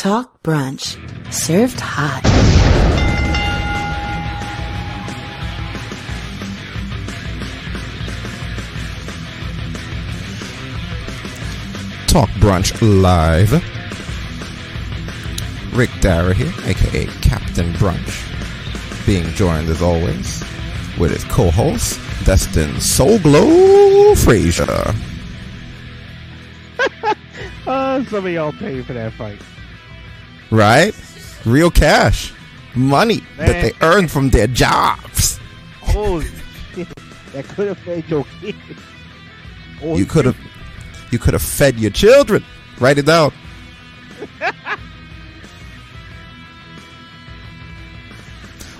Talk Brunch. Served hot. Talk Brunch Live. Rick Dara here, aka Captain Brunch, being joined as always with his co-host, Destin Soul Glow Frazier. Uh, some of y'all paid for that fight. Right? Real cash. Money that they earned from their jobs. Oh, shit. that could have fed your kids. Oh, You could have you could have fed your children. Write it down.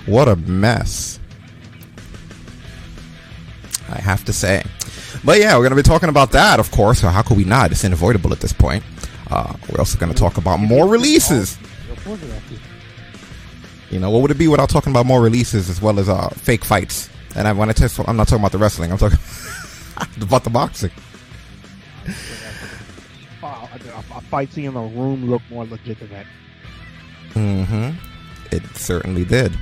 what a mess. I have to say. But yeah, we're going to be talking about that, of course. How could we not? It's unavoidable at this point. Uh, we're also going to talk about more releases. Of course it has to. You know, what would it be without talking about more releases as well as uh, fake fights? And I, when I tell, I'm not talking about the wrestling. I'm talking about the boxing. Wow, a, fight scene in a room looked more legit than that. Mm-hmm. It certainly did.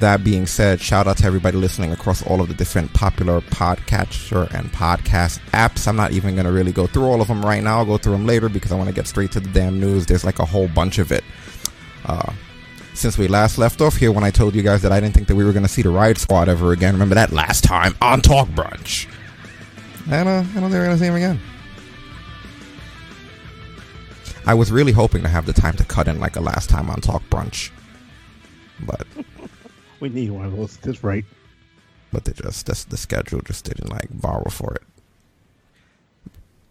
That being said, shout out to everybody listening across all of the different popular podcatcher and podcast apps. I'm not even going to really go through all of them right now. I'll go through them later because I want to get straight to the damn news. There's like a whole bunch of it. Uh, since we last left off here when I told you guys that I didn't think that we were going to see the Riot Squad ever again. Remember that last time on Talk Brunch? And uh, I don't think we're going to see him again. I was really hoping to have the time to cut in like a last time on Talk Brunch. But We need one of those. That's right. but they just that's the schedule just didn't like borrow for it.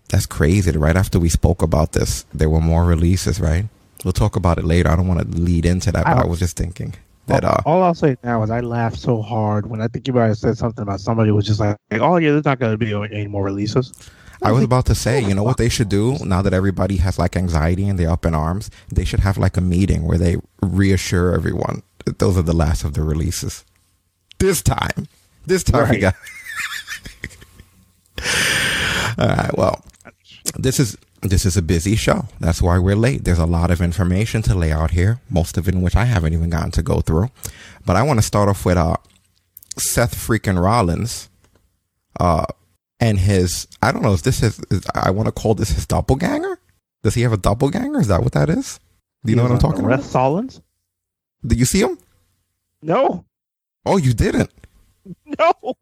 That's crazy. Right after we spoke about this, there were more releases. Right? We'll talk about it later. I don't want to lead into that, I but I was just thinking that uh, all, I'll say now is I laughed so hard when I think you guys said something about somebody was just like, "Oh yeah, there's not going to be any more releases." I was about to say, you know what they should do now that everybody has like anxiety and they're up in arms? They should have like a meeting where they reassure everyone that those are the last of the releases. This time. This time we got. All right, well, this is this is a busy show. That's why we're late. There's a lot of information to lay out here, most of it in which I haven't even gotten to go through. But I want to start off with uh Seth freaking Rollins. Uh and his I don't know if this his is, I want to call this his doppelganger? Does he have a doppelganger? Is that what that is? Do you know what I'm talking about? Rollins? Did you see him? No, Oh, you didn't. no.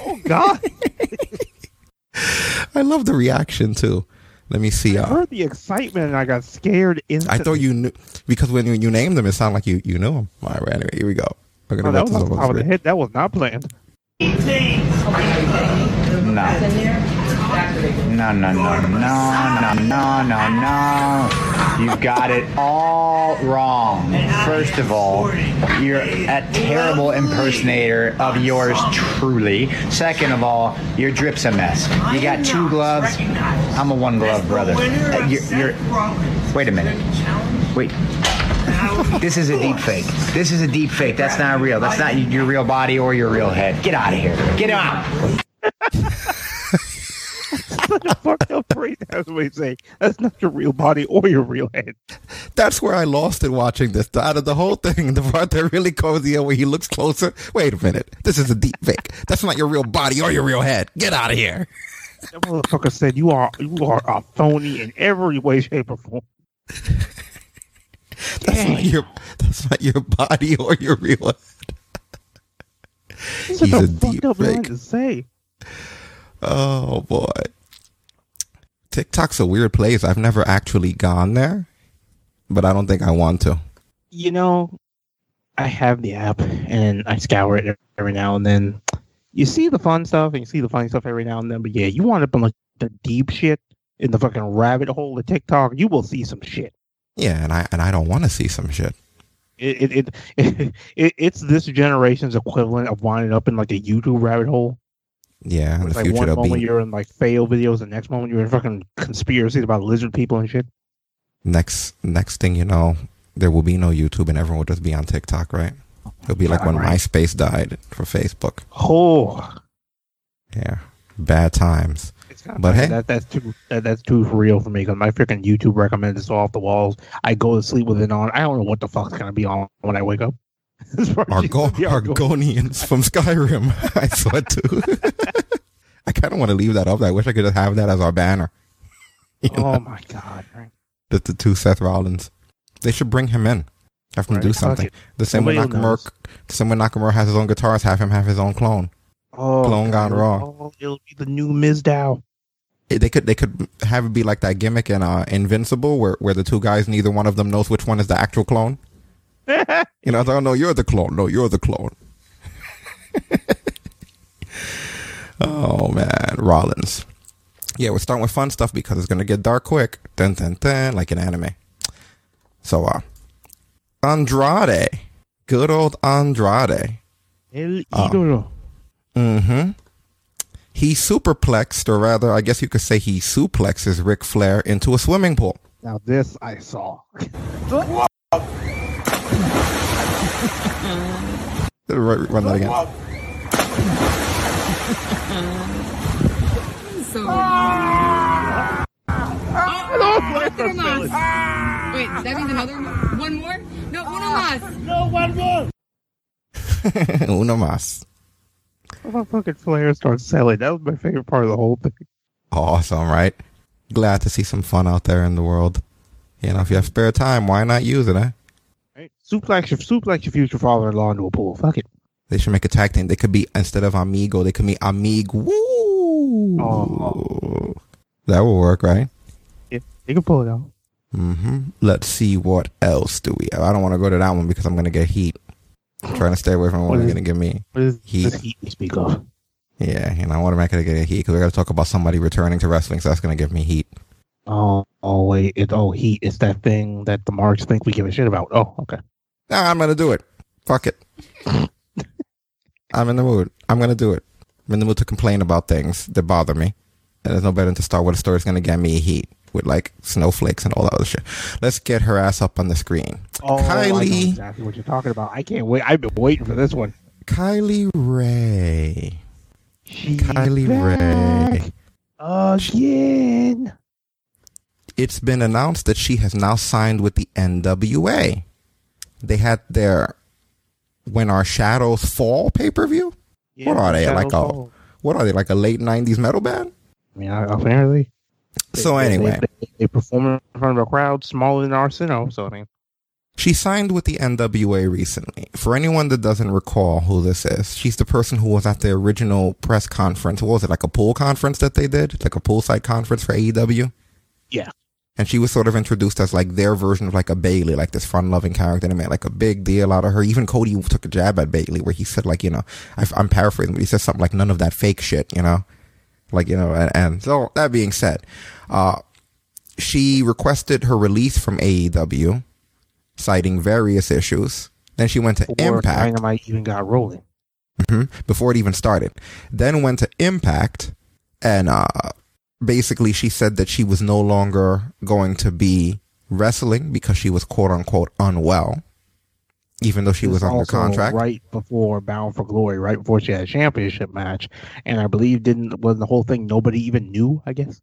oh God! I love the reaction too. Let me see. I Uh, heard the excitement and I got scared I thought you knew because when you, you named him, it sounded like you you knew him. All right, anyway, here we go. I'm gonna Oh, that was this on top of the head. That was not planned. No. No, no, no, no, no, no, no, no. You got it all wrong. First of all, you're a terrible impersonator of yours truly. Second of all, your drip's a mess. You got two gloves. I'm a one glove brother. Uh, You're, you're, wait a minute. Wait. This is a deep fake. This is a deep fake. That's not real. That's not your real body or your real head. Get out of here. Get out. A fucked up phrase. That's what they say. That's not your real body or your real head. That's where I lost it watching this. Out of the whole thing, the part that really cozy in where he looks closer. Wait a minute, this is a deep fake. That's not your real body or your real head. Get out of here. That motherfucker said you are you are a phony in every way, shape, or form. That's not your. That's not your body or your real head. He's a a fucked deep up line fake. to say. Oh boy. TikTok's a weird place. I've never actually gone there, but I don't think I want to. You know, I have the app and I scour it every now and then. You see the fun stuff and you see the funny stuff every now and then, but yeah, you wind up in like the deep shit in the fucking rabbit hole of TikTok, you will see some shit. Yeah, and I and I don't want to see some shit. It it, it, it, it it's this generation's equivalent of winding up in like a YouTube rabbit hole. Yeah, in the like future one moment be you're in like fail videos, the next moment you're in fucking conspiracies about lizard people and shit. next next thing you know, there will be no YouTube and everyone will just be on TikTok, right? It'll be like when Right. MySpace died for Facebook. Oh, Yeah, bad times. But hey. that, that's too that, that's too real for me because my freaking YouTube recommends it's off the walls. I go to sleep with it on. I don't know what the fuck's gonna be on when I wake up. Argo- just the Argo- Argonians from Skyrim. I saw too. I kind of want to leave that up. I wish I could just have that as our banner. You know, Oh my god! Right. the, the two Seth Rollins. They should bring him in. Have him Right, do something. The same way Nakamura. knows. The same way Nakamura has his own guitars. Have him have his own clone. Oh, Clone God. gone wrong. Oh, it'll be the new Mizdow. It- They could they could have it be like that gimmick in uh, Invincible, where where the two guys neither one of them knows which one is the actual clone. You know, I thought, no, you're the clone. No, you're the clone. oh man, Rollins. Yeah, we're starting with fun stuff because it's gonna get dark quick. Dun dun dun, like an anime. So, uh, Andrade, good old Andrade. El Oh. ídolo. Mm-hmm. He superplexed, or rather, I guess you could say he suplexes Ric Flair into a swimming pool. Now this I saw. Run run that again. So. Oh, otro más. Wait, that means another one? One more? No, uno más. Uno más. Oh, fucking Flair starts selling. That was my favorite part of the whole thing. Awesome, right? Glad to see some fun out there in the world. You know, if you have spare time, why not use it, eh? Suplex your suplex your future father-in-law into a pool. Fuck it. They should make a tag team. They could be instead of Amigo, they could be amigo. Woo! Oh. That will work, right? Yeah, you can pull it out. Mm-hmm. Let's see what else do we have. I don't want to go to that one because I'm going to get heat. I'm trying to stay away from what What they're going to give me. What is Heat. heat we speak of? Yeah, and I want to make it get heat because we got to talk about somebody returning to wrestling, so that's going to give me heat. Oh, oh wait, it's oh heat. It's that thing that the marks think we give a shit about. Oh, okay. Nah, I'm going to do it. Fuck it. I'm in the mood. I'm going to do it. I'm in the mood to complain about things that bother me. And there's no better than to start with a story that's going to get me heat with like snowflakes and all that other shit. Let's get her ass up on the screen. Oh, I know Kylie. exactly what you're talking about. I can't wait. I've been waiting for this one. Kylie Rae. She's Kylie Rae. again. It's been announced that she has now signed with the NWA. They had their When Our Shadows Fall pay per view. What are they, like a- Shadow What are they like a late '90s metal band? I mean, apparently. So they- anyway. they, they, they perform in front of a crowd smaller than Arsenal. So I mean, She signed with the NWA recently. For anyone that doesn't recall who this is, she's the person who was at the original press conference. What was it, like a pool conference that they did? Like a poolside conference for AEW? Yeah. And she was sort of introduced as like their version of like a Bayley, like this fun loving character. And it made like a big deal out of her. Even Cody took a jab at Bayley where he said like, you know, I, I'm paraphrasing, but he said something like none of that fake shit, you know? Like, you know, and, and so that being said, uh, she requested her release from AEW, citing various issues. Then she went to Impact. before Impact Dynamite even got rolling. hmm before it even started. Then went to Impact, and uh, basically she said that she was no longer going to be wrestling because she was quote unquote unwell, even though she This was under contract. right before Bound for Glory, right before she had a championship match, and I believe didn't was the whole thing nobody even knew. I guess.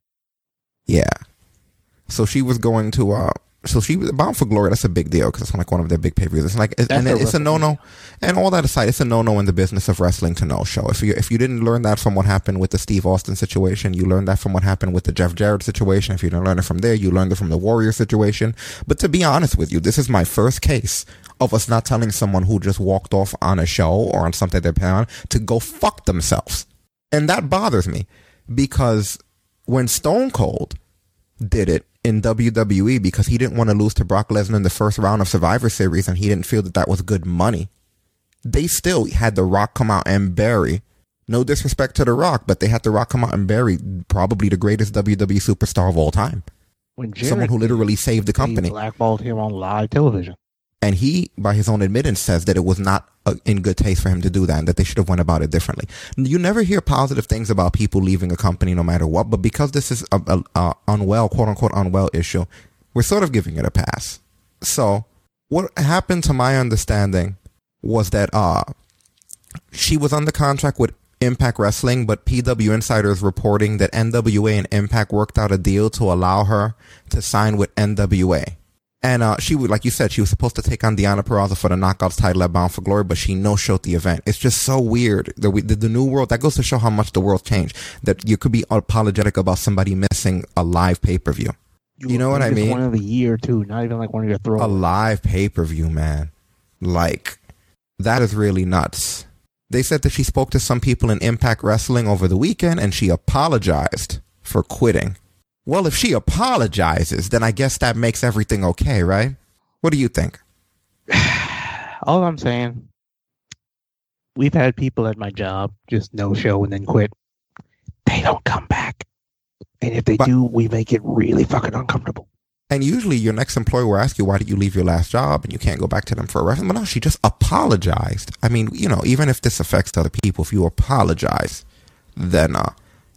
Yeah. So she was going to. uh so she was bound for glory. That's a big deal because it's like one of their big pay per views. It's like, it- That's and it's a no no. And all that aside, it's a no no in the business of wrestling to no show. If you if you didn't learn that from what happened with the Steve Austin situation, you learned that from what happened with the Jeff Jarrett situation. If you didn't learn it from there, you learned it from the Warrior situation. But to be honest with you, this is my first case of us not telling someone who just walked off on a show or on something they're paying on to go fuck themselves, and that bothers me because when Stone Cold did it in WWE because he didn't want to lose to Brock Lesnar in the first round of Survivor Series and he didn't feel that that was good money. They still had The Rock come out and bury. No disrespect to The Rock, but they had The Rock come out and bury probably the greatest WWE superstar of all time. When Someone who literally saved the company. blackballed him on live television. And he, by his own admittance, says that it was not in good taste for him to do that and that they should have went about it differently. You never hear positive things about people leaving a company no matter what, but because this is a, a, a unwell, quote unquote, unwell issue, we're sort of giving it a pass. So what happened to my understanding was that, uh, she was under contract with Impact Wrestling, but PW Insider is reporting that NWA and Impact worked out a deal to allow her to sign with NWA. And uh, she would, like you said, she was supposed to take on Deonna Purrazzo for the Knockouts title at Bound for Glory, but she no showed the event. It's just so weird. The, the, the new world that goes to show how much the world changed. That you could be apologetic about somebody missing a live pay per view. You know what I mean? One of the year too, not even like one of your throw. a live pay per view, man. Like, that is really nuts. They said that she spoke to some people in Impact Wrestling over the weekend and she apologized for quitting. Well, if she apologizes, then I guess that makes everything okay, right? What do you think? All I'm saying, we've had people at my job just no show and then quit. They don't come back, and if they But- do, we make it really fucking uncomfortable. And usually your next employer will ask you, why did you leave your last job? And you can't go back to them for a reference. But no, she just apologized. I mean, you know, even if this affects other people, if you apologize, then uh,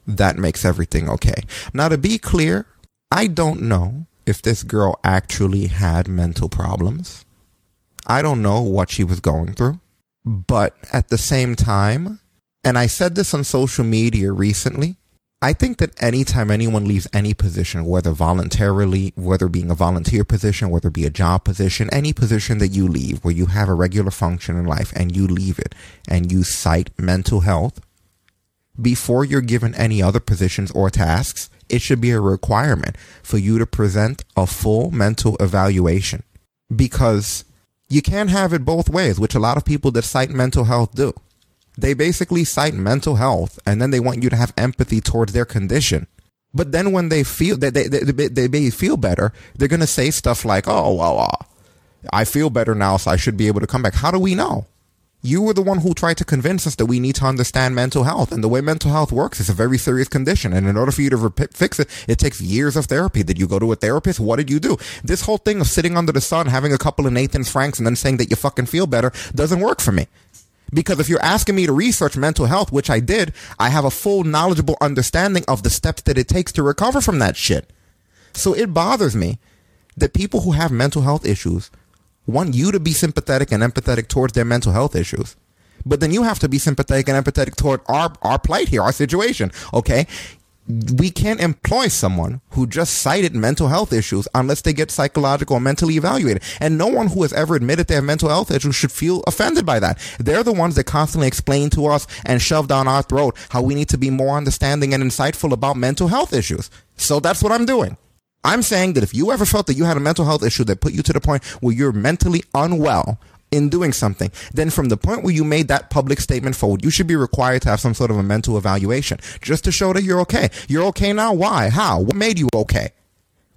that makes everything okay. Now, to be clear, I don't know if this girl actually had mental problems. I don't know what she was going through. But at the same time, and I said this on social media recently, I think that anytime anyone leaves any position, whether voluntarily, whether being a volunteer position, whether it be a job position, any position that you leave where you have a regular function in life and you leave it and you cite mental health, before you're given any other positions or tasks, it should be a requirement for you to present a full mental evaluation because you can't have it both ways, which a lot of people that cite mental health do. They basically cite mental health and then they want you to have empathy towards their condition. But then when they feel that they, they, they, they may feel better, they're going to say stuff like, oh, well, uh, I feel better now, so I should be able to come back. How do we know? You were the one who tried to convince us that we need to understand mental health. And the way mental health works is a very serious condition. And in order for you to rep- fix it, it takes years of therapy. Did you go to a therapist? What did you do? This whole thing of sitting under the sun, having a couple of Nathan Franks and then saying that you fucking feel better doesn't work for me. Because if you're asking me to research mental health, which I did, I have a full knowledgeable understanding of the steps that it takes to recover from that shit. So it bothers me that people who have mental health issues want you to be sympathetic and empathetic towards their mental health issues. But then you have to be sympathetic and empathetic toward our, our plight here, our situation. Okay. We can't employ someone who just cited mental health issues unless they get psychological or mentally evaluated. And no one who has ever admitted they have mental health issues should feel offended by that. They're the ones that constantly explain to us and shove down our throat how we need to be more understanding and insightful about mental health issues. So that's what I'm doing. I'm saying that if you ever felt that you had a mental health issue that put you to the point where you're mentally unwell in doing something, then from the point where you made that public statement forward, you should be required to have some sort of a mental evaluation just to show that you're okay. You're okay now? Why? How? What made you okay?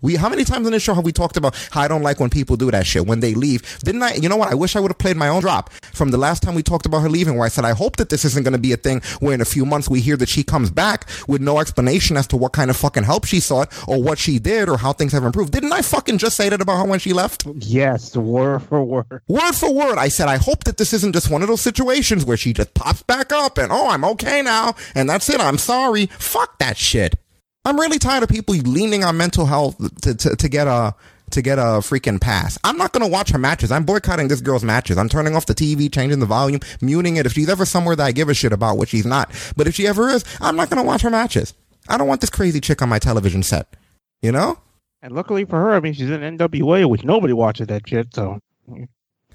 We, how many times on this show have we talked about how I don't like when people do that shit when they leave? Didn't I? You know what? I wish I would have played my own drop from the last time we talked about her leaving, where I said I hope that this isn't going to be a thing where in a few months we hear that she comes back with no explanation as to what kind of fucking help she sought or what she did or how things have improved. Didn't I fucking just say that about her when she left? Yes, word for word. Word for word, I said, I hope that this isn't just one of those situations where she just pops back up and, oh, I'm okay now, and that's it, I'm sorry. Fuck that shit. I'm really tired of people leaning on mental health to, to, to get a to get a freaking pass. I'm not gonna watch her matches. I'm boycotting this girl's matches. I'm turning off the TV, changing the volume, muting it. If she's ever somewhere that I give a shit about, which she's not, but if she ever is, I'm not gonna watch her matches. I don't want this crazy chick on my television set. You know? And luckily for her, I mean, she's in NWA, which nobody watches that shit. So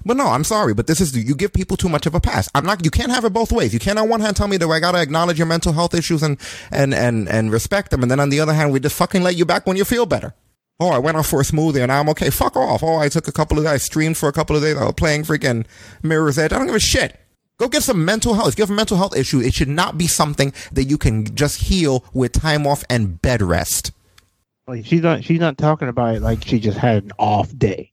But no, I'm sorry, but this is you give people too much of a pass. I'm not. You can't have it both ways. You can't on one hand tell me that I gotta acknowledge your mental health issues and and and and respect them, and then on the other hand, we just fucking let you back when you feel better. Oh, I went off for a smoothie and now I'm okay. Fuck off. Oh, I took a couple of days, I streamed for a couple of days. I was playing freaking Mirror's Edge. I don't give a shit. Go get some mental health. If you have a mental health issue, it should not be something that you can just heal with time off and bed rest. like she's not she's not talking about it like she just had an off day.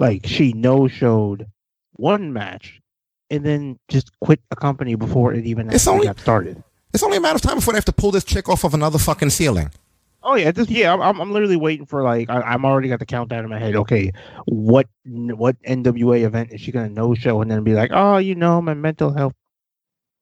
Like she no showed one match and then just quit a company before it even It's only- got started. It's only a matter of time before they have to pull this chick off of another fucking ceiling. Oh yeah, just yeah. I'm- I'm literally waiting for like I, I'm already got the countdown in my head. Okay, what what NWA event is she gonna no show and then be like, oh, you know, my mental health.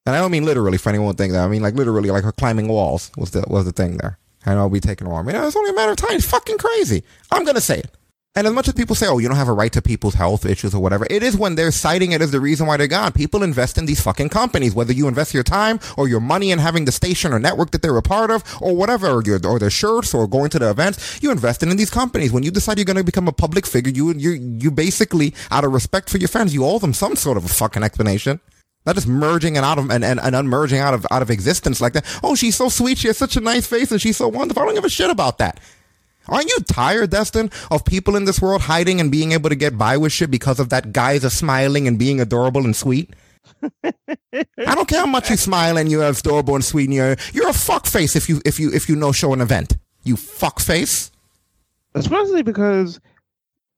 And I don't mean literally for anyone think that. I mean like literally like her climbing walls was the was the thing there. And I'll be taking her arm. You know, it's only a matter of time. It's fucking crazy. I'm gonna say it. And as much as people say, oh, you don't have a right to people's health issues or whatever, it is when they're citing it as the reason why they're gone. People invest in these fucking companies, whether you invest your time or your money in having the station or network that they're a part of or whatever, or, your, or their shirts or going to the events, you invest in these companies. When you decide you're going to become a public figure, you, you, you basically, out of respect for your fans, you owe them some sort of a fucking explanation. Not just merging and out of and, and, and unmerging out of out of existence like that. Oh, she's so sweet. She has such a nice face and she's so wonderful. I don't give a shit about that. Aren't you tired, Destin, of people in this world hiding and being able to get by with shit because of that guys smiling and being adorable and sweet? I don't care how much you smile and you're adorable and sweet and you're you're a fuckface if you if you if you no show an event. You fuckface. Especially because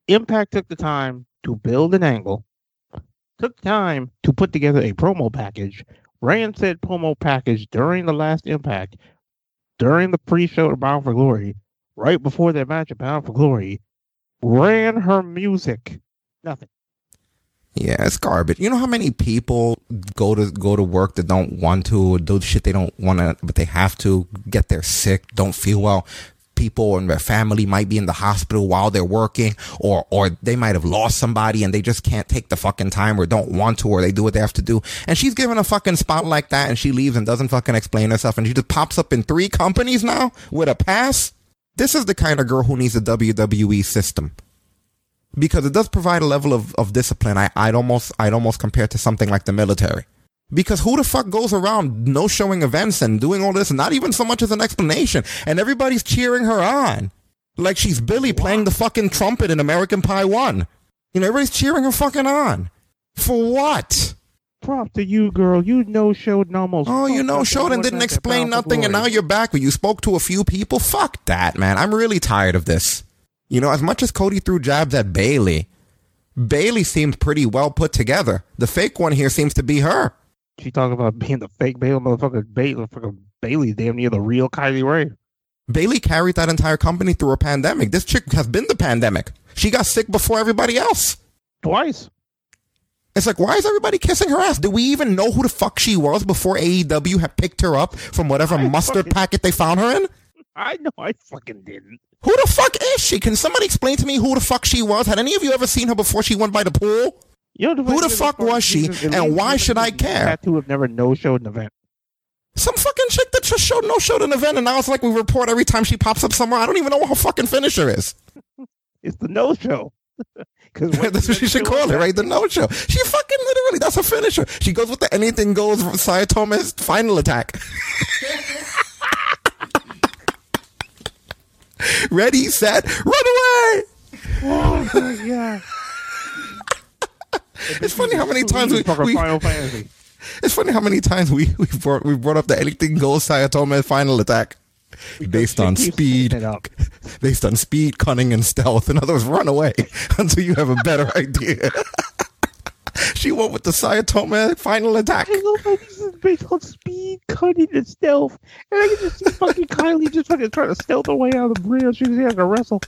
Impact took the time to build an angle, took time to put together a promo package, ran said promo package during the last Impact, during the pre-show of Bound for Glory, right before their match at Bound for Glory, ran her music. Nothing. Yeah, it's garbage. You know how many people go to go to work that don't want to, do shit they don't want to, but they have to, get there sick, don't feel well. People and their family might be in the hospital while they're working, or or they might have lost somebody and they just can't take the fucking time or don't want to, or they do what they have to do. And she's given a fucking spot like that, and she leaves and doesn't fucking explain herself, and she just pops up in three companies now with a pass. This is the kind of girl who needs a WWE system because it does provide a level of, of discipline. I, I'd almost I'd almost compare it to something like the military. Because who the fuck goes around no showing events and doing all this and not even so much as an explanation and everybody's cheering her on. Like she's Billy playing the fucking trumpet in American Pie 1. You know, everybody's cheering her fucking on. For what? Prop to you, girl. You no showed almost. Oh, you know, showed and didn't explain nothing, and now you're back. But you spoke to a few people. Fuck that, man. I'm really tired of this. You know, as much as Cody threw jabs at Bayley, Bayley seemed pretty well put together. The fake one here seems to be her. She talking about being the fake Bayley, motherfucker. Bayley, Bayley's damn near the real Kylie Rae. Bayley carried that entire company through a pandemic. This chick has been the pandemic. She got sick before everybody else. Twice. It's like, why is everybody kissing her ass? Do we even know who the fuck she was before AEW had picked her up from whatever I mustard fucking- packet they found her in? I know I fucking didn't. Who the fuck is she? Can somebody explain to me who the fuck she was? Had any of you ever seen her before she went by the pool? You know, Who the fuck was she, and why should I care? To have never no showed an event. Some fucking chick that just showed no showed an event, and now it's like we report every time she pops up somewhere. I don't even know what her fucking finisher is. It's the no show. Because that's what she should call it, right? The no show. She fucking literally, that's her finisher. She goes with the anything goes Saotome's final attack. Ready, set, run away! Oh my god! It's funny how many times we, we it's funny how many times we we brought we brought up the anything goes Saotome final attack based on speed, fucking it up. based on speed, cunning, and stealth. In other words, run away until you have a better idea. she went with the Saotome final attack. I love how this is based on speed, cunning, and stealth. And I can just see fucking Kylie just fucking trying to stealth her way out of the bridge. She's like a wrestle.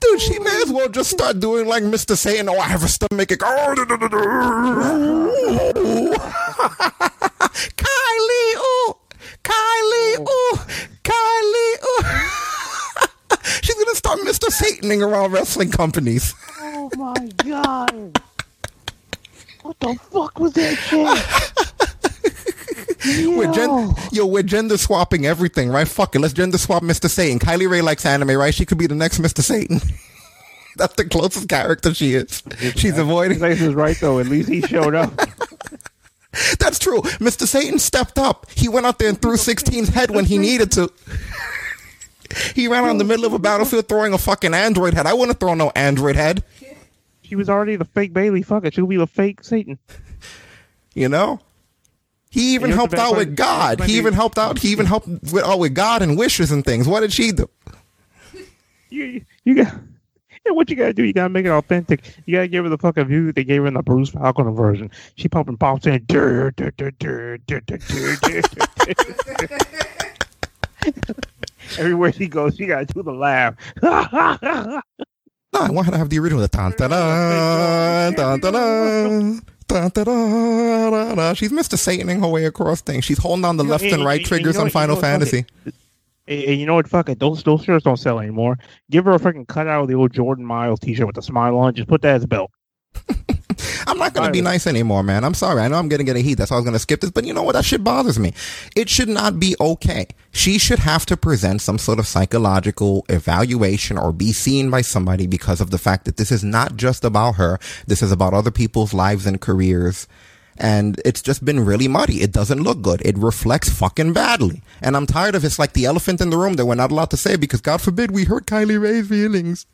Dude, she may as well just start doing like Mr. Satan. Oh, I have a stomach ache. Oh, do, do, do, do. Kylie, ooh, Kylie, oh. ooh, Kylie, ooh. She's gonna start Mr. Sataning around wrestling companies. Oh my god! What the fuck was that shit? We're gen- yo, we're gender swapping everything, right? Fuck it, let's gender swap Mr. Satan. Kylie Rae likes anime, right? She could be the next Mr. Satan. That's the closest character she is. She's avoiding. This is right though. At least he showed up. That's true. Mr. Satan stepped up. He went out there and threw 16's head when he needed to. He ran out in the middle of a battlefield throwing a fucking android head. I wouldn't throw no android head. She was already the fake Bayley. Fuck it. She'll be the fake Satan. You know? He even helped out with God. He even helped out. He even helped with, out with God and wishes and things. What did she do? You you got. And what you gotta do, you gotta make it authentic. You gotta give her the fucking view that they gave her in the Bruce Falcon version. She pumping pops in. "Dur, dur, dur, dur, dur, dur, dur, dur, dur." Everywhere she goes, she gotta do the laugh. No, I want her to have the original. Dun, dun, dun, dun, dun. Dun, dun, dun, dun, dun. She's Mr. Sataning her way across things. She's holding on the left and right And- triggers you know on Final you know Fantasy. And, and you know what? Fuck it. Those those shirts don't sell anymore. Give her a fucking cutout of the old Jordan Miles T-shirt with the smile on. Just put that as a belt. I'm not going to be nice anymore, man. I'm sorry. I know I'm going to get a heat. That's why I was going to skip this. But you know what? That shit bothers me. It should not be okay. She should have to present some sort of psychological evaluation or be seen by somebody because of the fact that this is not just about her. This is about other people's lives and careers. And it's just been really muddy. It doesn't look good. It reflects fucking badly. And I'm tired of it's like the elephant in the room that we're not allowed to say because God forbid we hurt Kylie Rae's feelings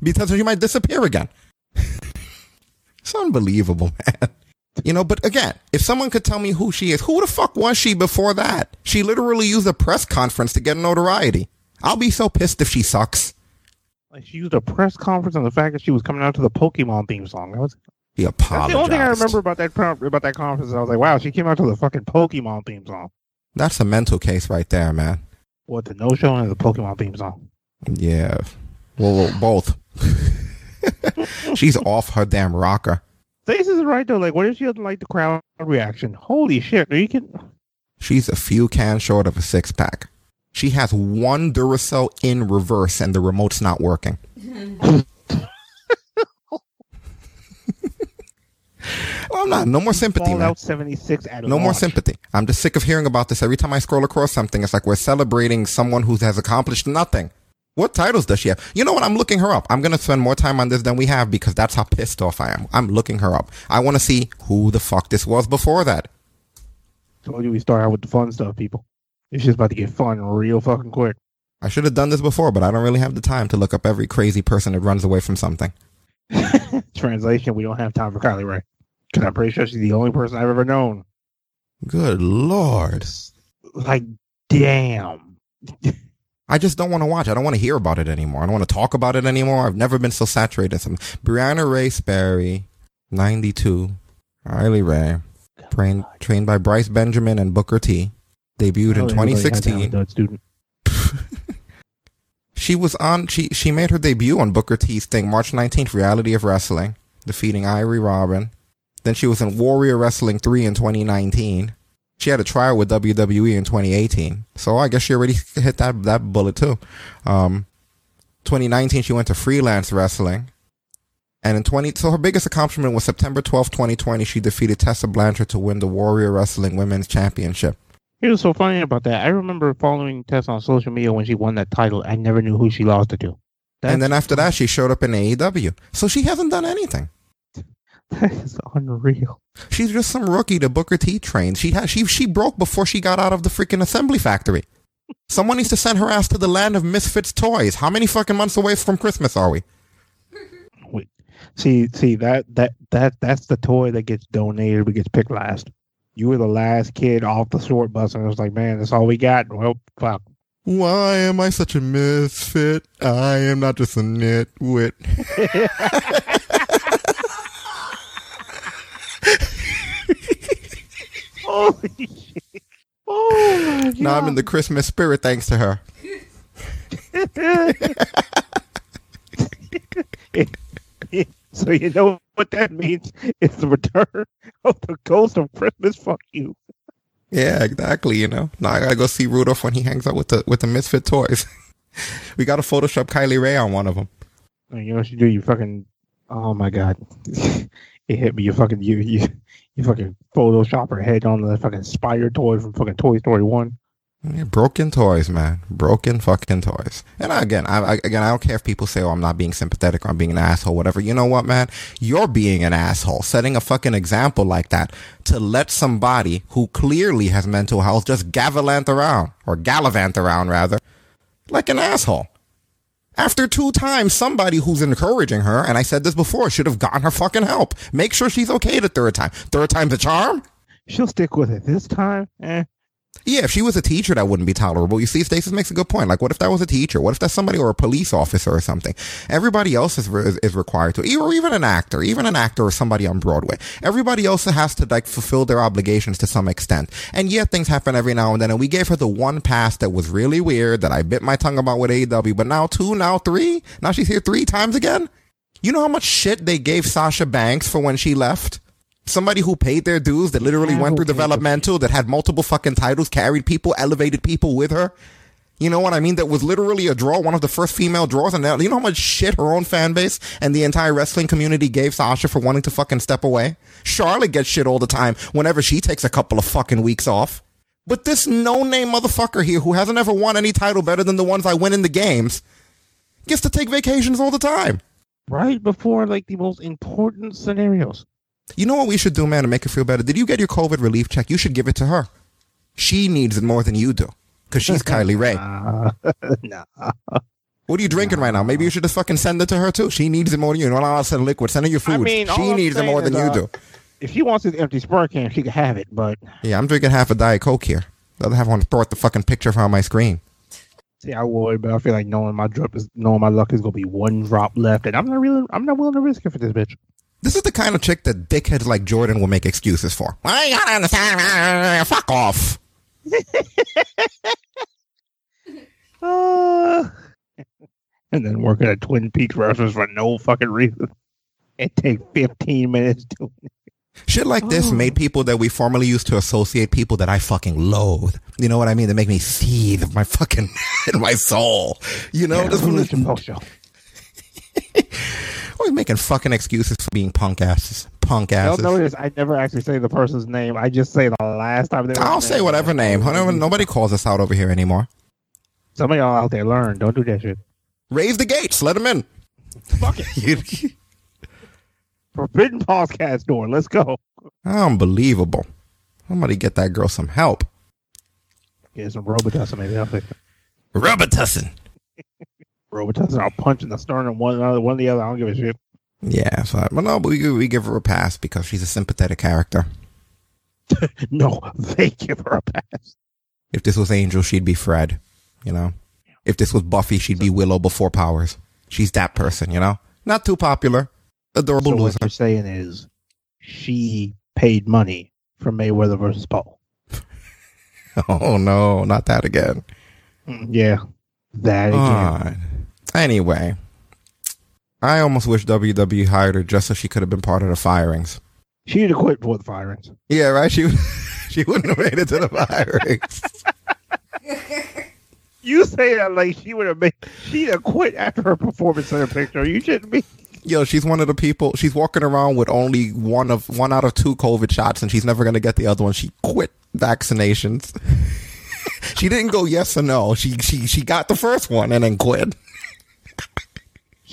because she might disappear again. It's unbelievable, man. You know, but again, if someone could tell me who she is, who the fuck was she before that? She literally used a press conference to get notoriety. I'll be so pissed if she sucks. Like she used a press conference on the fact that she was coming out to the Pokemon theme song. That was He that's the only thing I remember about that con- about that conference. I was like, wow, she came out to the fucking Pokemon theme song. That's a mental case right there, man. What the no show and the Pokemon theme song. Yeah. Well, well both. She's off her damn rocker. This is right though. Like, what if she doesn't like the crowd reaction? Holy shit! Are you kidding? She's a few cans short of a six pack. She has one Duracell in reverse and the remote's not working. well, I'm not. No more sympathy. Fallout seventy six at No more sympathy. I'm just sick of hearing about this. Every time I scroll across something, it's like we're celebrating someone who has accomplished nothing. What titles does she have? You know what? I'm looking her up. I'm going to spend more time on this than we have because that's how pissed off I am. I'm looking her up. I want to see who the fuck this was before that. Told you we start out with the fun stuff, people. It's just about to get fun real fucking quick. I should have done this before, but I don't really have the time to look up every crazy person that runs away from something. Translation: We don't have time for Kylie Rae I'm pretty sure she's the only person I've ever known. Good lord. Like, damn. I just don't want to watch. I don't want to hear about it anymore. I don't want to talk about it anymore. I've never been so saturated. Some Brianna Ray Sperry, 92. Riley Ray, trained, trained by Bryce Benjamin and Booker T. Debuted in Oh, everybody 2016. She was on. She she made her debut on Booker T's thing March 19th, Reality of Wrestling, defeating Irie Robin. Then she was in Warrior Wrestling 3 in 2019. She had a trial with WWE in 2018. So I guess she already hit that that bullet too. Um, 2019 she went to freelance wrestling. And in 20 so her biggest accomplishment was September 12th, 2020, she defeated Tessa Blanchard to win the Warrior Wrestling Women's Championship. It was so funny about that. I remember following Tess on social media when she won that title. I never knew who she lost it to. and then after that she showed up in AEW. So she hasn't done anything. that is unreal. She's just some rookie to Booker T trained. She had she she broke before she got out of the freaking assembly factory. Someone needs to send her ass to the land of misfits toys. How many fucking months away from Christmas are we? Wait, see, see that that that that's the toy that gets donated, but gets picked last. You were the last kid off the short bus, and it was like, man, that's all we got. Well, fuck. Why am I such a misfit? I am not just a nitwit. Holy shit! Oh my god! Now I'm in the Christmas spirit thanks to her. so you know what that means? It's the return of the ghost of Christmas. Fuck you. Yeah, exactly. You know, now I gotta go see Rudolph when he hangs out with the with the misfit toys. we gotta Photoshop Kylie Rae on one of them. You know what you do? You fucking. Oh my god! it hit me. You fucking you you you fucking Photoshop her head on the fucking spider toy from fucking Toy Story One. Yeah, broken toys, man. Broken fucking toys. And again, I, I again, I don't care if people say, "Oh, I'm not being sympathetic or I'm being an asshole," whatever. You know what, man? You're being an asshole, setting a fucking example like that to let somebody who clearly has mental health just gavant around or gallivant around, rather, like an asshole. After two times, somebody who's encouraging her, and I said this before, should have gotten her fucking help. Make sure she's okay the third time. Third time's a charm. She'll stick with it this time. Eh. Yeah, if she was a teacher, that wouldn't be tolerable. You see, Stasis makes a good point. Like, what if that was a teacher? What if that's somebody or a police officer or something? Everybody else is, is, required to, or even an actor, even an actor or somebody on Broadway. Everybody else has to like fulfill their obligations to some extent. And yeah, things happen every now and then. And we gave her the one pass that was really weird that I bit my tongue about with AEW. But now two, now three, now she's here three times again. You know how much shit they gave Sasha Banks for when she left? Somebody who paid their dues, that literally Yeah, went through developmental, that had multiple fucking titles, carried people, elevated people with her. You know what I mean? That was literally a draw, one of the first female draws, and now, you know how much shit her own fan base and the entire wrestling community gave Sasha for wanting to fucking step away? Charlotte gets shit all the time whenever she takes a couple of fucking weeks off. But this no-name motherfucker here who hasn't ever won any title better than the ones I win in the games gets to take vacations all the time. Right before like the most important scenarios. You know what we should do, man, to make her feel better? Did you get your COVID relief check? You should give it to her. She needs it more than you do. Because she's Kylie Rae. Uh, nah. What are you drinking right now? Maybe you should just fucking send it to her too. She needs it more than you. No, no, I'll send liquid. Send her your food. I mean, she needs it more than is, you uh, do. If she wants this empty Sprite can, she can have it. But Yeah, I'm drinking half a Diet Coke here. The other half to throw out the fucking picture from my screen. see, I would, but I feel like knowing my drop is knowing my luck is gonna be one drop left, and I'm not really, I'm not willing to risk it for this bitch. This is the kind of chick that dickheads like Jordan will make excuses for. I gotta understand. Fuck off. Uh, and then working at Twin Peaks restaurants for no fucking reason. It take 15 minutes to. Shit like this Oh. made people that we formerly used to associate people that I fucking loathe. You know what I mean? They make me seethe in my fucking in my soul. You know, Yeah, this Hulu was Chappelle show. Always making fucking excuses for being punk asses. Punk asses. notice I never actually say the person's name. I just say the last time they. I'll say whatever name. Whatever, nobody calls us out over here anymore. Some of y'all out there learn. Don't do that shit. Raise the gates. Let them in. Fuck it. Forbidden podcast door. Let's go. Unbelievable. Somebody get that girl some help. Get some Robitussin. Maybe I'll fix it. Robitussin. Robitussin. I'll punch in the sternum one another, one the other. I don't give a shit. Yeah, so, but no, but we, we give her a pass because she's a sympathetic character. No, they give her a pass. If this was Angel, she'd be Fred. You know, if this was Buffy, she'd be Willow before Powers. She's that person. You know, not too popular, adorable So what loser. you're saying is she paid money for Mayweather versus Paul. Oh no, not that again. Mm, Yeah, that again. Anyway, I almost wish WWE hired her just so she could have been part of the firings. She need to quit before the firings. Yeah, right. She she wouldn't have made it to the firings. You say that like she would have made. She'd have quit after her performance center picture. You shouldn't be. Yo, she's one of the people. She's walking around with only one of one out of two COVID shots, and she's never gonna get the other one. She quit vaccinations. she didn't go yes or no. She she she got the first one and then quit.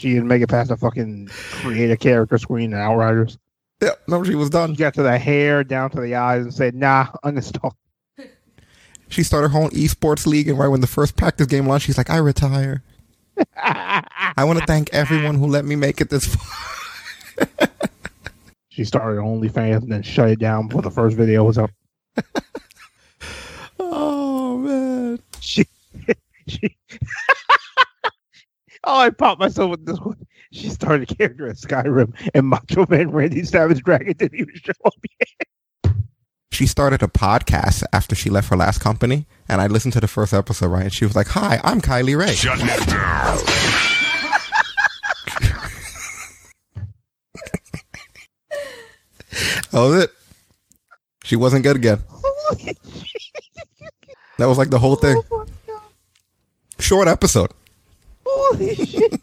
She didn't make it past the fucking create a character screen in Outriders. Yeah, no, she was done. She got to the hair, down to the eyes, and said, "Nah, uninstall." She started her own esports league, and right when the first practice game launched, she's like, "I retire. I want to thank everyone who let me make it this far." She started OnlyFans and then shut it down before the first video was up. Oh man. She, she. Oh, I popped myself with this one. She started a character at Skyrim, and Macho Man Randy Savage Dragon didn't even show up yet. she started a podcast after she left her last company, and I listened to the first episode, right? And she was like, "Hi, I'm Kylie Rae." Shut it down. That was it. She wasn't good again. That was like the whole thing. Oh. Short episode. Holy shit.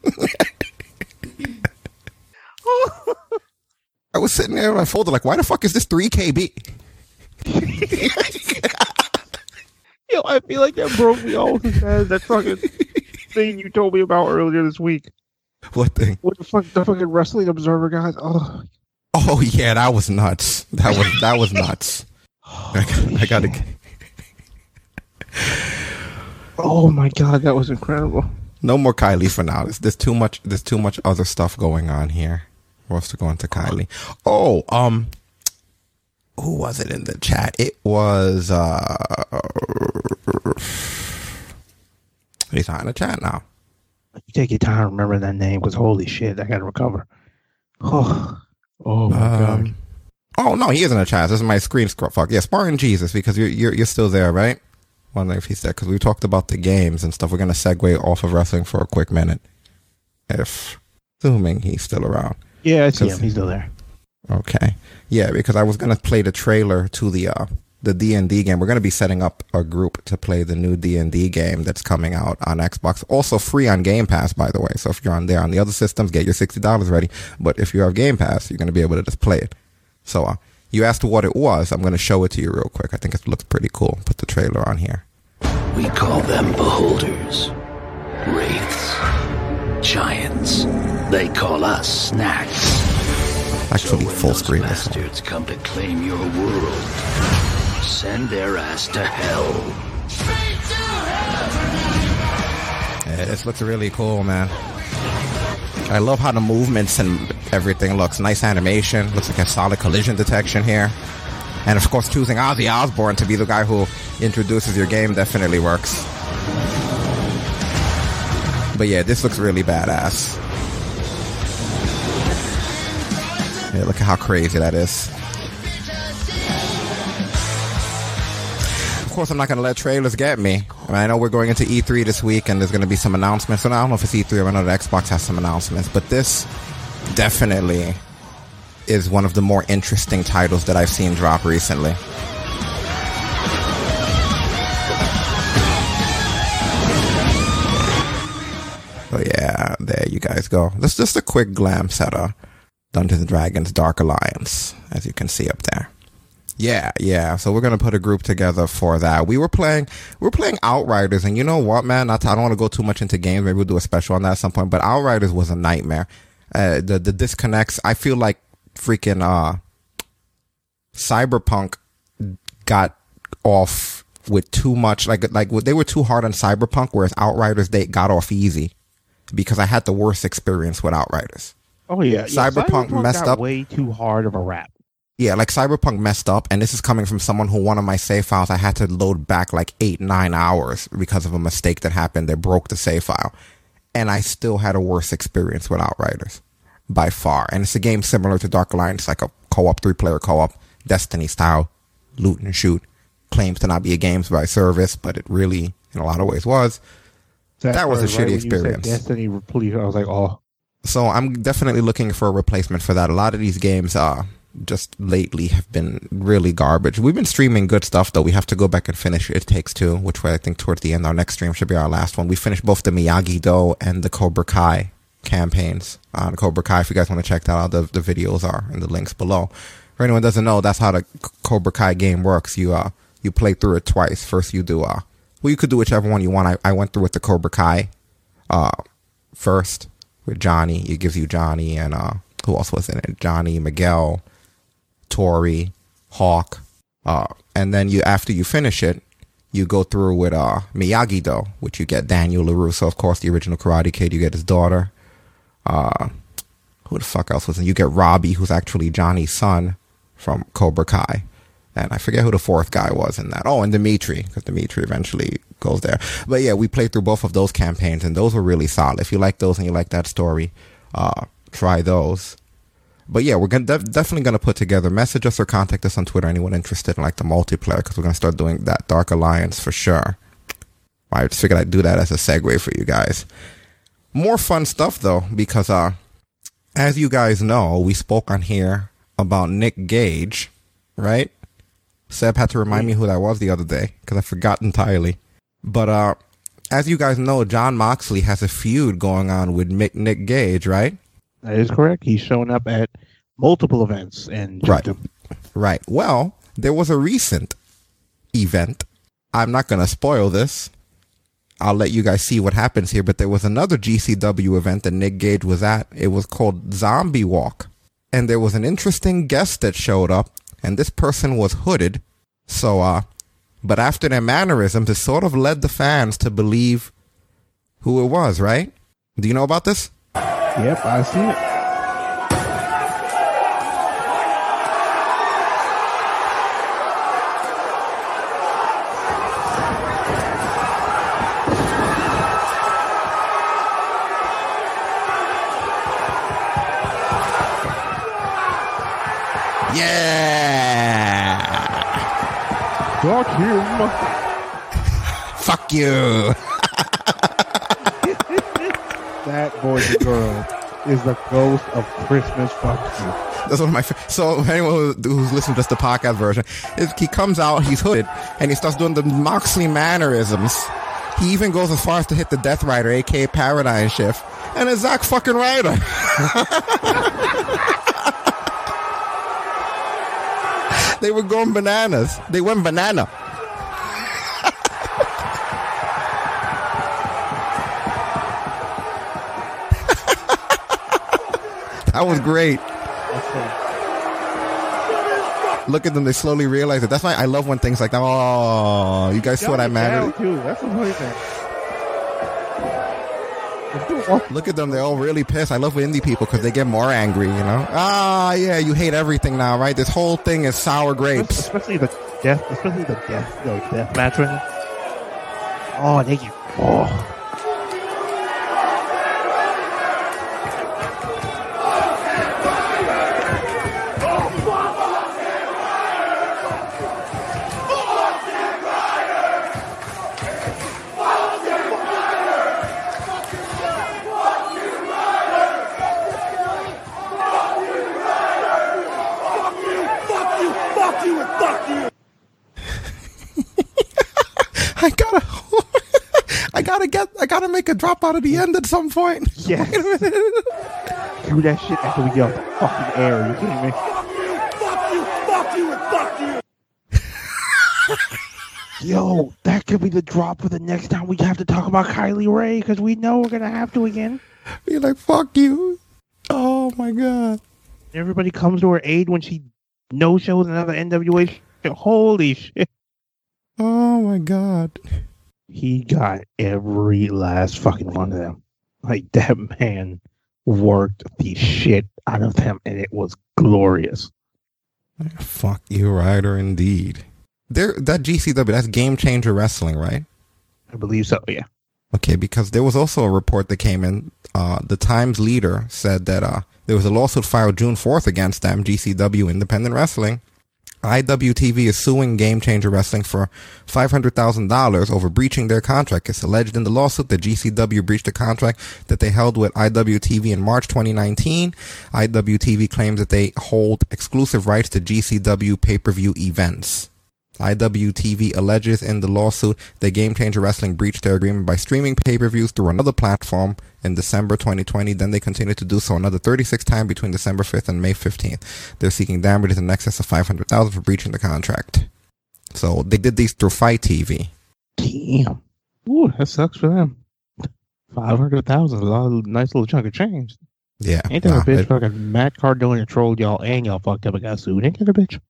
I was sitting there in my folder like, why the fuck is this 3 KB? Yo, I feel like that broke me off that fucking thing you told me about earlier this week. What thing? What the fuck, the fucking Wrestling Observer guys? Oh, Oh yeah, that was nuts. That was that was nuts. I, got- I gotta. oh my god, that was incredible. No more Kylie for now. There's, there's too much. There's too much other stuff going on here. Us to go into Kylie. Oh, um, who was it in the chat? It was. uh He's not in the chat now. You take your time Remember that name because holy shit, I gotta recover. Oh, oh my god. Um, oh no, he isn't a chat. This is my screen scroll. Fuck yeah, Spartan Jesus because you're you're you're still there, right? Wondering if he's there because we talked about the games and stuff. We're gonna segue off of wrestling for a quick minute, if assuming he's still around. Yeah, I see him. He's still there. Okay, yeah, because I was gonna play the trailer to the uh the D and D game. We're going to be setting up a group to play the new D and D game that's coming out on Xbox. Also free on Game Pass, by the way. So if you're on there on the other systems, get your sixty dollars ready. But if you have Game Pass, you're going to be able to just play it. So uh, you asked what it was. I'm going to show it to you real quick. I think it looks pretty cool. Put the trailer on here. We call them beholders, wraiths, giants. They call us snacks. Actually, so full screen. Bastards come to claim your world, send their ass to hell. Yeah, this looks really cool, man. I love how the movements and everything looks. Nice animation. Looks like a solid collision detection here. And of course, choosing Ozzy Osbourne to be the guy who introduces your game definitely works. But yeah, this looks really badass. Yeah, look at how crazy that is. Course, I'm not going to let trailers get me. I, know we're going into E3 this week, and there's going to be some announcements. And I don't know if it's E3 or I know that Xbox has some announcements, but this definitely is one of the more interesting titles that I've seen drop recently. So yeah, there you guys go. That's just a quick glance at a Dungeons and Dragons Dark Alliance, as you can see up there. Yeah, yeah. So we're gonna put a group together for that. We were playing, we were playing Outriders, and you know what, man? Not I don't want to go too much into games. Maybe we'll do a special on that at some point. But Outriders was a nightmare. Uh, the the disconnects. I feel like freaking uh, Cyberpunk got off with too much. Like like they were too hard on Cyberpunk, whereas Outriders they got off easy because I had the worst experience with Outriders. Oh yeah, yeah. Cyberpunk messed up. Way too hard of a rap. Yeah, like Cyberpunk messed up, and this is coming from someone who one of my save files I had to load back like eight, nine hours because of a mistake that happened that broke the save file. And I still had a worse experience with Outriders by far. And it's a game similar to Dark Alliance, like a co-op, three-player co-op, Destiny style, loot and shoot. Claims to not be a games by service, but it really, in a lot of ways, was. That was a right shitty when you said experience. Destiny Replete. I was like, oh, So I'm definitely looking for a replacement for that. A lot of these games, uh, just lately have been really garbage. We've been streaming good stuff though. We have to go back and finish It Takes Two, which I think towards the end, our next stream should be our last one. We finished both the Miyagi Do and the Cobra Kai campaigns on Cobra Kai. If you guys want to check that out, the, the videos are in the links below. For anyone doesn't know, that's how the Cobra Kai game works. You, uh, you play through it twice. First you do, uh, well, you could do whichever one you want. I, I went through with the Cobra Kai, uh, first with Johnny. It gives you Johnny and, uh, who else was in it? Johnny, Miguel, Tori, Hawk, uh, and then you after you finish it, you go through with uh Miyagi Do, which you get Daniel Larusso, of course, the original Karate Kid. You get his daughter. Uh, who the fuck else was in? You get Robbie, who's actually Johnny's son from Cobra Kai, and I forget who the fourth guy was in that. Oh, and Demetri, because Demetri eventually goes there. But yeah, we played through both of those campaigns, and those were really solid. If you like those and you like that story, uh, try those but yeah, we're gonna def- definitely gonna put together. Message us or contact us on Twitter. Anyone interested in like the multiplayer? Because we're gonna start doing that Dark Alliance for sure. I just figured I'd do that as a segue for you guys. More fun stuff though, because uh, as you guys know, we spoke on here about Nick Gage, right? Seb had to remind me who that was the other day because I forgot entirely. But uh, as you guys know, Jon Moxley has a feud going on with Mick Nick Gage, right? That is correct. He's shown up at multiple events and Right. Right. Well, there was a recent event. I'm not going to spoil this. I'll let you guys see what happens here, but there was another GCW event that Nick Gage was at. It was called Zombie Walk. And there was an interesting guest that showed up, and this person was hooded. So, uh, but after their mannerisms, it sort of led the fans to believe who it was, right? Do you know about this? Yep, I see it. Yeah! Fuck him. Fuck you! That boy and girl is the ghost of Christmas fuck you. That's one of my. So anyone who- who's listening to just the podcast version, he comes out, he's hooded, and he starts doing the Moxley mannerisms. He even goes as far as to hit the Death Rider, aka Paradigm Shift, and it's Zack fucking Ryder. they were going bananas. They went banana. That was great. Look at them; they slowly realize it. That's why I love when things like that. Oh, you guys saw that man. too. That's thing. Look at them; they're all really pissed. I love indie people because they get more angry. You know? Ah, yeah, you hate everything now, right? This whole thing is sour grapes. Especially the death, especially the death, the death match. Oh, they get. Oh. I gotta, I gotta get, I gotta make a drop out of the end at some point. Yes. Wait a minute. Do that shit after we get off the fucking air. Fuck you kidding me? Yo, that could be the drop for the next time we have to talk about Kylie Rae because we know we're gonna have to again. Be like, fuck you. Oh my god. Everybody comes to her aid when she no shows another NWA. Holy shit! Oh my god. He got every last fucking one of them. Like that man worked the shit out of them, and it was glorious. Fuck you, Ryder, indeed. There, that GCW, that's Game Changer Wrestling, right? I believe so. Yeah. Okay, because there was also a report that came in. Uh, the Times leader said that uh, there was a lawsuit filed June 4th against them, GCW Independent Wrestling. IWTV is suing Game Changer Wrestling for $500,000 over breaching their contract. It's alleged in the lawsuit that GCW breached a contract that they held with IWTV in March 2019. IWTV claims that they hold exclusive rights to GCW pay-per-view events. IWTV alleges in the lawsuit that Game Changer Wrestling breached their agreement by streaming pay-per-views through another platform in December 2020. Then they continued to do so another 36 times between December 5th and May 15th. They're seeking damages in excess of 500,000 for breaching the contract. So they did these through FITE TV. Damn. Ooh, that sucks for them. Five hundred thousand is a lot of nice little chunk of change. Yeah. Ain't that nah, a bitch? it- fucking Matt Cardona trolled y'all and y'all fucked up and got sued. Ain't that a bitch?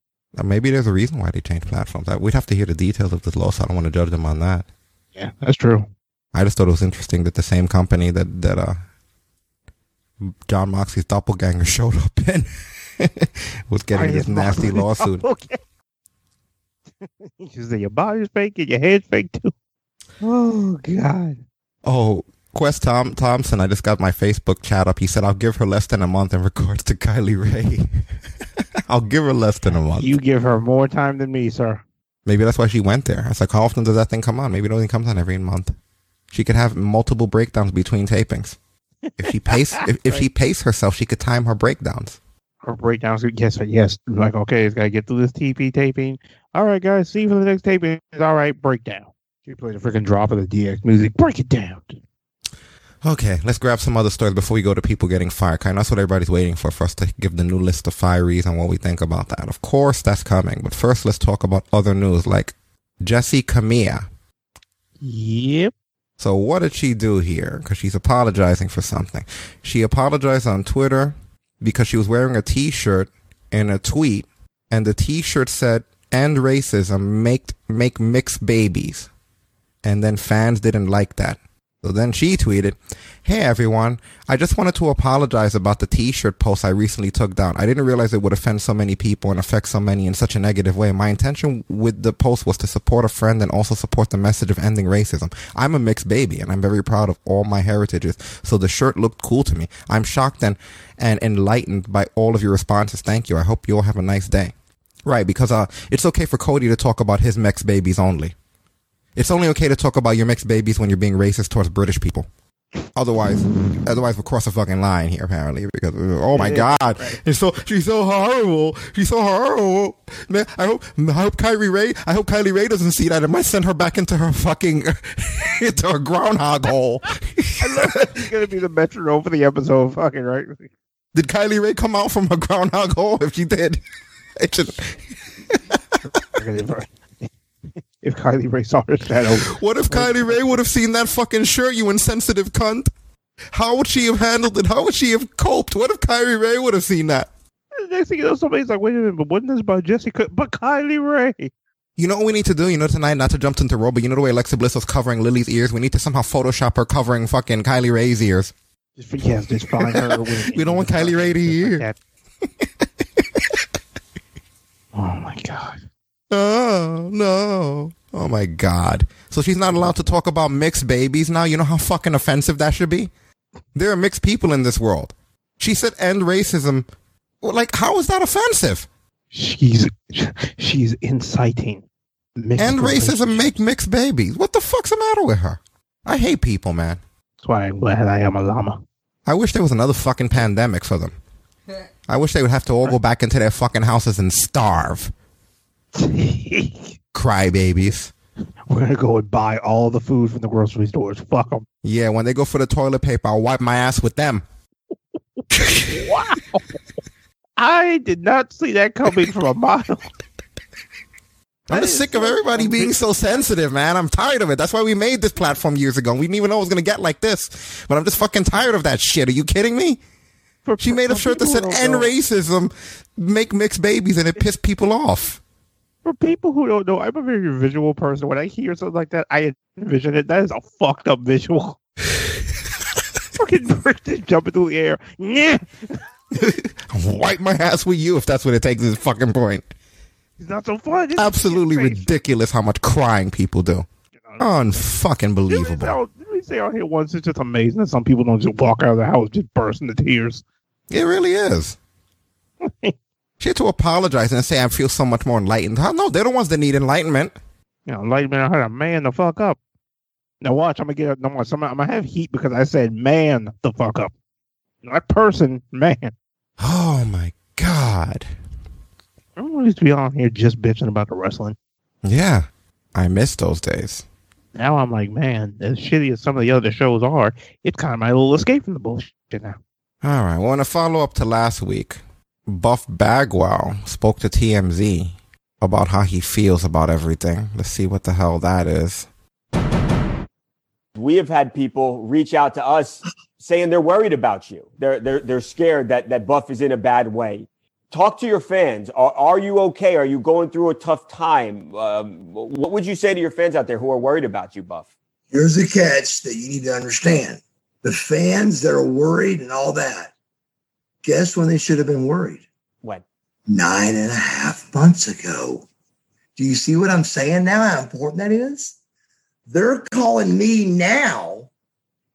Maybe there's a reason why they changed platforms. I- We'd have to hear the details of this lawsuit. I don't want to judge them on that. Yeah, that's true. I just thought it was interesting that the same company that that uh Jon Moxley's doppelganger showed up in was getting this nasty lawsuit. Okay. She said your body's fake and your head's fake too. Oh God. Oh, Quest Tom Thompson, I just got my Facebook chat up. He said I'll give her less than a month in regards to Kylie Rae. I'll give her less than a month. You give her more time than me, sir. Maybe that's why she went there. I was like, how often does that thing come on? Maybe it only comes on every month. She could have multiple breakdowns between tapings. If she pace, if, if she pace herself, she could time her breakdowns. Her breakdowns. Yes, yes. Like, okay, it's gotta get through this TP taping. All right, guys, see you for the next taping. All right, breakdown. She plays a freaking drop of the DX music. Break it down. Okay, let's grab some other stories before we go to people getting fired. Kind of that's what everybody's waiting for, for us to give the new list of firees and what we think about that. Of course, that's coming. But first, let's talk about other news like Jesse Camilla. Yep. So what did she do here? Because she's apologizing for something. She apologized on Twitter because she was wearing a T-shirt in a tweet, and the T-shirt said "End racism, make make mixed babies," and then fans didn't like that. So then she tweeted, Hey everyone, I just wanted to apologize about the t-shirt post I recently took down. I didn't realize it would offend so many people and affect so many in such a negative way. My intention with the post was to support a friend and also support the message of ending racism. I'm a mixed baby and I'm very proud of all my heritages, so the shirt looked cool to me. I'm shocked and, and enlightened by all of your responses. Thank you. I hope you all have a nice day. Right, because uh, it's okay for Cody to talk about his mixed babies only. It's only okay to talk about your mixed babies when you're being racist towards British people. Otherwise, otherwise we'll cross a fucking line here apparently because oh my god, it's so she's so horrible. She's so horrible. Man, I hope I hope Kylie Rae. I hope Kylie Rae doesn't see that. It might send her back into her fucking into her groundhog hole. I she's gonna be the metronome for the episode. Fucking right. Did Kylie Rae come out from her groundhog hole? If she did, it should, if Kylie Rae saw her shadow, what if Kylie Rae would have seen that fucking shirt? You insensitive cunt. How would she have handled it? How would she have coped? What if Kylie Rae would have seen that? next thing you know, somebody's like, "Wait a minute, but wasn't this about Jessica? But Kylie Rae." You know what we need to do? You know tonight, not to jump into role, but you know the way Alexa Bliss was covering Lily's ears? We need to somehow Photoshop her covering fucking Kylie Rae's ears. Just just find her. with- We don't want Kylie Rae to hear. Like oh my god. Oh, no. Oh my God. So she's not allowed to talk about mixed babies now? You know how fucking offensive that should be? There are mixed people in this world. She said end racism. Like, how is that offensive? She's she's inciting. mixed End racism, make mixed babies. What the fuck's the matter with her? I hate people, man. That's why I'm glad I am a llama. I wish there was another fucking pandemic for them. I wish they would have to all go back into their fucking houses and starve. We're gonna go and buy all the food from the grocery stores. Fuck them. Yeah, when they go for the toilet paper, I'll wipe my ass with them. Wow. I did not see that coming from a mile. I'm just sick of everybody being so sensitive, man. I'm tired of it. That's why we made this platform years ago. We didn't even know it was going to get like this. But I'm just fucking tired of that shit. Are you kidding me? For- She made a shirt that said end know- racism, make mixed babies, and it pissed people off. For people who don't know, I'm a very visual person. When I hear something like that, I envision it. That is a fucked up visual. Fucking person jumping through the air. Yeah. Wipe my ass with you if that's what it takes this fucking point. It's not so fun. It's Absolutely ridiculous how much crying people do. Unfucking believable. let me say out here once, it's just amazing that some people don't just walk out of the house just bursting into tears. It really is. She had to apologize and say, I feel so much more enlightened. How- No, they're the ones that need enlightenment. You know, man, I had a man the fuck up. Now watch, I'm gonna get no more. I'm, I'm gonna have heat because I said man the fuck up, not person, man. Oh my God. Everyone used to be on here just bitching about the wrestling. Yeah. I miss those days. Now I'm like, man, as shitty as some of the other shows are, it's kind of my little escape from the bullshit now. All right. Well, in a follow up to last week, Buff Bagwell spoke to TMZ about how he feels about everything. Let's see what the hell that is. we have had people reach out to us saying they're worried about you. They're they're they're scared that that Buff is in a bad way. Talk to your fans. Are, are you okay? Are you going through a tough time? Um, what would you say to your fans out there who are worried about you, Buff? Here's the catch that you need to understand. The fans that are worried and all that, guess when they should have been worried? When? Nine and a half months ago. Do you see what I'm saying now? How important that is? They're calling me now.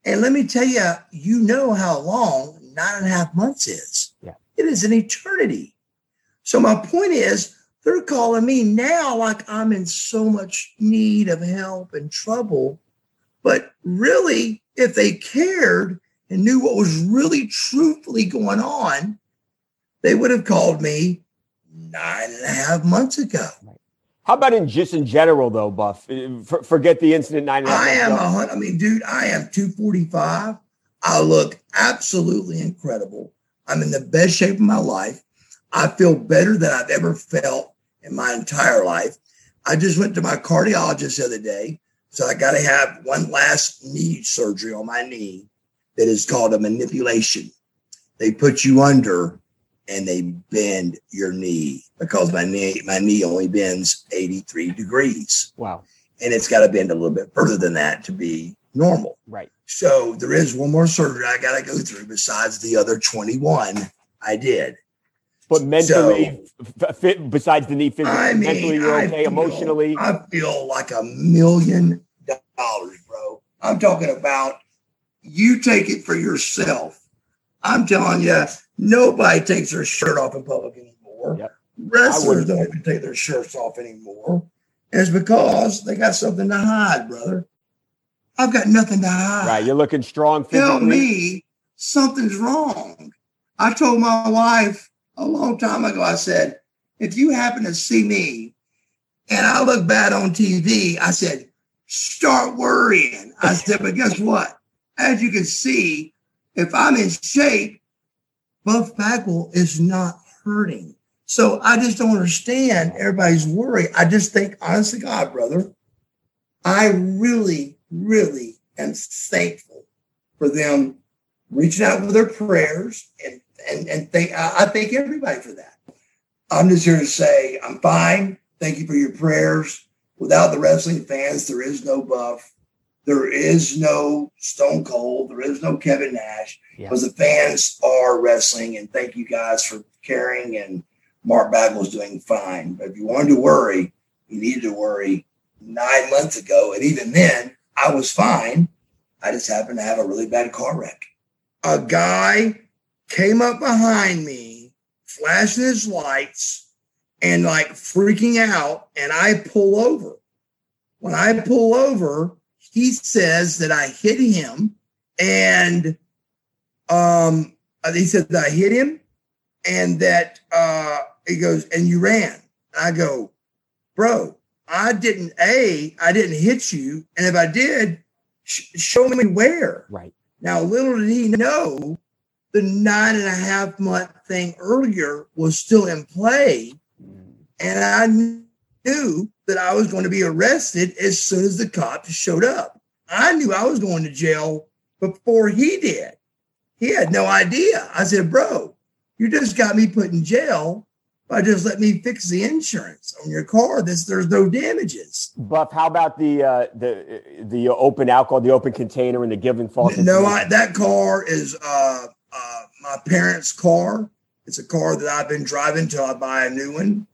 And let me tell you, you know how long nine and a half months is. Yeah. It is an eternity. So my point is, they're calling me now like I'm in so much need of help and trouble. But really, if they cared and knew what was really truthfully going on, they would have called me nine and a half months ago. How about in just in general, though, Buff? Uh, For, forget the incident nine. and a half I months am ago. a hun- I mean, dude, I am 245. I look absolutely incredible. I'm in the best shape of my life. I feel better than I've ever felt in my entire life. I just went to my cardiologist the other day. So I got to have one last knee surgery on my knee that is called a manipulation. They put you under and they bend your knee because my knee, my knee only bends 83 degrees Wow. and it's got to bend a little bit further than that to be normal. Right. So there is one more surgery I got to go through besides the other 21 I did. But mentally, f- fit, besides the knee, physically, I mean, mentally, you're I okay. feel- emotionally, I feel like a million dollars, bro. I'm talking about you take it for yourself. I'm telling you, nobody takes their shirt off in public anymore. Yep. Wrestlers don't even take their shirts off anymore. And it's because they got something to hide, brother. I've got nothing to hide. Right. You're looking strong Tell me something's wrong. I told my wife a long time ago, I said, if you happen to see me and I look bad on TV, I said, start worrying. I said, but guess what? As you can see, if I'm in shape, Buff Bagwell is not hurting. So I just don't understand everybody's worry. I just think, honest to God, brother, I really, really am thankful for them reaching out with their prayers and and and thank I, I thank everybody for that. I'm just here to say I'm fine. Thank you for your prayers. Without the wrestling fans, there is no Buff. There is no Stone Cold. There is no Kevin Nash Yeah. because the fans are wrestling. And thank you guys for caring. And Mark Bagwell's doing fine. But if you wanted to worry, you needed to worry nine months ago. And even then, I was fine. I just happened to have a really bad car wreck. A guy came up behind me, flashing his lights and like freaking out. And I pull over. When I pull over, he says that I hit him and um he said that I hit him and that uh he goes and you ran. I go, bro, I didn't a I didn't hit you, and if I did, sh- show me where. Right. Now, little did he know, the nine and a half month thing earlier was still in play, and I knew that I was going to be arrested as soon as the cops showed up. I knew I was going to jail before he did. He had no idea. I said, bro, you just got me put in jail by just let me fix the insurance on your car. This there's no damages. Buff, how about the uh, the the open alcohol, the open container, and the giving false? No. I, that car is uh, uh, my parents' car. It's a car that I've been driving till I buy a new one.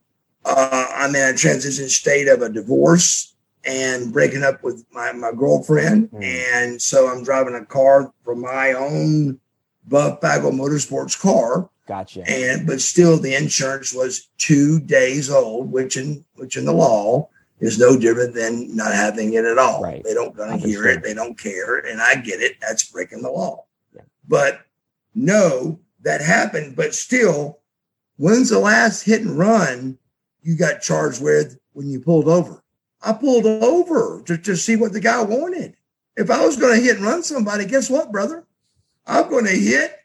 Uh, I'm in a transition state of a divorce and breaking up with my, my girlfriend. Mm. And so I'm driving a car from my own Buff Bagwell Motorsports car. Gotcha. And but still the insurance was two days old, which in which in the law is no different than not having it at all. Right. They don't gonna hear it, they don't care, and I get it. That's breaking the law. Yeah. But no, that happened. But still, when's the last hit and run you got charged with when you pulled over? I pulled over to, to see what the guy wanted. If I was going to hit and run somebody, guess what, brother? I'm going to hit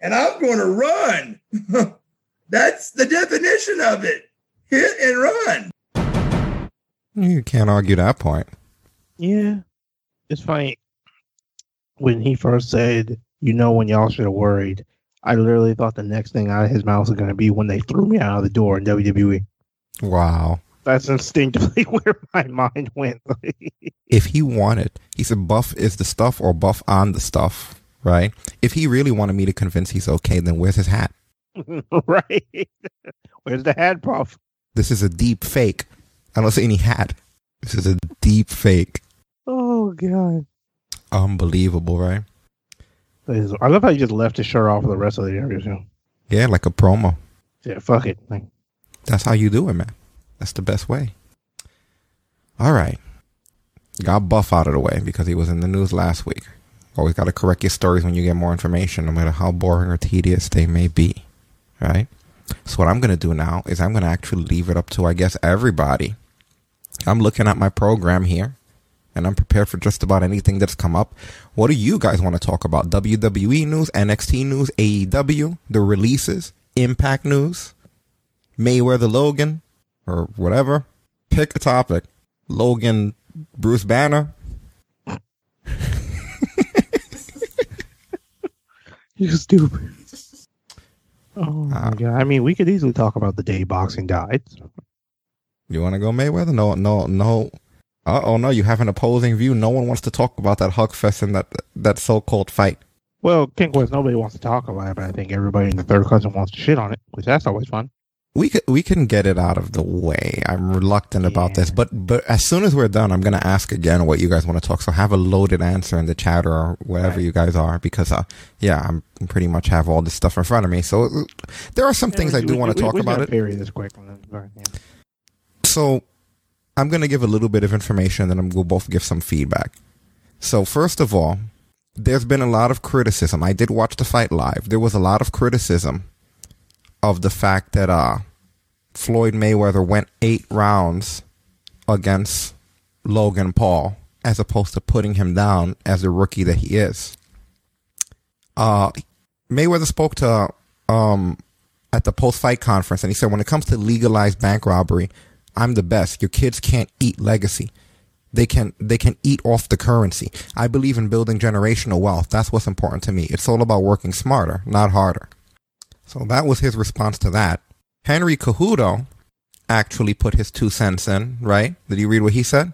and I'm going to run. That's the definition of it hit and run. You can't argue that point. Yeah. It's funny. When he first said, you know, when y'all should have worried, I literally thought the next thing out of his mouth was going to be when they threw me out of the door in WWE. Wow. That's instinctively where my mind went. If he wanted, he said buff is the stuff or buff on the stuff, right? If he really wanted me to convince he's okay, then where's his hat? right. Where's the hat puff? This is a deep fake. I don't see any hat. This is a deep fake. Oh, God. Unbelievable, right? I love how you just left his shirt off for the rest of the interview. Yeah, like a promo. Yeah, fuck it. Like, That's how you do it, man. That's the best way. All right. Got Buff out of the way because he was in the news last week. Always got to correct your stories when you get more information, no matter how boring or tedious they may be. Right? So, what I'm going to do now is I'm going to actually leave it up to, I guess, everybody. I'm looking at my program here and I'm prepared for just about anything that's come up. What do you guys want to talk about? WWE news, NXT news, AEW, the releases, Impact news, Mayweather Logan, or whatever. Pick a topic. Logan, Bruce Banner. you stupid. Oh, my Uh, God. I mean, we could easily talk about the day boxing died. You want to go Mayweather? No, no, no. Uh oh, no. You have an opposing view. No one wants to talk about that Huck Fest and that that so-called fight. Well, King Quest, nobody wants to talk about it, but I think everybody in the third cousin wants to shit on it, which that's always fun. We could, we can get it out of the way. I'm reluctant about this, but but as soon as we're done, I'm gonna ask again what you guys want to talk. So have a loaded answer in the chat or wherever Right. you guys are, because uh, yeah, I'm pretty much have all this stuff in front of me. So uh, there are some things I do want to talk about it. This quick. yeah. So I'm going to give a little bit of information and then we'll both give some feedback. So first of all, there's been a lot of criticism. I did watch the fight live. There was a lot of criticism of the fact that uh, Floyd Mayweather went eight rounds against Logan Paul as opposed to putting him down as the rookie that he is. Uh, Mayweather spoke to um, at the post fight conference and he said, when it comes to legalized bank robbery, I'm the best. Your kids can't eat legacy. They can they can eat off the currency. I believe in building generational wealth. That's what's important to me. It's all about working smarter, not harder. So that was his response to that. Henry Cejudo actually put his two cents in, right? Did you read what he said?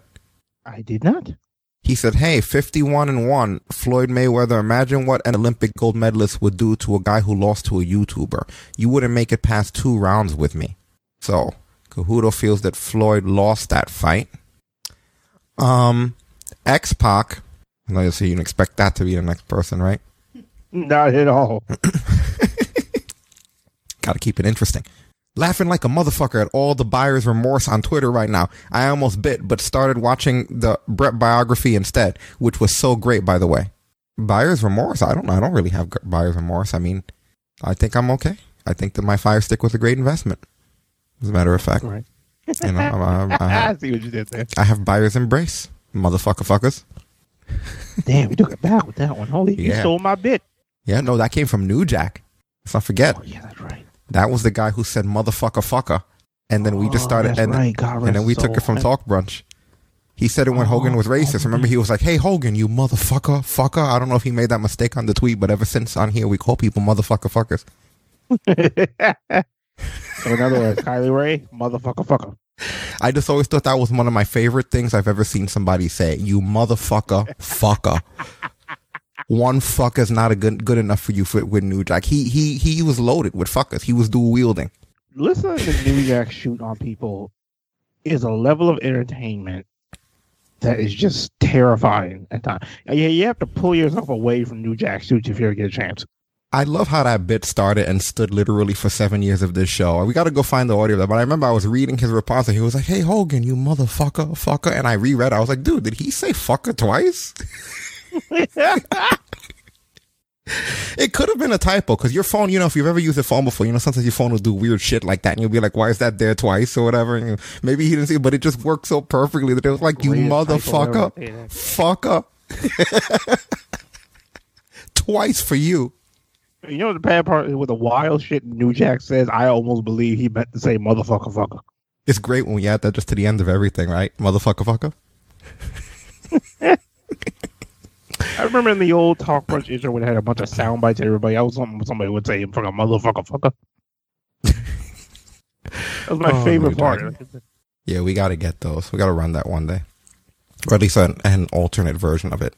I did not. He said, "Hey, 51 and 1, Floyd Mayweather, imagine what an Olympic gold medalist would do to a guy who lost to a YouTuber. You wouldn't make it past 2 rounds with me." So, Cejudo feels that Floyd lost that fight. Um, X Pac. I so you can expect that to be the next person, right? Not at all. Got to keep it interesting. Laughing like a motherfucker at all the buyer's remorse on Twitter right now. I almost bit, but started watching the Brett biography instead, which was so great, by the way. Buyer's remorse? I don't know. I don't really have buyer's remorse. I mean, I think I'm okay. I think that my Fire Stick was a great investment. As a matter of fact, Right. you know, I, I, I, I have, see what you did there. I have buyer's embrace, motherfucker fuckers. Damn, we took it back with that one. Holy, you Yeah. stole my bit. Yeah, no, that came from New Jack. Let's not forget. Oh, yeah, that's right. That was the guy who said motherfucker fucker. And then we just Oh, started and, right. God and then we his took it from Talk Brunch. He said it when Hogan was oh, racist. Remember he was like, Hey Hogan, you motherfucker, fucker. I don't know if he made that mistake on the tweet, but ever since on here we call people motherfucker fuckers. so in other words, Kylie Rae, motherfucker, fucker. I just always thought that was one of my favorite things I've ever seen somebody say. You motherfucker fucker. One fuck is not a good good enough for you for, with New Jack. He he he was loaded with fuckers. He was dual wielding. Listening to New Jack shoot on people is a level of entertainment that is just terrifying at times. Yeah, you have to pull yourself away from New Jack shoots if you ever get a chance. I love how that bit started and stood literally for seven years of this show. We got to go find the audio of that. But I remember I was reading his response and he was like, "Hey Hogan, you motherfucker, fucker," and I reread. it. I was like, "Dude, did he say fucker twice?" It could have been a typo because your phone, you know, if you've ever used a phone before, you know, sometimes your phone will do weird shit like that, and you'll be like, "Why is that there twice?" or whatever. And maybe he didn't see it, but it just worked so perfectly that it was like, "You motherfucker, fucker." Twice for you. You know the bad part with the wild shit New Jack says, I almost believe he meant to say motherfucker fucker. It's great when we add that just to the end of everything, right? Motherfucker, fucker. I remember in the old Talk Brunch intro when it had a bunch of sound bites. Everybody else, something somebody would say, "Fucking motherfucker, fucker." that was my Oh, favorite part. Yeah, we got to get those. We got to run that one day, or at least an, an alternate version of it.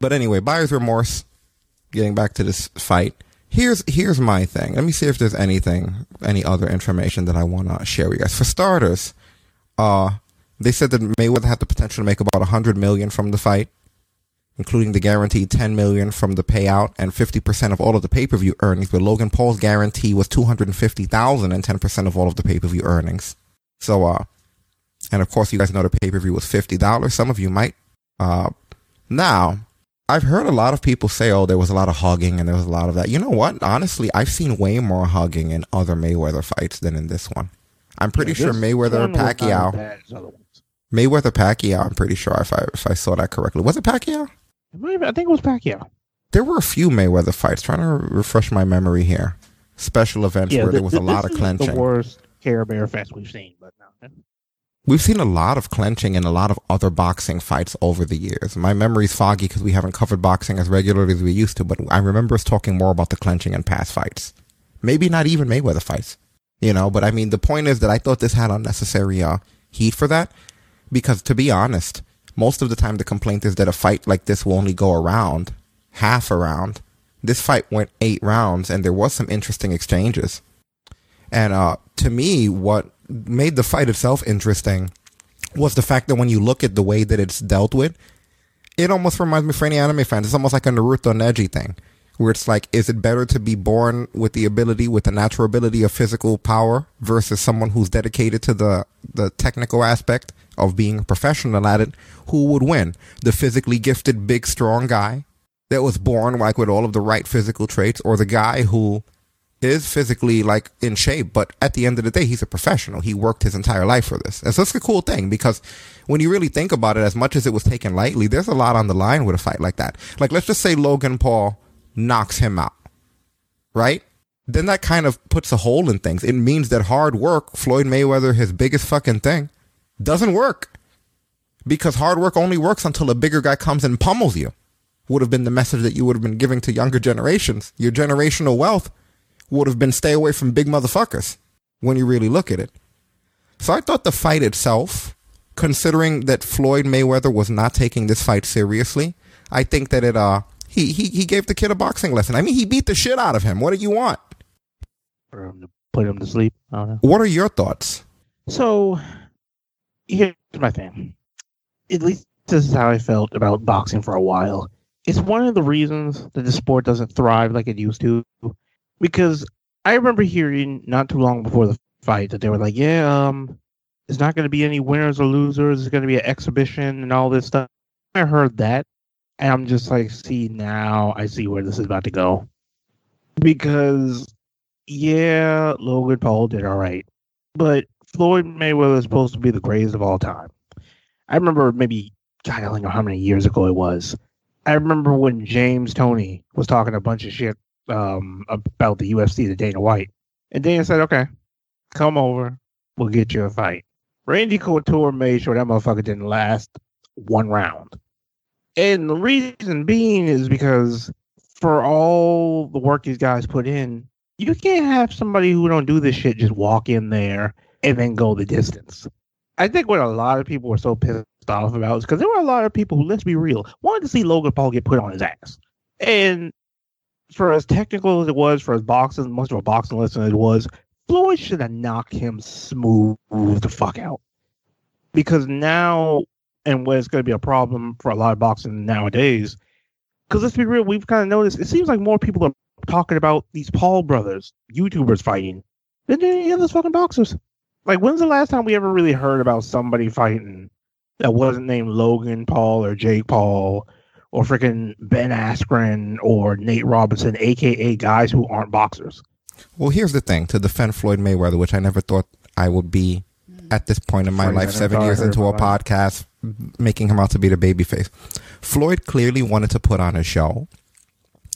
But anyway, buyer's remorse. Getting back to this fight, here's here's my thing. Let me see if there's anything, any other information that I want to share with you guys. For starters, uh, they said that Mayweather had the potential to make about a hundred million from the fight, including the guaranteed ten million from the payout and fifty percent of all of the pay per view earnings. But Logan Paul's guarantee was two hundred and fifty thousand and ten percent of all of the pay per view earnings. So, uh, and of course, you guys know the pay per view was fifty dollars. Some of you might. Uh, now, I've heard a lot of people say, "Oh, there was a lot of hugging and there was a lot of that." You know what? Honestly, I've seen way more hugging in other Mayweather fights than in this one. I'm pretty Yeah, sure Mayweather one was not as Pacquiao, bad as other ones. Mayweather Pacquiao. I'm pretty sure if I if I saw that correctly, was it Pacquiao? It might have I think it was Pacquiao. There were a few Mayweather fights. Trying to refresh my memory here. Special events where th- there was a lot of clenching. The worst Care Bear fest we've seen, but no. We've seen a lot of clenching in a lot of other boxing fights over the years. My memory's foggy because we haven't covered boxing as regularly as we used to, but I remember us talking more about the clenching in past fights. Maybe not even Mayweather fights, you know, but I mean, the point is that I thought this had unnecessary uh, heat for that because to be honest, most of the time the complaint is that a fight like this will only go around, half a round. This fight went eight rounds and there was some interesting exchanges. And uh, to me, what made the fight itself interesting was the fact that when you look at the way that it's dealt with, it almost reminds me for any anime fans. It's almost like a Naruto Neji thing, where it's like, is it better to be born with the ability, with the natural ability of physical power, versus someone who's dedicated to the the technical aspect of being a professional at it, who would win? The physically gifted, big, strong guy that was born like with all of the right physical traits, or the guy who is physically like in shape, but at the end of the day, he's a professional. He worked his entire life for this. And so it's a cool thing because when you really think about it, as much as it was taken lightly, there's a lot on the line with a fight like that. Like, let's just say Logan Paul knocks him out, right? Then that kind of puts a hole in things. It means that hard work, Floyd Mayweather, his biggest fucking thing, doesn't work. Because hard work only works until a bigger guy comes and pummels you. Would have been the message that you would have been giving to younger generations. Your generational wealth would have been stay away from big motherfuckers when you really look at it. So I thought the fight itself, considering that Floyd Mayweather was not taking this fight seriously, I think that it uh he he he gave the kid a boxing lesson. I mean, he beat the shit out of him. What do you want? For him to put him to sleep. I don't know. What are your thoughts? So here's my thing. At least this is how I felt about boxing for a while. It's one of the reasons that the sport doesn't thrive like it used to. Because I remember hearing not too long before the fight that they were like, Yeah, um, it's not gonna be any winners or losers, it's gonna be an exhibition and all this stuff. I heard that and I'm just like, see now I see where this is about to go. Because yeah, Logan Paul did all right. But Floyd Mayweather is supposed to be the greatest of all time. I remember maybe God, I don't know how many years ago it was. I remember when James Toney was talking a bunch of shit um, about the UFC to Dana White, and Dana said, "Okay, come over, we'll get you a fight." Randy Couture made sure that motherfucker didn't last one round, and the reason being is because for all the work these guys put in, you can't have somebody who don't do this shit just walk in there and then go the distance. I think what a lot of people were so pissed off about is because there were a lot of people who, let's be real, wanted to see Logan Paul get put on his ass. And for as technical as it was, for as boxing, much of a boxing lesson it was, Floyd should have knocked him smooth the fuck out. Because now, and what is going to be a problem for a lot of boxing nowadays, because let's be real, we've kind of noticed it seems like more people are talking about these Paul brothers, YouTubers fighting, than any of those fucking boxers. Like, when's the last time we ever really heard about somebody fighting that wasn't named Logan Paul or Jake Paul or freaking Ben Askren or Nate Robinson, aka guys who aren't boxers? Well, here's the thing to defend Floyd Mayweather, which I never thought I would be at this point in my life, seven years into a podcast, making him out to be the babyface. Floyd clearly wanted to put on a show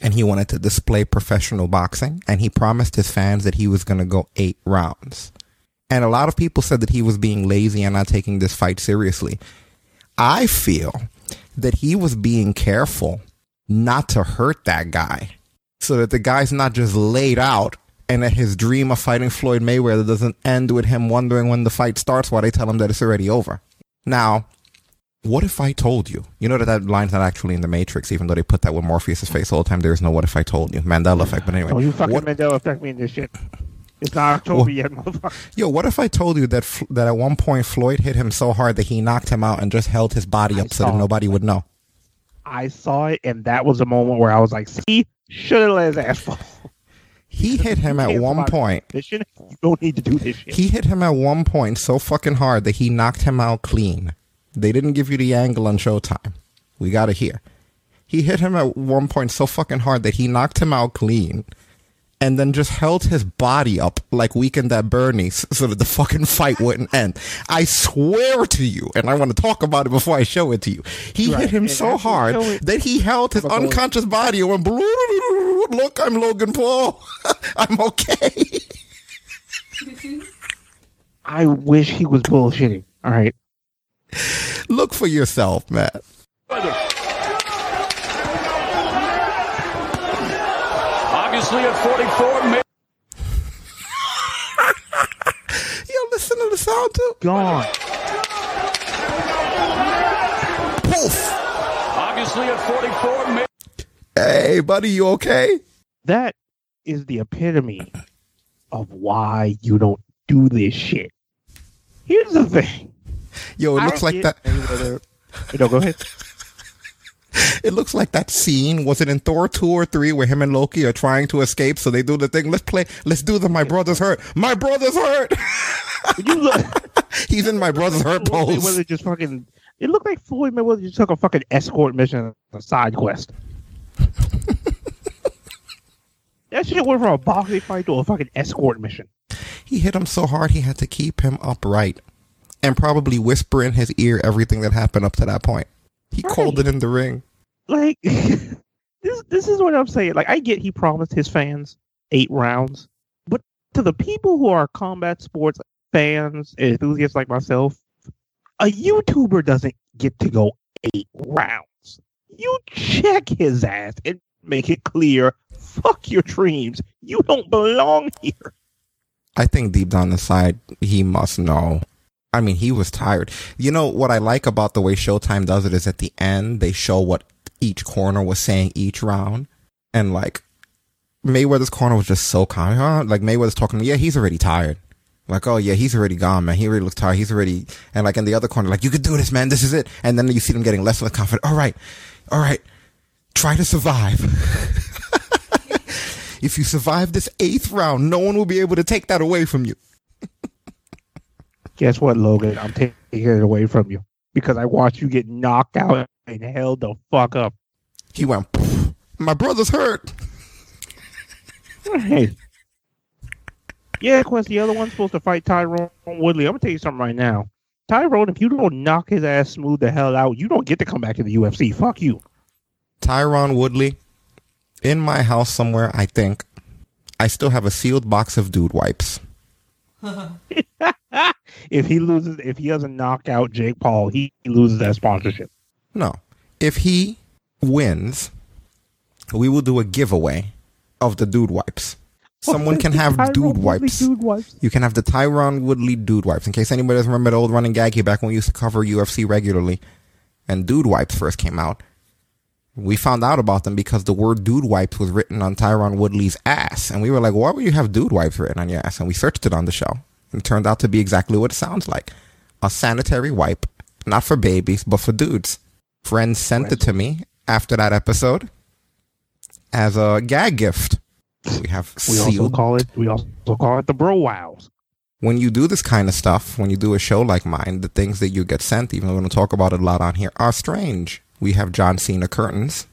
and he wanted to display professional boxing and he promised his fans that he was going to go eight rounds. And a lot of people said that he was being lazy and not taking this fight seriously. I feel that he was being careful not to hurt that guy so that the guy's not just laid out and that his dream of fighting Floyd Mayweather doesn't end with him wondering when the fight starts while they tell him that it's already over. Now, what if I told you? You know that that line's not actually in the Matrix, even though they put that with Morpheus' face all the time. There is no what if I told you. Mandela effect. But anyway. Oh, you fucking what- Mandela affect me in this shit. It's not October What- yet, motherfucker. Yo, what if I told you that F- that at one point Floyd hit him so hard that he knocked him out and just held his body I up so that nobody would know? I saw it, and that was a moment where I was like, see, should have let his ass fall. He hit him at one point. You don't need to do this shit. He hit him at one point so fucking hard that he knocked him out clean. They didn't give you the angle on Showtime. We got it here. He hit him at one point so fucking hard that he knocked him out clean and then just held his body up like Weekend at Bernie's so that the fucking fight wouldn't end. I swear to you, and I want to talk about it before I show it to you. He Right, hit him and so hard show that he held his unconscious body and went, look, I'm Logan Paul. I'm okay. I wish he was bullshitting. All right. Look for yourself, man. Obviously, at 44, May- Yo, listen to the sound too. Gone. Poof. obviously at 44, May- Hey, buddy, you okay? That is the epitome of why you don't do this shit. Here's the thing. Yo, it looks don't like that. Mayweather- No, go ahead. It looks like that scene. Was it in Thor two or three where him and Loki are trying to escape? So they do the thing. Let's play. Let's do the. My brother's hurt. My brother's hurt. You look, He's in my brother's hurt pose. Mayweather just fucking. It looked like Floyd Mayweather just took a fucking escort mission, a side quest. that shit went from a boxing fight to a fucking escort mission. He hit him so hard he had to keep him upright and probably whisper in his ear everything that happened up to that point. He Right. called it in the ring. Like this. This is what I'm saying. Like I get he promised his fans eight rounds, but to the people who are combat sports fans and enthusiasts like myself, a YouTuber doesn't get to go eight rounds. You check his ass and make it clear. Fuck your dreams. You don't belong here. I think deep down inside, he must know. I mean, he was tired. You know, what I like about the way Showtime does it is at the end, they show what each corner was saying each round. And like, Mayweather's corner was just so calm. Huh? Like, Mayweather's talking, yeah, he's already tired. Like, oh yeah, he's already gone, man. He already looks tired. He's already, and like in the other corner, like, you could do this, man. This is it. And then you see them getting less and less confident. All right. All right. Try to survive. if you survive this eighth round, no one will be able to take that away from you. Guess what, Logan? I'm taking it away from you because I watched you get knocked out and held the fuck up. He went, my brother's hurt. Hey. Yeah, Quest, the other one's supposed to fight Tyron Woodley. I'm gonna tell you something right now. Tyrone, if you don't knock his ass smooth the hell out, you don't get to come back to the UFC. Fuck you. Tyron Woodley, in my house somewhere, I think. I still have a sealed box of dude wipes. if he loses, if he doesn't knock out Jake Paul, he, he loses that sponsorship. No. If he wins, we will do a giveaway of the dude wipes. Someone can have dude wipes. Dude wipes. You can have the Tyron Woodley dude wipes. In case anybody doesn't remember the old running gag here back when we used to cover UFC regularly and dude wipes first came out. We found out about them because the word dude wipes was written on Tyron Woodley's ass. And we were like, why would you have dude wipes written on your ass? And we searched it on the show. And it turned out to be exactly what it sounds like. A sanitary wipe, not for babies, but for dudes. Friends sent it to me after that episode as a gag gift. We have We also call it. We also call it the bro wows. when you do this kind of stuff, when you do a show like mine, the things that you get sent, even though we don't talk about it a lot on here, are strange. We have John Cena curtains.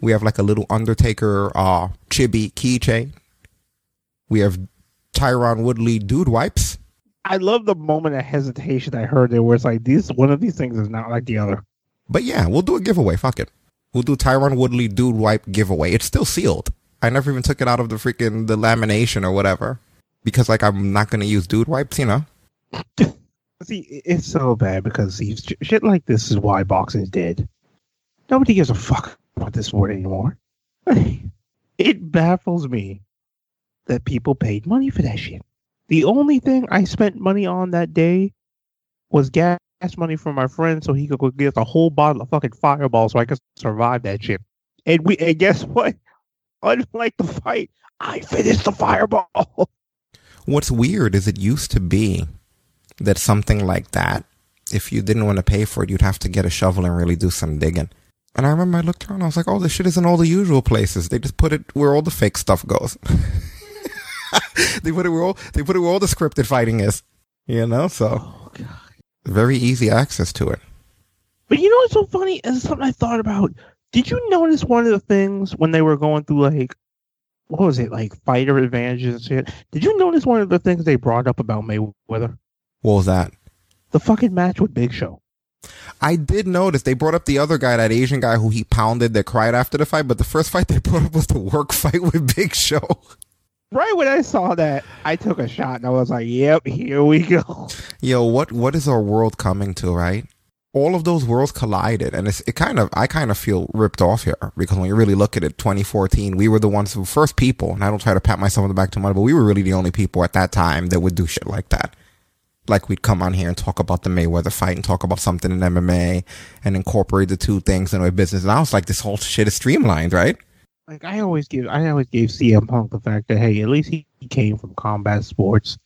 we have like a little Undertaker uh, chibi keychain. We have Tyron Woodley dude wipes. I love the moment of hesitation I heard there, where it's like this. One of these things is not like the other. But yeah, we'll do a giveaway. Fuck it. We'll do Tyron Woodley dude wipe giveaway. It's still sealed. I never even took it out of the freaking the lamination or whatever because like I'm not gonna use dude wipes, you know. See, it's so bad because see, shit like this is why boxing's dead. Nobody gives a fuck about this sport anymore. it baffles me that people paid money for that shit. The only thing I spent money on that day was gas money for my friend so he could go get a whole bottle of fucking fireball so I could survive that shit. And we and guess what? Unlike the fight, I finished the fireball. What's weird is it used to be that something like that, if you didn't want to pay for it, you'd have to get a shovel and really do some digging. And I remember I looked around, I was like, oh, this shit is in all the usual places. They just put it where all the fake stuff goes. they put it where all they put it where all the scripted fighting is. You know, so Oh god. very easy access to it. But you know what's so funny? Is something I thought about. Did you notice one of the things when they were going through like what was it, like fighter advantages and shit? Did you notice one of the things they brought up about Mayweather? What was that? The fucking match with Big Show. I did notice they brought up the other guy, that Asian guy who he pounded that cried after the fight, but the first fight they brought up was the work fight with Big Show. Right when I saw that, I took a shot and I was like, Yep, here we go. Yo, what what is our world coming to, right? All of those worlds collided, and it's it kind of I kind of feel ripped off here because when you really look at it, 2014, we were the ones who first people, and I don't try to pat myself on the back too much, but we were really the only people at that time that would do shit like that. Like we'd come on here and talk about the Mayweather fight and talk about something in MMA and incorporate the two things in our business. And I was like, this whole shit is streamlined, right? Like I always give I always gave CM Punk the fact that hey, at least he, he came from combat sports,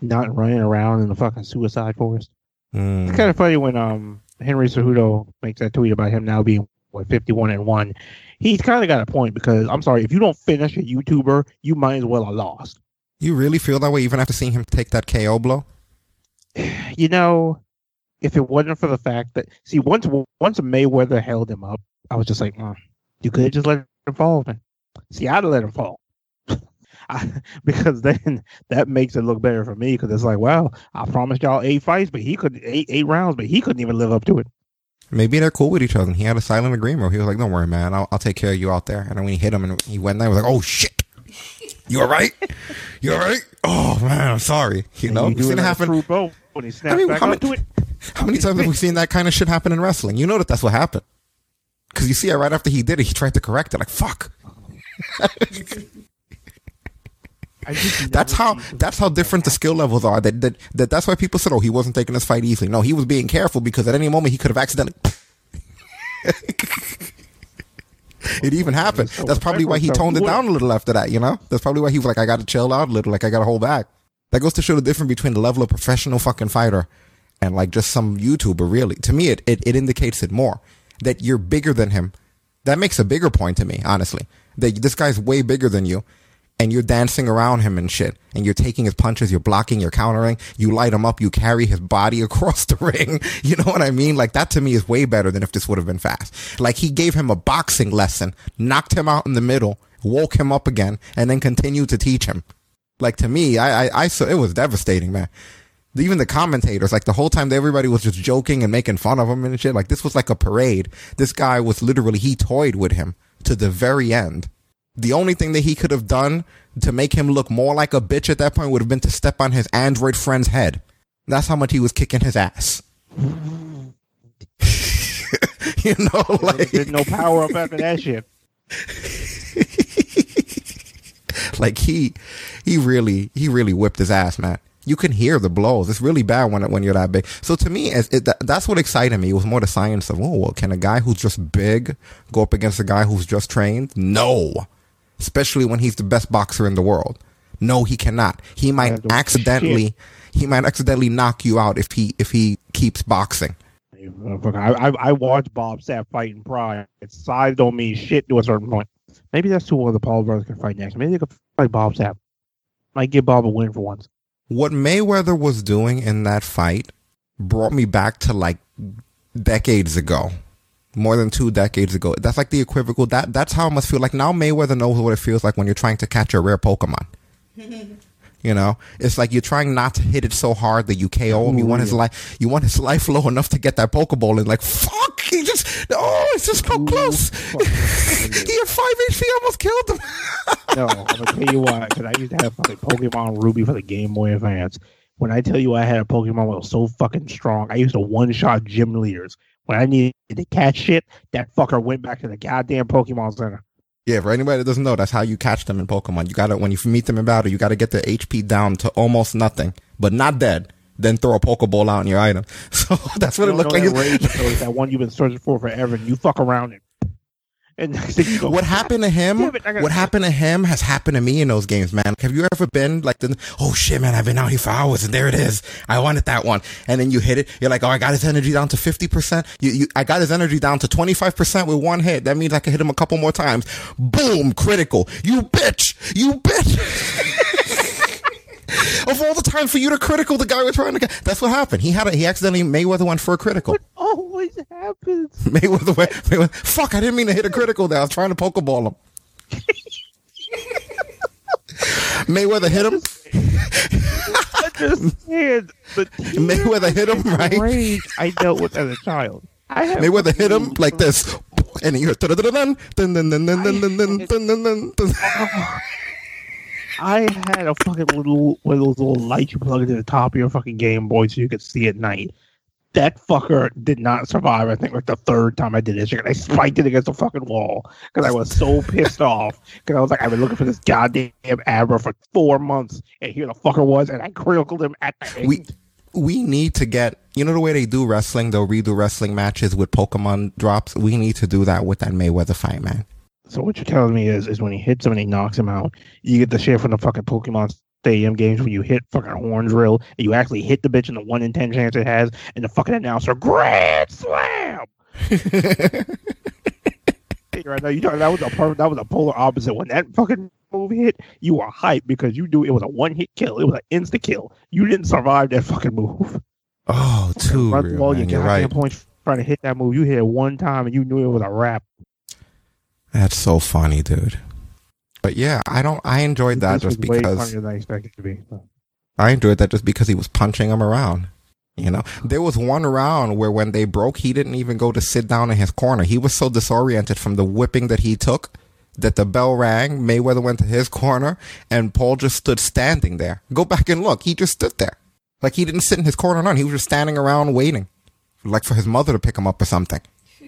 not running around in the fucking suicide forest. Mm. It's kind of funny when um Henry Cejudo makes that tweet about him now being what fifty one and one. He's kind of got a point because I'm sorry if you don't finish a YouTuber, you might as well have lost. You really feel that way even after seeing him take that KO blow? you know, if it wasn't for the fact that see once once Mayweather held him up, I was just like, mm, you could have just let him fall, man. See, I'd have let him fall. I, because then that makes it look better for me because it's like, well, I promised y'all eight fights, but he could eight eight rounds, but he couldn't even live up to it. Maybe they're cool with each other. And he had a silent agreement. Where He was like, "Don't worry, man. I'll, I'll take care of you out there." And then when he hit him and he went there, he was like, "Oh shit, you all right? You all right? Oh man, I'm sorry." You know, you it happen. When he snapped I mean, back how many, it. how many times have we seen that kind of shit happen in wrestling? You know that that's what happened. Because you see it right after he did it, he tried to correct it. Like fuck. I That's how that's how different the skill levels are. That, that that that's why people said, "Oh, he wasn't taking this fight easily." No, he was being careful because at any moment he could have accidentally. it even happened. That's probably why he toned it down a little after that. You know, that's probably why he was like, "I got to chill out a little. Like I got to hold back." That goes to show the difference between the level of professional fucking fighter and like just some YouTuber. Really, to me, it it, it indicates it more that you're bigger than him. That makes a bigger point to me, honestly. That this guy's way bigger than you and you're dancing around him and shit, and you're taking his punches, you're blocking, you're countering, you light him up, you carry his body across the ring. You know what I mean? Like that to me is way better than if this would have been fast. Like he gave him a boxing lesson, knocked him out in the middle, woke him up again, and then continued to teach him. Like to me, I, I, I saw it was devastating, man. Even the commentators, like the whole time, everybody was just joking and making fun of him and shit. Like this was like a parade. This guy was literally he toyed with him to the very end. The only thing that he could have done to make him look more like a bitch at that point would have been to step on his android friend's head. That's how much he was kicking his ass. you know, like There's no power up after that shit. like he he really he really whipped his ass, man. You can hear the blows. It's really bad when when you're that big. So to me, it, that, that's what excited me. It was more the science of, oh, well, can a guy who's just big go up against a guy who's just trained? No, especially when he's the best boxer in the world. No, he cannot. He might accidentally he might accidentally knock you out if he if he keeps boxing. I, I, I watched Bob Sapp fight in Pride. Its size don't mean shit to a certain point. Maybe that's who one of the Paul brothers can fight next. Maybe they could fight Bob's Sapp. Might give Bob a win for once. what Mayweather was doing in that fight brought me back to like decades ago. More than two decades ago. That's like the equivocal that that's how it must feel like now Mayweather knows what it feels like when you're trying to catch a rare Pokemon. You know? It's like you're trying not to hit it so hard that you KO him. You want his life you want his life low enough to get that Pokeball and like fuck he just oh it's just so close. he had five HP almost killed him. No, I'm gonna tell you why. Because I used to have fucking Pokemon Ruby for the Game Boy Advance. When I tell you I had a Pokemon that was so fucking strong, I used to one shot gym leaders. When I needed to catch shit, that fucker went back to the goddamn Pokemon Center. Yeah, for anybody that doesn't know, that's how you catch them in Pokemon. You gotta, when you meet them in battle, you gotta get their HP down to almost nothing, but not dead. Then throw a Pokeball out in your item. So that's what it You looked know like. that rage that one you've been searching for forever, and you fuck around it. And next thing you go, What happened to him? Gotta- What happened to him has happened to me in those games, man. Have you ever been like the, oh shit, man, I've been out here for hours and there it is. I wanted that one. And then you hit it. You're like, oh, I got his energy down to 50%. You, you, I got his energy down to 25% with one hit. That means I can hit him a couple more times. Boom, critical. You bitch. You bitch. of all the time for you to critical the guy we're trying to get. That's what happened. He had a, he accidentally, Mayweather went for a critical. It always happens. Mayweather went, Mayweather, fuck, I didn't mean to hit a critical there. I was trying to Pokeball him. Mayweather hit him. I just said the Mayweather hit him, right? rage I dealt with as a child. I have Mayweather hit him like this. And you hear dun dun dun dun dun dun dun dun dun dun dun. I had a fucking little one of those little lights you plug into the top of your fucking Game Boy so you could see at night. That fucker did not survive. I think like the third time I did this shit. I spiked it against the fucking wall because I was so pissed off. Because I was like, I've been looking for this goddamn Abra for four months, and here the fucker was, and I critical him at the end. We we need to get you know the way they do wrestling. They'll redo wrestling matches with Pokemon drops. We need to do that with that Mayweather fight, man. So what you're telling me is, is when he hits him and he knocks him out, you get the shit from the fucking Pokemon Stadium games when you hit fucking horn drill and you actually hit the bitch in the one in ten chance it has, and the fucking announcer grand slam. right now, you know that was a per- that was a polar opposite. When that fucking move hit, you were hyped because you knew it was a one hit kill. It was an insta kill. You didn't survive that fucking move. Oh, too real, all man. your You're goddamn right. points trying to hit that move. You hit it one time and you knew it was a wrap. That's so funny, dude. But yeah, I don't. I enjoyed that This just because than I expected it to be. I enjoyed that just because he was punching him around. You know, there was one round where when they broke, he didn't even go to sit down in his corner. He was so disoriented from the whipping that he took that the bell rang. Mayweather went to his corner and Paul just stood standing there. Go back and look. He just stood there. Like he didn't sit in his corner. None. He was just standing around waiting, like for his mother to pick him up or something.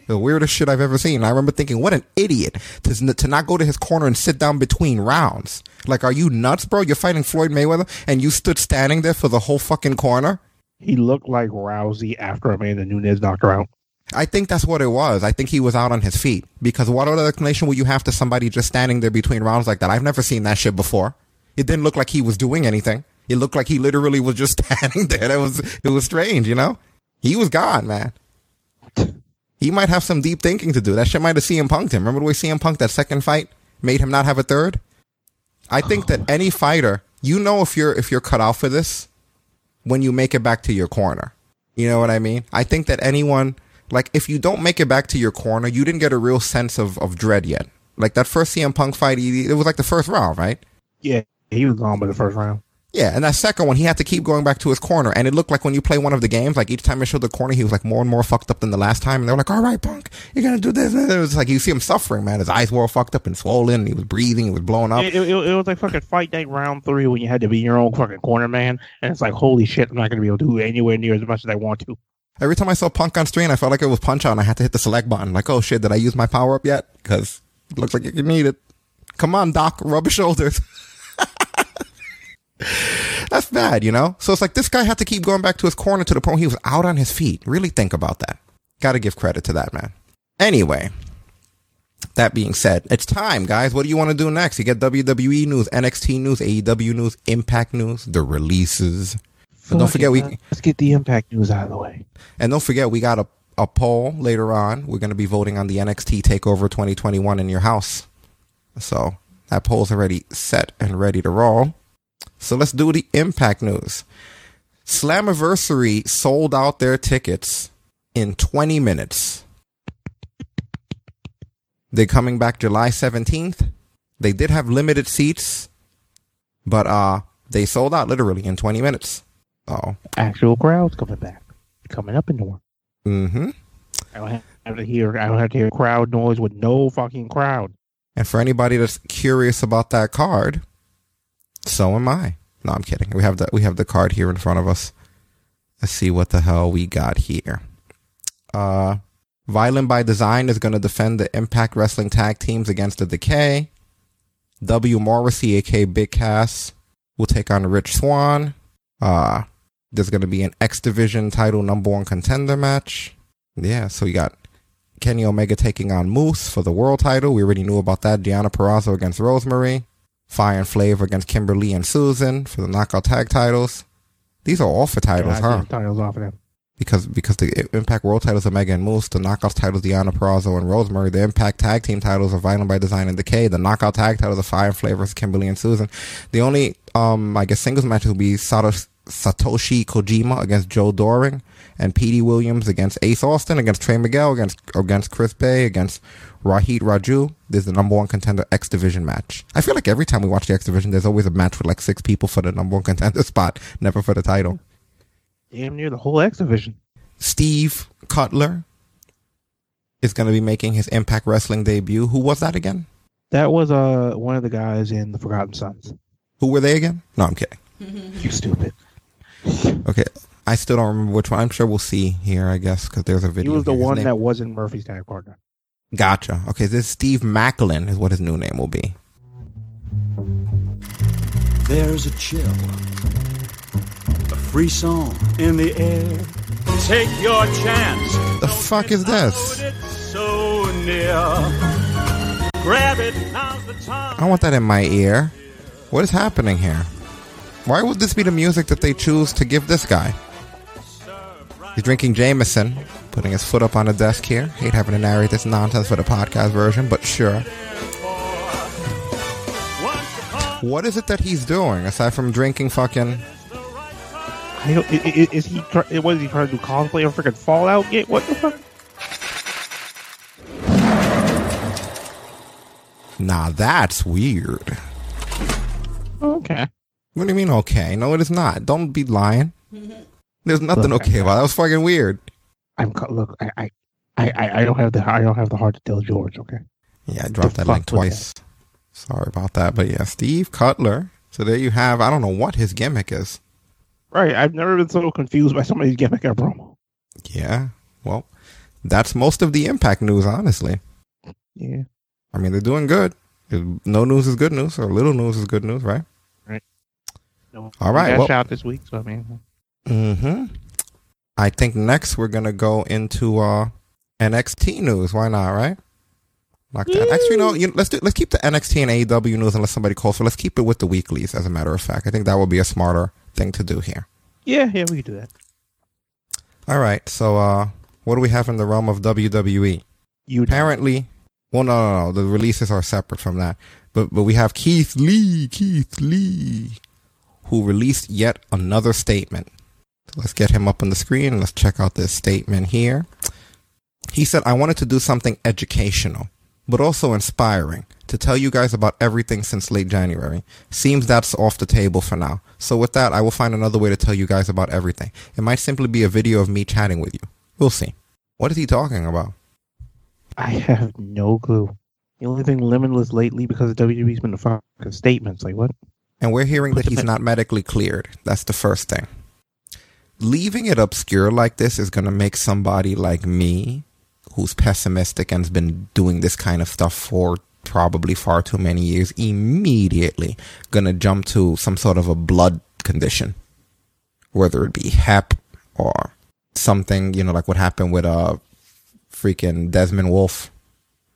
The weirdest shit I've ever seen. I remember thinking, what an idiot to, to not go to his corner and sit down between rounds. Like, are you nuts, bro? You're fighting Floyd Mayweather and you stood standing there for the whole fucking corner? He looked like Rousey after Amanda Nunes knocked her out. I think that's what it was. I think he was out on his feet. Because what other explanation would you have to somebody just standing there between rounds like that? I've never seen that shit before. It didn't look like he was doing anything. It looked like he literally was just standing there. That was it was strange, you know? He was gone, man. He might have some deep thinking to do. That shit might have CM Punked him. Remember the way CM Punk that second fight made him not have a third? I think that oh. any fighter, you know if you're if you're cut out for this when you make it back to your corner. You know what I mean? I think that anyone like if you don't make it back to your corner, you didn't get a real sense of, of dread yet. Like that first CM Punk fight, he, it was like the first round, right? Yeah, he was gone by the first round. Yeah, and that second one, he had to keep going back to his corner, and it looked like when you play one of the games, like each time it showed the corner, he was like more and more fucked up than the last time. And they were like, "All right, Punk, you're gonna do this." And it was like you see him suffering, man. His eyes were all fucked up and swollen. And he was breathing. He was blowing up. It, it, it was like fucking fight day round three when you had to be your own fucking corner man, and it's like holy shit, I'm not gonna be able to do anywhere near as much as I want to. Every time I saw Punk on screen, I felt like it was Punch Out, and I had to hit the select button. Like, oh shit, did I use my power up yet? Because it looks like you need it. Come on, Doc, rub your shoulders. That's bad, you know? So it's like this guy had to keep going back to his corner to the point he was out on his feet. Really think about that. Gotta give credit to that, man. Anyway, that being said, it's time, guys. What do you want to do next? You get WWE news, NXT news, AEW news, Impact news, the releases. But don't forget, we let's get the impact news out of the way. and don't forget, we got a, a poll later on. We're going to be voting on the NXT TakeOver 2021 in your house. So that poll's already set and ready to roll. So let's do the Impact news. Slammiversary sold out their tickets in 20 minutes. They're coming back July 17th. They did have limited seats, but uh they sold out literally in 20 minutes. Oh. Actual crowds coming back, coming up in door. Mhm. I don't have to hear. I don't have to hear crowd noise with no fucking crowd. And for anybody that's curious about that card, so am I. No, I'm kidding. We have the we have the card here in front of us. Let's see what the hell we got here. Uh Violent by Design is going to defend the Impact Wrestling Tag Teams against the Decay. W. Morrissey, aka Big Cass, will take on Rich Swann. Uh there's going to be an X Division title number one contender match. Yeah, so you got Kenny Omega taking on Moose for the world title. We already knew about that. Deonna Purrazzo against Rosemary. Fire and Flav against Kimber Lee and Susan for the knockout tag titles. These are all for titles, huh? Titles off of them. Because because the Impact World titles are Omega and Moose, the knockout titles Deonna Purrazzo and Rosemary, the Impact Tag Team titles are Violent by Design and Decay, the knockout tag titles are Fire and Flav versus Kimber Lee and Susan. The only um I guess singles match will be Sato, Satoshi Kojima against Joe Doering and Petey Williams against Ace Austin, against Trey Miguel, against against Chris Bey, against Rohit Raju. There's the number one contender X Division match. I feel like every time we watch the X Division, there's always a match with like six people for the number one contender spot, never for the title. Damn near the whole X division. Steve Cutler is going to be making his Impact Wrestling debut. Who was that again? That was uh one of the guys in the Forgotten Sons. Who were they again? No, I'm kidding. You stupid. Okay. I still don't remember which one. I'm sure we'll see here, I guess, because there's a video. He was the here. One name- that wasn't Murphy's tag partner. Gotcha. Okay, this is Steve Maclin is what his new name will be. There's a chill, a free song in the air. Take your chance. The fuck is this? So near. Grab it, now's the time. I want that in my ear. What is happening here? Why would this be the music that they choose to give this guy? He's drinking Jameson, putting his foot up on the desk here. Hate having to narrate this nonsense for the podcast version, but sure. What is it that he's doing aside from drinking fucking? I don't, i- i- is he? What is he trying to do? Cosplay or freaking Fallout game? What the fuck? Nah, that's weird. Okay. What do you mean? Okay, no, it is not. Don't be lying. There's nothing Look, okay about it. that. Was fucking weird. I'm look. I, I, I, I- I don't have the I don't have the heart to tell George. Okay. Yeah, I dropped The that link twice. Sorry about that, but yeah, Steve Cutler. So there you have. I don't know what his gimmick is. Right. I've never been so confused by somebody's gimmick at promo. Yeah, well, that's most of the Impact news, honestly. Yeah. I mean, they're doing good. No news is good news, or little news is good news, right? No, All right, we got well- shot this week, so I mean, Mm-hmm. I think next we're gonna go into uh NXT news. Why not, right? Like that. Actually, no. You, let's do. Let's keep the NXT and AEW news unless somebody calls for. Let's keep it with the weeklies. As a matter of fact, I think that would be a smarter thing to do here. yeah, yeah, we can do that. All right. So, uh, what do we have in the realm of WWE? You Apparently, well, no, no, no. The releases are separate from that. But but we have Keith Lee, Keith Lee, who released yet another statement. Let's get him up on the screen. Let's check out this statement here. He said, "I wanted to do something educational, but also inspiring." To tell you guys about everything since late January. Seems that's off the table for now. So with that, I will find another way to tell you guys about everything. It might simply be a video of me chatting with you. We'll see. What is he talking about? I have no clue. The only thing limitless lately because of WWE's been the fucking statements. Like what? And we're hearing that he's not medically cleared. That's the first thing. Leaving it obscure like this is going to make somebody like me, who's pessimistic and has been doing this kind of stuff for probably far too many years, immediately going to jump to some sort of a blood condition, whether it be HEP or something, you know, like what happened with uh, freaking Desmond Wolfe,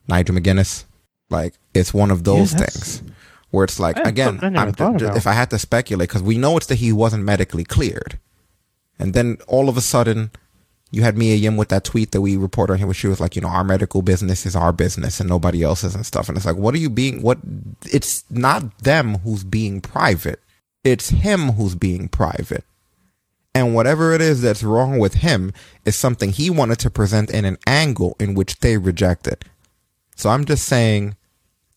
Nigel McGuinness. Like, it's one of those that's- things where it's like, again, I never I'm, thought ju- about. if I had to speculate, because we know it's that he wasn't medically cleared. And then all of a sudden, you had Mia Yim with that tweet that we reported on here where she was like, you know, our medical business is our business and nobody else's and stuff. And it's like, what are you being, what, it's not them who's being private. It's him who's being private. And whatever it is that's wrong with him is something he wanted to present in an angle in which they rejected. So I'm just saying,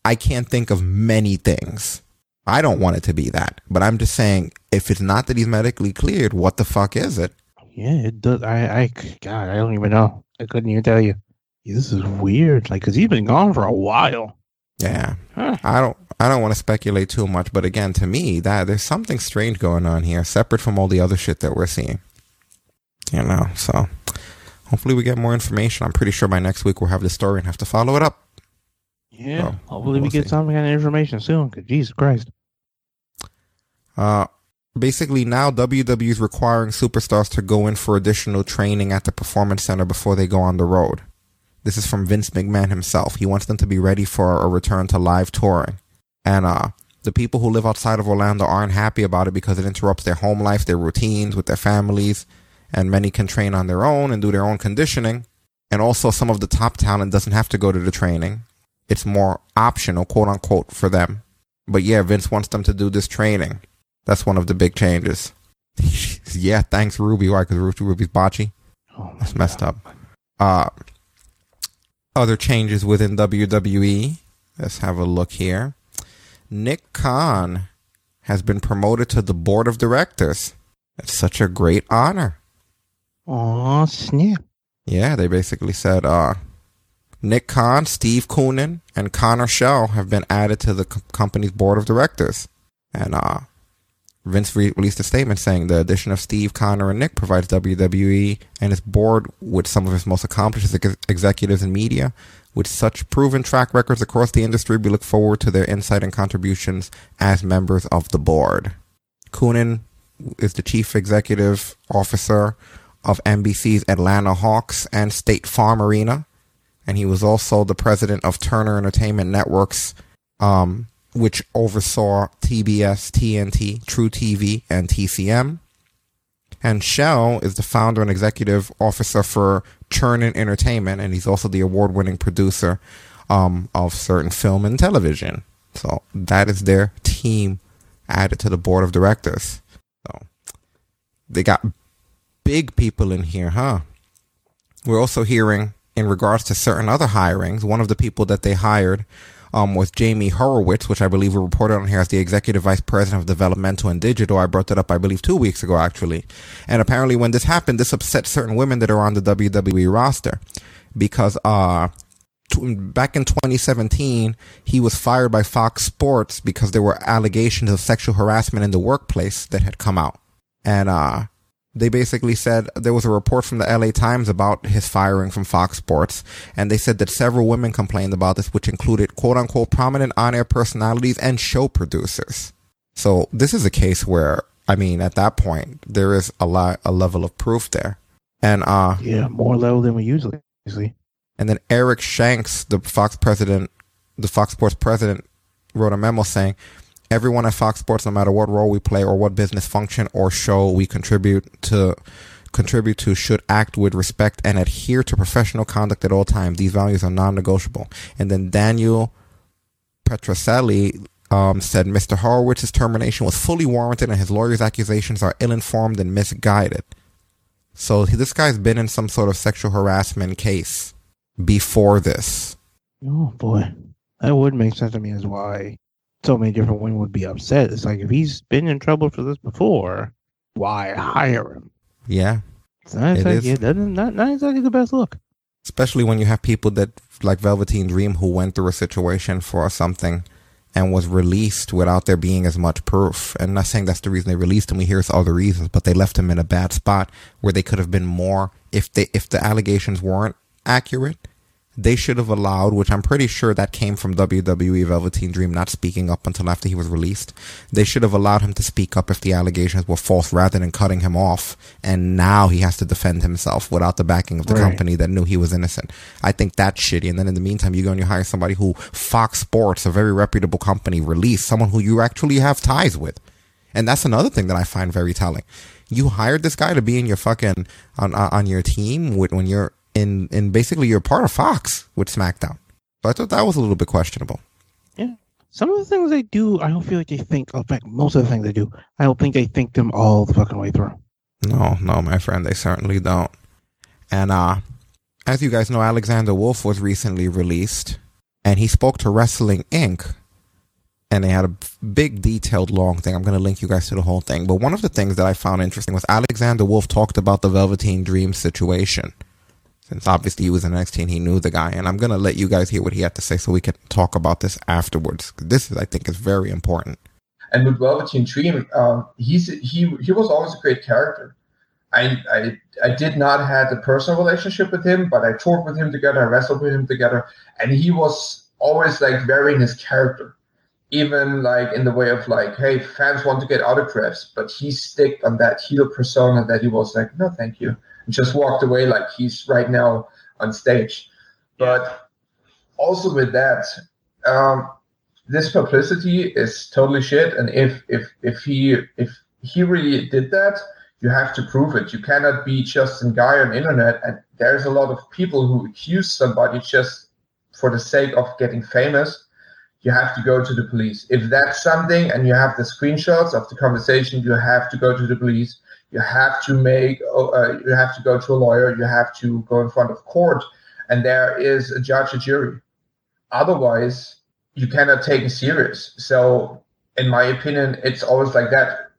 I can't think of many things. I don't want it to be that, but I'm just saying, if it's not that he's medically cleared, what the fuck is it? Yeah, it does. I, I, God, I don't even know. I couldn't even tell you. This is weird. Like, cause he's been gone for a while. Yeah, Huh. I don't, I don't want to speculate too much, but again, to me, that there's something strange going on here, separate from all the other shit that we're seeing. You know, so hopefully we get more information. I'm pretty sure by next week we'll have the story and have to follow it up. Yeah. Oh, Hopefully we we'll get see. some kind of information soon. Cause Jesus Christ. Uh, basically now WWE is requiring superstars to go in for additional training at the performance center before they go on the road. This is from Vince McMahon himself. He wants them to be ready for a return to live touring. And uh, the people who live outside of Orlando aren't happy about it because it interrupts their home life, their routines with their families, and many can train on their own and do their own conditioning. And also, some of the top talent doesn't have to go to the training. It's more optional, quote unquote, for them. But yeah, Vince wants them to do this training. That's one of the big changes. yeah, thanks Ruby. Why? Because Ruby, Ruby's botchy. Oh, That's messed God. up. Uh, other changes within WWE. Let's have a look here. Nick Khan has been promoted to the board of directors. That's such a great honor. Oh snap. Yeah, they basically said uh, Nick Khan, Steve Koonin, and Connor Schell have been added to the co- company's board of directors. And uh, Vince re- released a statement saying the addition of Steve, Connor, and Nick provides WWE and its board with some of its most accomplished ex- executives in media. With such proven track records across the industry, we look forward to their insight and contributions as members of the board. Koonin is the chief executive officer of NBC's Atlanta Hawks and State Farm Arena, and he was also the president of Turner Entertainment Networks, um, which oversaw TBS, TNT, truTV, and TCM. And Schell is the founder and executive officer for Churnin Entertainment, and he's also the award-winning producer um, of certain film and television. So that is their team added to the board of directors. So they got big people in here, huh? We're also hearing in regards to certain other hirings. One of the people that they hired um, was Jamie Horowitz, which I believe we reported on here as the executive vice president of developmental and digital. I brought that up, I believe, two weeks ago, actually. And apparently, when this happened, this upset certain women that are on the WWE roster because uh, back in 2017, he was fired by Fox Sports because there were allegations of sexual harassment in the workplace that had come out. And uh, they basically said there was a report from the LA Times about his firing from Fox Sports, and they said that several women complained about this, which included quote unquote prominent on air personalities and show producers. So this is a case where, I mean, at that point, there is a lot, a level of proof there. And, uh, Yeah, more level than we usually see. and then Eric Shanks, the Fox president, the Fox Sports president, wrote a memo saying, Everyone at Fox Sports, no matter what role we play or what business function or show we contribute to, contribute to, should act with respect and adhere to professional conduct at all times. These values are non-negotiable. And then Daniel Petrocelli um, said Mr. Horowitz's termination was fully warranted and his lawyer's accusations are ill-informed and misguided. So this guy's been in some sort of sexual harassment case before this. Oh boy, that would make sense to me as why so many different women would be upset. It's like if he's been in trouble for this before, why hire him? Yeah. It's not exactly, is. it doesn't, not, not exactly the best look. Especially when you have people that like Velveteen Dream who went through a situation for something and was released without there being as much proof. And not saying that's the reason they released him. We hear it's the reasons, but they left him in a bad spot where they could have been more if they if the allegations weren't accurate. They should have allowed, which I'm pretty sure that came from WWE Velveteen Dream not speaking up until after he was released. They should have allowed him to speak up if the allegations were false rather than cutting him off. And now he has to defend himself without the backing of the Right. company that knew he was innocent. I think that's shitty. And then in the meantime, you go and you hire somebody who Fox Sports, a very reputable company, released someone who you actually have ties with. And that's another thing that I find very telling. You hired this guy to be in your fucking on on on your team with, when you're in in basically you're part of Fox with SmackDown. So I thought that was a little bit questionable. Yeah. Some of the things they do, I don't feel like they think. In fact, most of the things they do, I don't think they think them all the fucking way through. No, no, my friend, they certainly don't. And uh as you guys know, Alexander Wolfe was recently released, and he spoke to Wrestling Inc. And they had a big, detailed, long thing. I'm going to link you guys to the whole thing. But one of the things that I found interesting was Alexander Wolfe talked about the Velveteen Dream situation. Since obviously he was in NXT and he knew the guy. And I'm going to let you guys hear what he had to say so we can talk about this afterwards. This is, I think, is very important. And with Velveteen Dream, um, he's he he was always a great character. I, I I did not have a personal relationship with him, but I toured with him together, I wrestled with him together, and he was always like very in his character. Even like in the way of like, hey, fans want to get autographs, but he sticked on that heel persona that he was like, no, thank you, just walked away like he's right now on stage. But also with that, um, this publicity is totally shit. And if if if he if he really did that, you have to prove it. You cannot be just a guy on internet. And there's a lot of people who accuse somebody just for the sake of getting famous. You have to go to the police. If that's something, and you have the screenshots of the conversation, you have to go to the police. You have to make. Uh, you have to go to a lawyer. You have to go in front of court, and there is a judge, a jury. Otherwise, you cannot take it serious. So, in my opinion, it's always like that.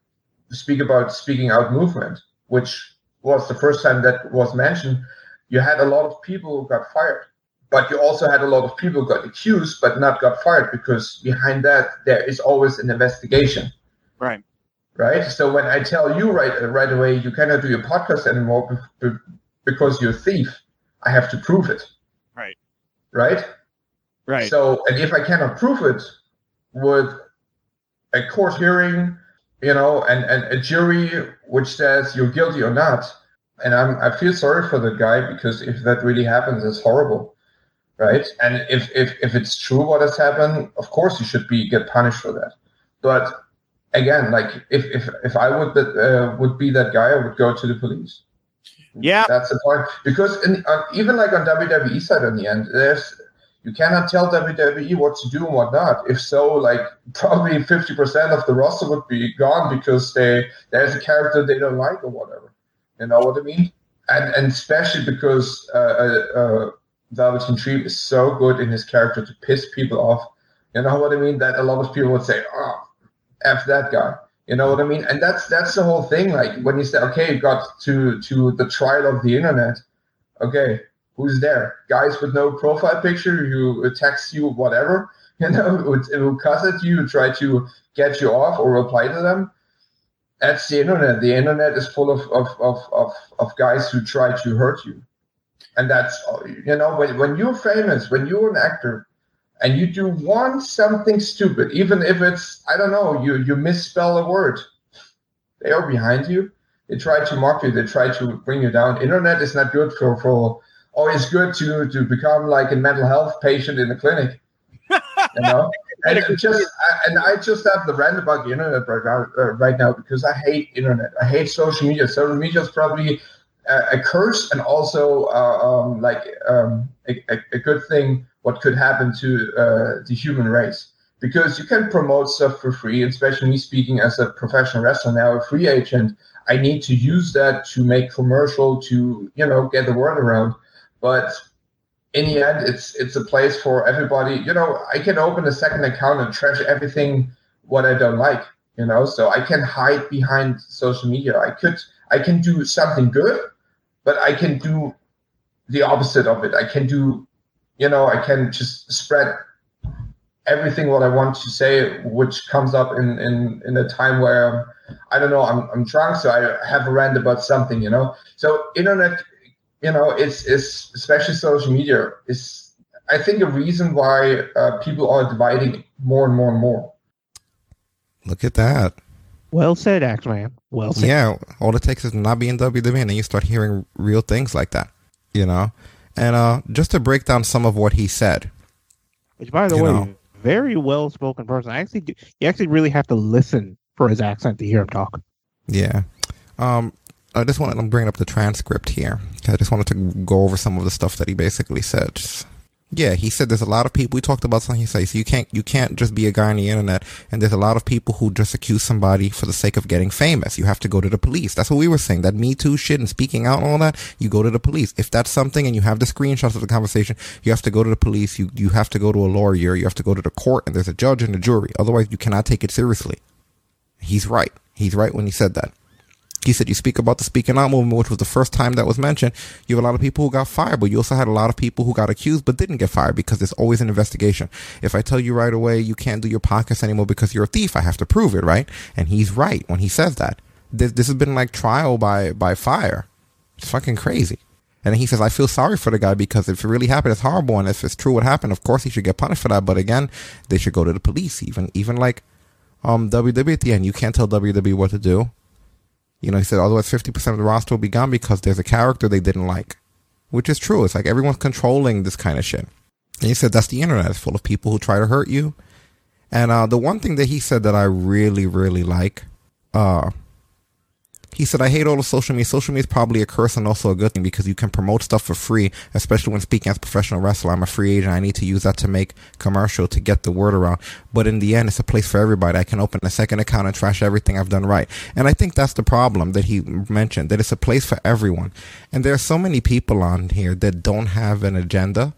Speak about speaking out movement, which was the first time that was mentioned. You had a lot of people who got fired, but you also had a lot of people who got accused but not got fired because behind that there is always an investigation. Right. Right. So when I tell you right uh, right away you cannot do your podcast anymore be- be- because you're a thief, I have to prove it. Right. Right. Right. So, and if I cannot prove it with a court hearing, you know, and, and a jury which says you're guilty or not, and I'm I feel sorry for the guy because if that really happens, it's horrible, right? And if if if it's true what has happened, of course you should be get punished for that. But again, like if if if I would uh, would be that guy, I would go to the police. Yeah. That's the point. Because in, uh, even like on WWE side, on the end, there's You cannot tell WWE what to do and what not. If so, like probably 50% of the roster would be gone because they there's a character they don't like or whatever. You know what I mean? And and especially because uh, uh, uh, Velveteen Dream is so good in his character to piss people off. You know what I mean? That a lot of people would say, "Oh, f that guy." You know what I mean? And that's that's the whole thing. Like when you say, "Okay, you got to to the trial of the internet," okay, who's there? Guys with no profile picture who text you whatever, you know, who, who cuss at you, try to get you off or reply to them. That's the internet. The internet is full of, of, of, of, of guys who try to hurt you. And that's, you know, when, when you're famous, when you're an actor, and you do one something stupid, even if it's, I don't know, you, you misspell a word, they are behind you. They try to mock you. They try to bring you down. Internet is not good for, for oh, it's good to to become like a mental health patient in the clinic. You know, and just and I just have the rant about the internet right now, uh, right now because I hate internet. I hate social media. Social media is probably a, curse and also uh, um, like um, a, a, good thing. What could happen to uh, the human race? Because you can promote stuff for free, especially me speaking as a professional wrestler now, a free agent. I need to use that to make commercial to you know get the word around but in the end, it's it's a place for everybody. You know, I can open a second account and trash everything what I don't like. You know, so I can hide behind social media. I could I can do something good, but I can do the opposite of it. I can do, you know, I can just spread everything what I want to say, which comes up in in in a time where I don't know, I'm I'm drunk, so I have a rant about something, you know. So internet you know, it's, it's especially social media is, I think, a reason why uh, people are dividing more and more and more. Look at that. Well said, Axeman. Well said. Yeah, all it takes is not being WWE, and then you start hearing real things like that, you know? And uh, just to break down some of what he said. Which, by the way, know, very well spoken person. I actually, do, you actually really have to listen for his accent to hear him talk. Yeah. Um, I just wanted to bring up the transcript here. I just wanted to go over some of the stuff that he basically said. Yeah, he said there's a lot of people. We talked about something. He says you can't you can't just be a guy on the internet, and there's a lot of people who just accuse somebody for the sake of getting famous. You have to go to the police. That's what we were saying. That Me Too shit and speaking out and all that. You go to the police. If that's something, and you have the screenshots of the conversation, you have to go to the police. You you have to go to a lawyer. You have to go to the court, and there's a judge and a jury. Otherwise, you cannot take it seriously. He's right. He's right when he said that. He said you speak about the speaking out movement, which was the first time that was mentioned. You have a lot of people who got fired, but you also had a lot of people who got accused but didn't get fired because there's always an investigation. If I tell you right away you can't do your podcast anymore because you're a thief, I have to prove it, right? And he's right when he says that. This, this has been like trial by by fire. It's fucking crazy. And he says, I feel sorry for the guy because if it really happened, it's horrible. And if it's true what happened, of course he should get punished for that. But again, they should go to the police. Even even like um WWE at the end, you can't tell WWE what to do. You know, he said otherwise 50% of the roster will be gone because there's a character they didn't like, which is true. It's like everyone's controlling this kind of shit. And he said that's the internet. It's full of people who try to hurt you. And uh, the one thing that he said that I really, really like, uh, he said, I hate all the social media. Social media is probably a curse and also a good thing because you can promote stuff for free, especially when speaking as a professional wrestler. I'm a free agent. I need to use that to make commercial to get the word around. But in the end, it's a place for everybody. I can open a second account and trash everything I've done right. And I think that's the problem that he mentioned, that it's a place for everyone. And there are so many people on here that don't have an agenda.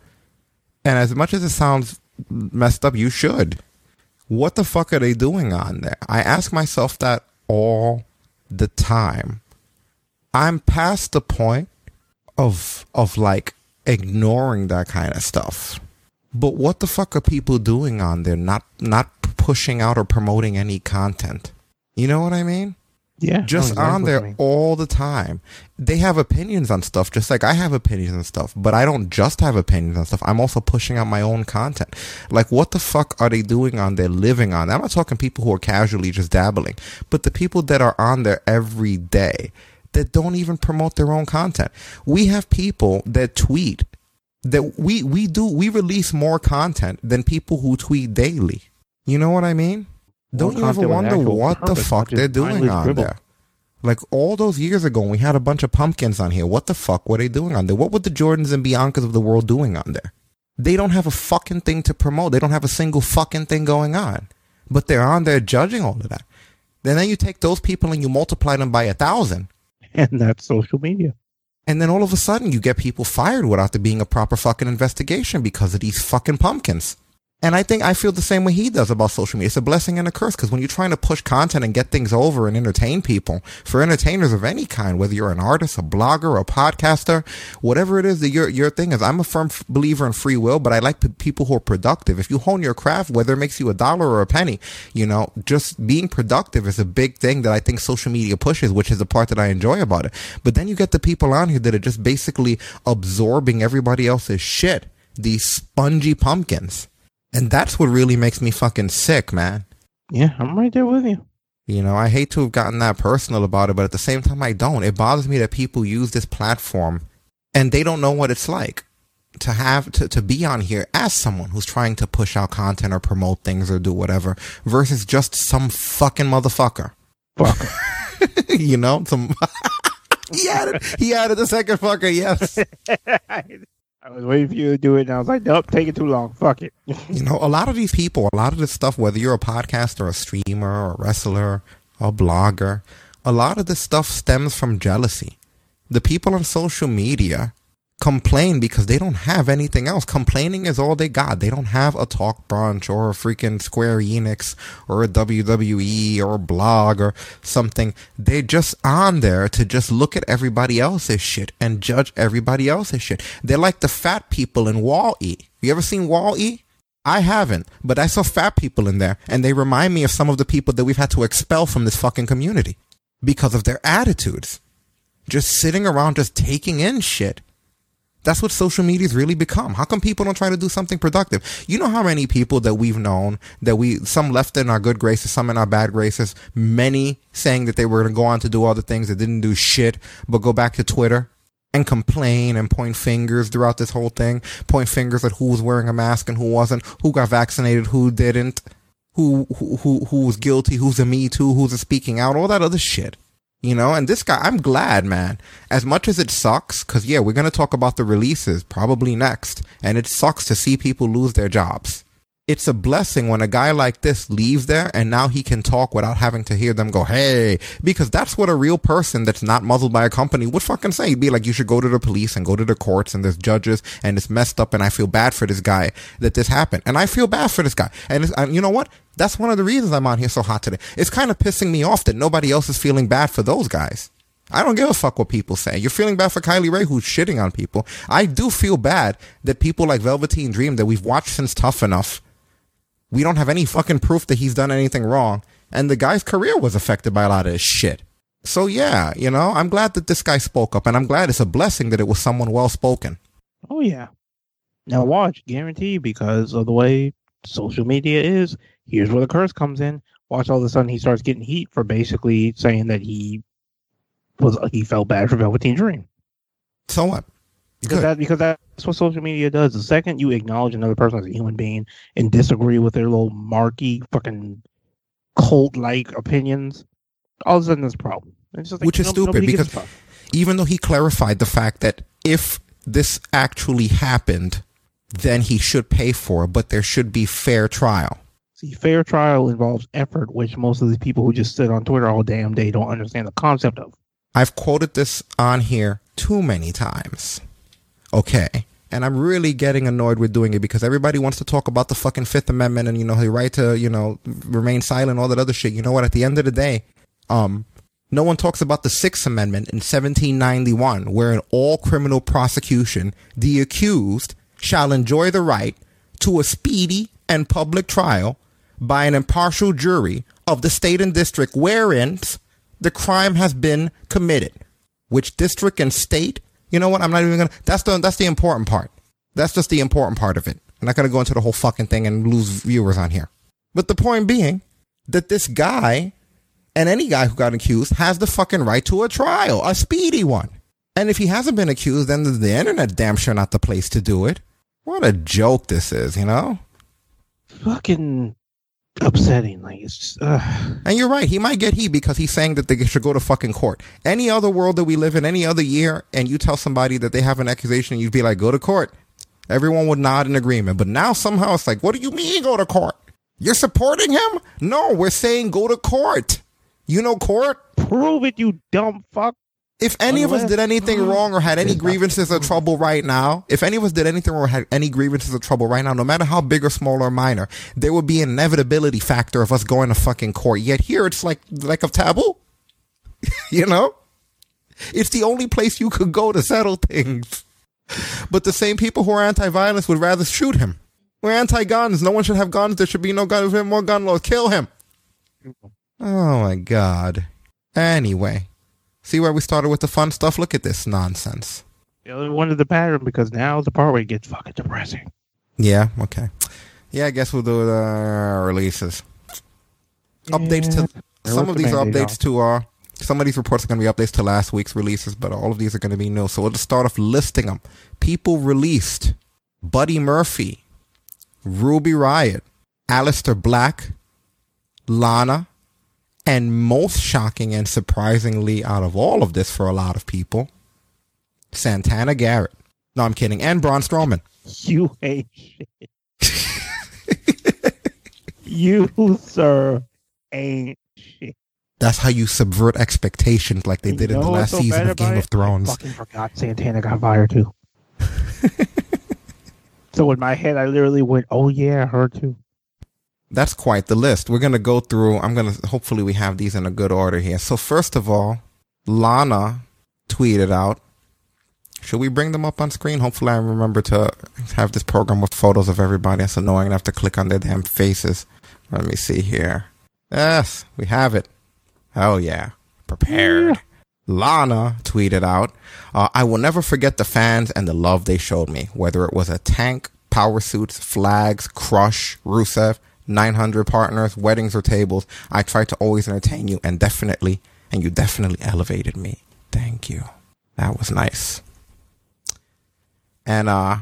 And as much as it sounds messed up, you should. What the fuck are they doing on there? I ask myself that all the time. I'm past the point of of like ignoring that kind of stuff. But what the fuck are people doing on there? Not not pushing out or promoting any content. You know what I mean? Yeah. Just exactly on there all the time. They have opinions on stuff, just like I have opinions on stuff, but I don't just have opinions on stuff. I'm also pushing out my own content. Like, what the fuck are they doing on there, living on? I'm not talking people who are casually just dabbling, but the people that are on there every day that don't even promote their own content. We have people that tweet that we, we do, we release more content than people who tweet daily. You know what I mean? Don't you ever wonder what the fuck they're doing on scribble. there? Like all those years ago, we had a bunch of pumpkins on here. What the fuck were they doing on there? What were the Jordans and Biancas of the world doing on there? They don't have a fucking thing to promote. They don't have a single fucking thing going on. But they're on there judging all of that. Then then you take those people and you multiply them by a thousand. And that's social media. And then all of a sudden you get people fired without there being a proper fucking investigation because of these fucking pumpkins. And I think I feel the same way he does about social media. It's a blessing and a curse because when you're trying to push content and get things over and entertain people, for entertainers of any kind, whether you're an artist, a blogger, a podcaster, whatever it is that your your thing is, I'm a firm believer in free will, but I like p- people who are productive. If you hone your craft, whether it makes you a dollar or a penny, you know, just being productive is a big thing that I think social media pushes, which is the part that I enjoy about it. But then you get the people on here that are just basically absorbing everybody else's shit. These spongy pumpkins. And that's what really makes me fucking sick, man. Yeah, I'm right there with you. You know, I hate to have gotten that personal about it, but at the same time, I don't. It bothers me that people use this platform and they don't know what it's like to have to, to be on here as someone who's trying to push out content or promote things or do whatever versus just some fucking motherfucker. Fucker. you know, some. he added, he added the second fucker, yes. I was waiting for you to do it, and I was like, nope, take it too long. Fuck it. you know, a lot of these people, a lot of this stuff, whether you're a podcaster, a streamer, a wrestler, a blogger, a lot of this stuff stems from jealousy. The people on social media complain because they don't have anything else. Complaining is all they got. They don't have a talk brunch or a freaking Square Enix or a WWE or a blog or something. They're just on there to just look at everybody else's shit and judge everybody else's shit. They're like the fat people in Wall-E. You ever seen Wall-E? I haven't, but I saw fat people in there and they remind me of some of the people that we've had to expel from this fucking community because of their attitudes. Just sitting around just taking in shit. That's what social media's really become. How come people don't try to do something productive? You know how many people that we've known that we, some left in our good graces, some in our bad graces, many saying that they were going to go on to do other things that didn't do shit, but go back to Twitter and complain and point fingers throughout this whole thing. Point fingers at who was wearing a mask and who wasn't, who got vaccinated, who didn't, who, who, who, who was guilty, who's a me too, who's a speaking out, all that other shit. You know, and this guy, I'm glad, man. As much as it sucks, because yeah, we're going to talk about the releases probably next, and it sucks to see people lose their jobs. It's a blessing when a guy like this leaves there and now he can talk without having to hear them go, hey, because that's what a real person that's not muzzled by a company would fucking say. He'd be like, you should go to the police and go to the courts and there's judges and it's messed up and I feel bad for this guy that this happened. And I feel bad for this guy. And, and you know what? That's one of the reasons I'm on here so hot today. It's kind of pissing me off that nobody else is feeling bad for those guys. I don't give a fuck what people say. You're feeling bad for Kylie Rae who's shitting on people. I do feel bad that people like Velveteen Dream that we've watched since Tough Enough, we don't have any fucking proof that he's done anything wrong. And the guy's career was affected by a lot of this shit. So yeah, you know, I'm glad that this guy spoke up and I'm glad it's a blessing that it was someone well spoken. Oh yeah. Now watch, guarantee because of the way social media is. Here's where the curse comes in. Watch all of a sudden he starts getting heat for basically saying that he was he felt bad for Velveteen Dream. So what? Because that because that's what social media does. The second you acknowledge another person as a human being and disagree with their little marky fucking cult like opinions, all of a sudden there's a problem. It's just like, Which is no- stupid because even though he clarified the fact that if this actually happened, then he should pay for it, but there should be fair trial. See, fair trial involves effort, which most of the people who just sit on Twitter all damn day don't understand the concept of. I've quoted this on here too many times. Okay. And I'm really getting annoyed with doing it because everybody wants to talk about the fucking Fifth Amendment and, you know, the right to, you know, remain silent, all that other shit. You know what? At the end of the day, um, no one talks about the Sixth Amendment in 1791, where in all criminal prosecution, the accused shall enjoy the right to a speedy and public trial by an impartial jury of the state and district wherein the crime has been committed. Which district and state? You know what? I'm not even gonna. That's the that's the important part. That's just the important part of it. I'm not gonna go into the whole fucking thing and lose viewers on here. But the point being that this guy and any guy who got accused has the fucking right to a trial, a speedy one. And if he hasn't been accused, then the, the internet damn sure not the place to do it. What a joke this is, you know? Fucking upsetting. Like it's just, uh, And you're right. He might get heat because he's saying that they should go to fucking court. Any other world that we live in, any other year, and you tell somebody that they have an accusation, you'd be like, go to court. Everyone would nod in agreement. But now somehow it's like, what do you mean go to court? You're supporting him? No, we're saying go to court. You know court? Prove it, you dumb fuck. If any of us did anything mm. wrong or had any grievances or trouble right now, if any of us did anything or had any grievances or trouble right now, no matter how big or small or minor, there would be an inevitability factor of us going to fucking court. Yet here it's like like a taboo. you know? It's the only place you could go to settle things. But the same people who are anti-violence would rather shoot him. We're anti-guns. No one should have guns. There should be no guns. More gun laws. Kill him. Oh my god. Anyway, see where we started with the fun stuff. Look at this nonsense. The other one of the pattern because now the part where it gets fucking depressing. Yeah. Okay. Yeah, I guess we'll do the uh, releases. Updates to some of these are updates to uh some of these reports are going to be updates to last week's releases, but all of these are going to be new. So we'll just start off listing them. People released: Buddy Murphy, Ruby Riott, Aleister Black, Lana, and most shocking and surprisingly out of all of this for a lot of people, Santana Garrett. No, I'm kidding. And Braun Strowman. You hate shit. you, sir, ain't shit. That's how you subvert expectations like they did in the last so season of Game of? Thrones. I fucking forgot Santana got fired too. so in my head, I literally went, "Oh yeah, her too." That's quite the list. We're going to go through. I'm going to, hopefully, we have these in a good order here. So, first of all, Lana tweeted out. Should we bring them up on screen? Hopefully, I remember to have this program with photos of everybody. It's annoying to have to click on their damn faces. Let me see here. Yes, we have it. Oh, yeah. Prepared. Lana tweeted out, uh, I will never forget the fans and the love they showed me, whether it was a tank, power suits, flags, crush, Rusev, 900 partners, weddings, or tables. I tried to always entertain you and definitely, and you definitely elevated me. Thank you. That was nice. And, uh,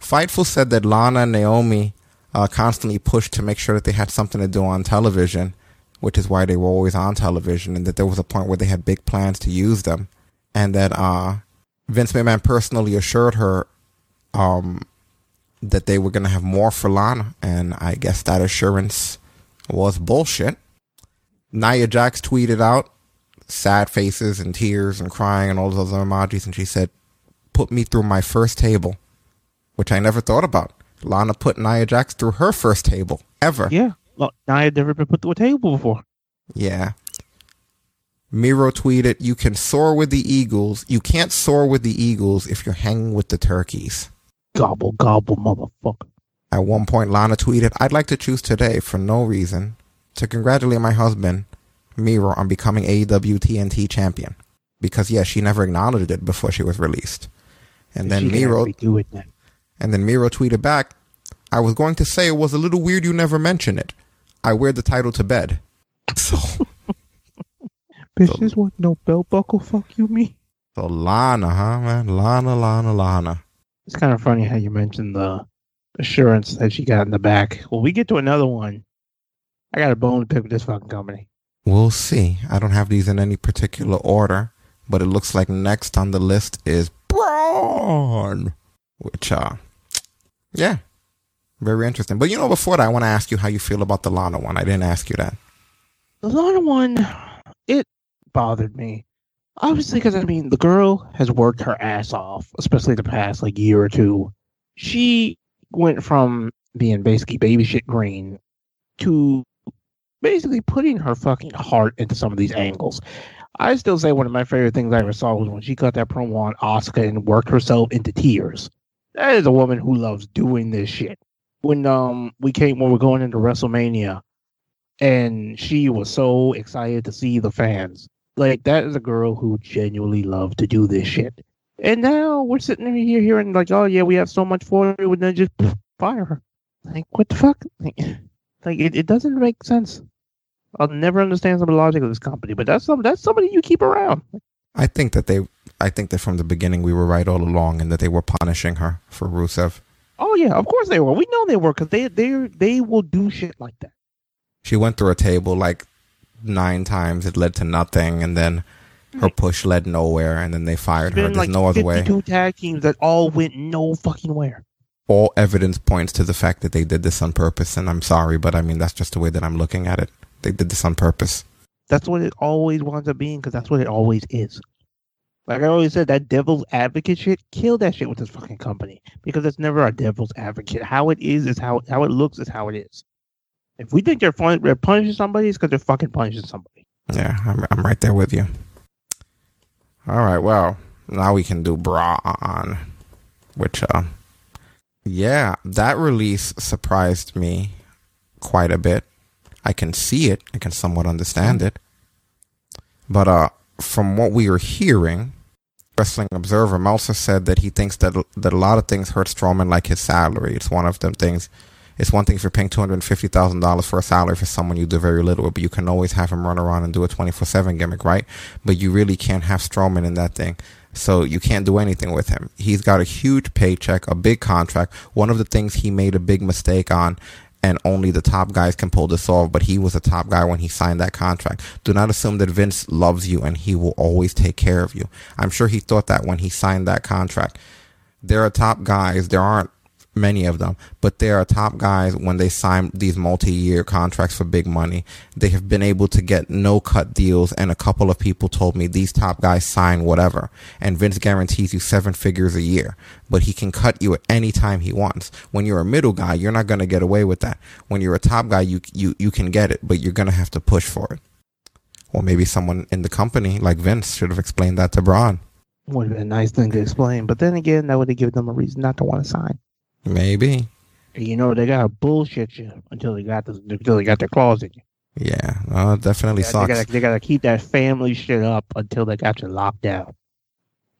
Fightful said that Lana and Naomi, uh, constantly pushed to make sure that they had something to do on television, which is why they were always on television, and that there was a point where they had big plans to use them, and that uh, Vince McMahon personally assured her um, that they were going to have more for Lana, and I guess that assurance was bullshit. Nia Jax tweeted out sad faces and tears and crying and all those other emojis, and she said, "Put me through my first table," which I never thought about. Lana put Nia Jax through her first table ever. Yeah, well, I had never been put through a table before. Yeah. Miro tweeted, You can soar with the Eagles. You can't soar with the Eagles if you're hanging with the turkeys. Gobble gobble, motherfucker. At one point, Lana tweeted, I'd like to choose today, for no reason, to congratulate my husband, Miro, on becoming AEW TNT champion. Because, yeah, she never acknowledged it before she was released. And then Miro, do it then. and then Miro tweeted back, I was going to say it was a little weird you never mention it. I wear the title to bed. So, Bitch, this wasn't no belt buckle. Fuck you, me. so Lana, huh, man? Lana, Lana, Lana. It's kind of funny how you mentioned the assurance that she got in the back. When we get to another one, I got a bone to pick with this fucking company. We'll see. I don't have these in any particular order, but it looks like next on the list is Braun, which, uh, yeah, very interesting. But you know, before that, I want to ask you how you feel about the Lana one. I didn't ask you that. The Lana one, it bothered me. Obviously, because I mean, the girl has worked her ass off, especially the past like year or two. She went from being basically baby shit green to basically putting her fucking heart into some of these angles. I still say one of my favorite things I ever saw was when she cut that promo on Oscar and worked herself into tears. That is a woman who loves doing this shit. When um we came when we're going into WrestleMania, and she was so excited to see the fans. Like that is a girl who genuinely loved to do this shit. And now we're sitting here hearing like, oh yeah, we have so much for her, and then just fire her. Like what the fuck? Like, like it, it doesn't make sense. I'll never understand some of the logic of this company, but that's some that's somebody you keep around. I think that they, I think that from the beginning we were right all along, and that they were punishing her for Rusev. Oh yeah, of course they were. We know they were because they they they will do shit like that. She went through a table like nine times. It led to nothing, and then her push led nowhere, and then they fired her. There's like no other way. Two tag teams that all went no fucking where. all evidence points to the fact that they did this on purpose. And I'm sorry, but I mean, that's just the way that I'm looking at it. They did this on purpose. That's what it always winds up being because that's what it always is. Like I always said, that devil's advocate shit, kill that shit with this fucking company because it's never a devil's advocate. How it is is how how it looks is how it is. If we think they're, fun, they're punishing somebody, it's because they're fucking punishing somebody. Yeah, I'm, I'm right there with you. All right, well, now we can do Braun, which, uh, yeah, that release surprised me quite a bit. I can see it, I can somewhat understand it. But, uh, from what we are hearing, Wrestling Observer Meltzer said that he thinks that that a lot of things hurt Strowman, like his salary. It's one of them things. It's one thing if you're paying two hundred fifty thousand dollars for a salary for someone you do very little but you can always have him run around and do a twenty four seven gimmick, right? But you really can't have Strowman in that thing. So you can't do anything with him. He's got a huge paycheck, a big contract. One of the things he made a big mistake on and only the top guys can pull this off, but he was a top guy when he signed that contract. Do not assume that Vince loves you and he will always take care of you. I'm sure he thought that when he signed that contract. There are top guys. There aren't many of them, but there are top guys when they sign these multi-year contracts for big money. They have been able to get no cut deals, and a couple of people told me these top guys sign whatever, and Vince guarantees you seven figures a year, but he can cut you at any time he wants. When you're a middle guy, you're not going to get away with that. When you're a top guy, you you you can get it, but you're going to have to push for it. Or maybe someone in the company like Vince should have explained that to Braun. Would have been a nice thing to explain, but then again, that would have given them a reason not to want to sign. Maybe. You know, they gotta bullshit you until they got the, until they got their claws in you. Yeah, it definitely They, sucks. gotta, they gotta keep that family shit up until they got you locked down.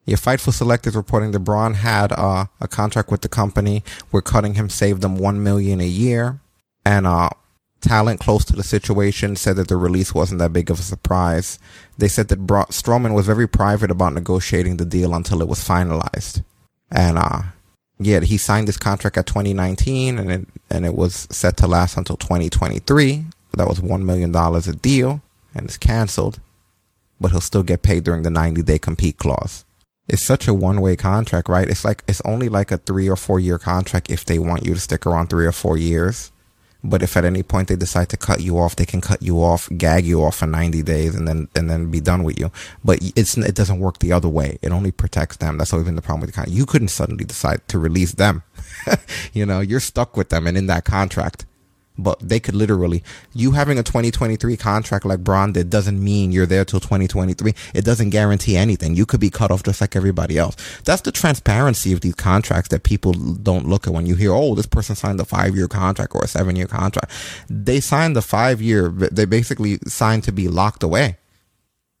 Yeah, Fightful Select is reporting that Braun had uh, a contract with the company where cutting him saved them one million a year, and uh, talent close to the situation said that the release wasn't that big of a surprise. They said that Bra- Strowman was very private about negotiating the deal until it was finalized, and uh, yeah, he signed this contract at 2019, and it and it was set to last until 2023. That was one million dollars a deal, and it's canceled, but he'll still get paid during the 90 day compete clause it's such a one way contract, right? It's like it's only like a three or four year contract if they want you to stick around three or four years. But if at any point they decide to cut you off, they can cut you off, gag you off for 90 days and then, and then be done with you. But it's, it doesn't work the other way. It only protects them. That's always been the problem with the contract. You couldn't suddenly decide to release them. you know, you're stuck with them and in that contract. But they could literally, you having a 2023 contract like Braun did doesn't mean you're there till 2023. It doesn't guarantee anything. You could be cut off just like everybody else. That's the transparency of these contracts that people don't look at when you hear, oh, this person signed a five year contract or a seven year contract. They signed the five year, they basically signed to be locked away.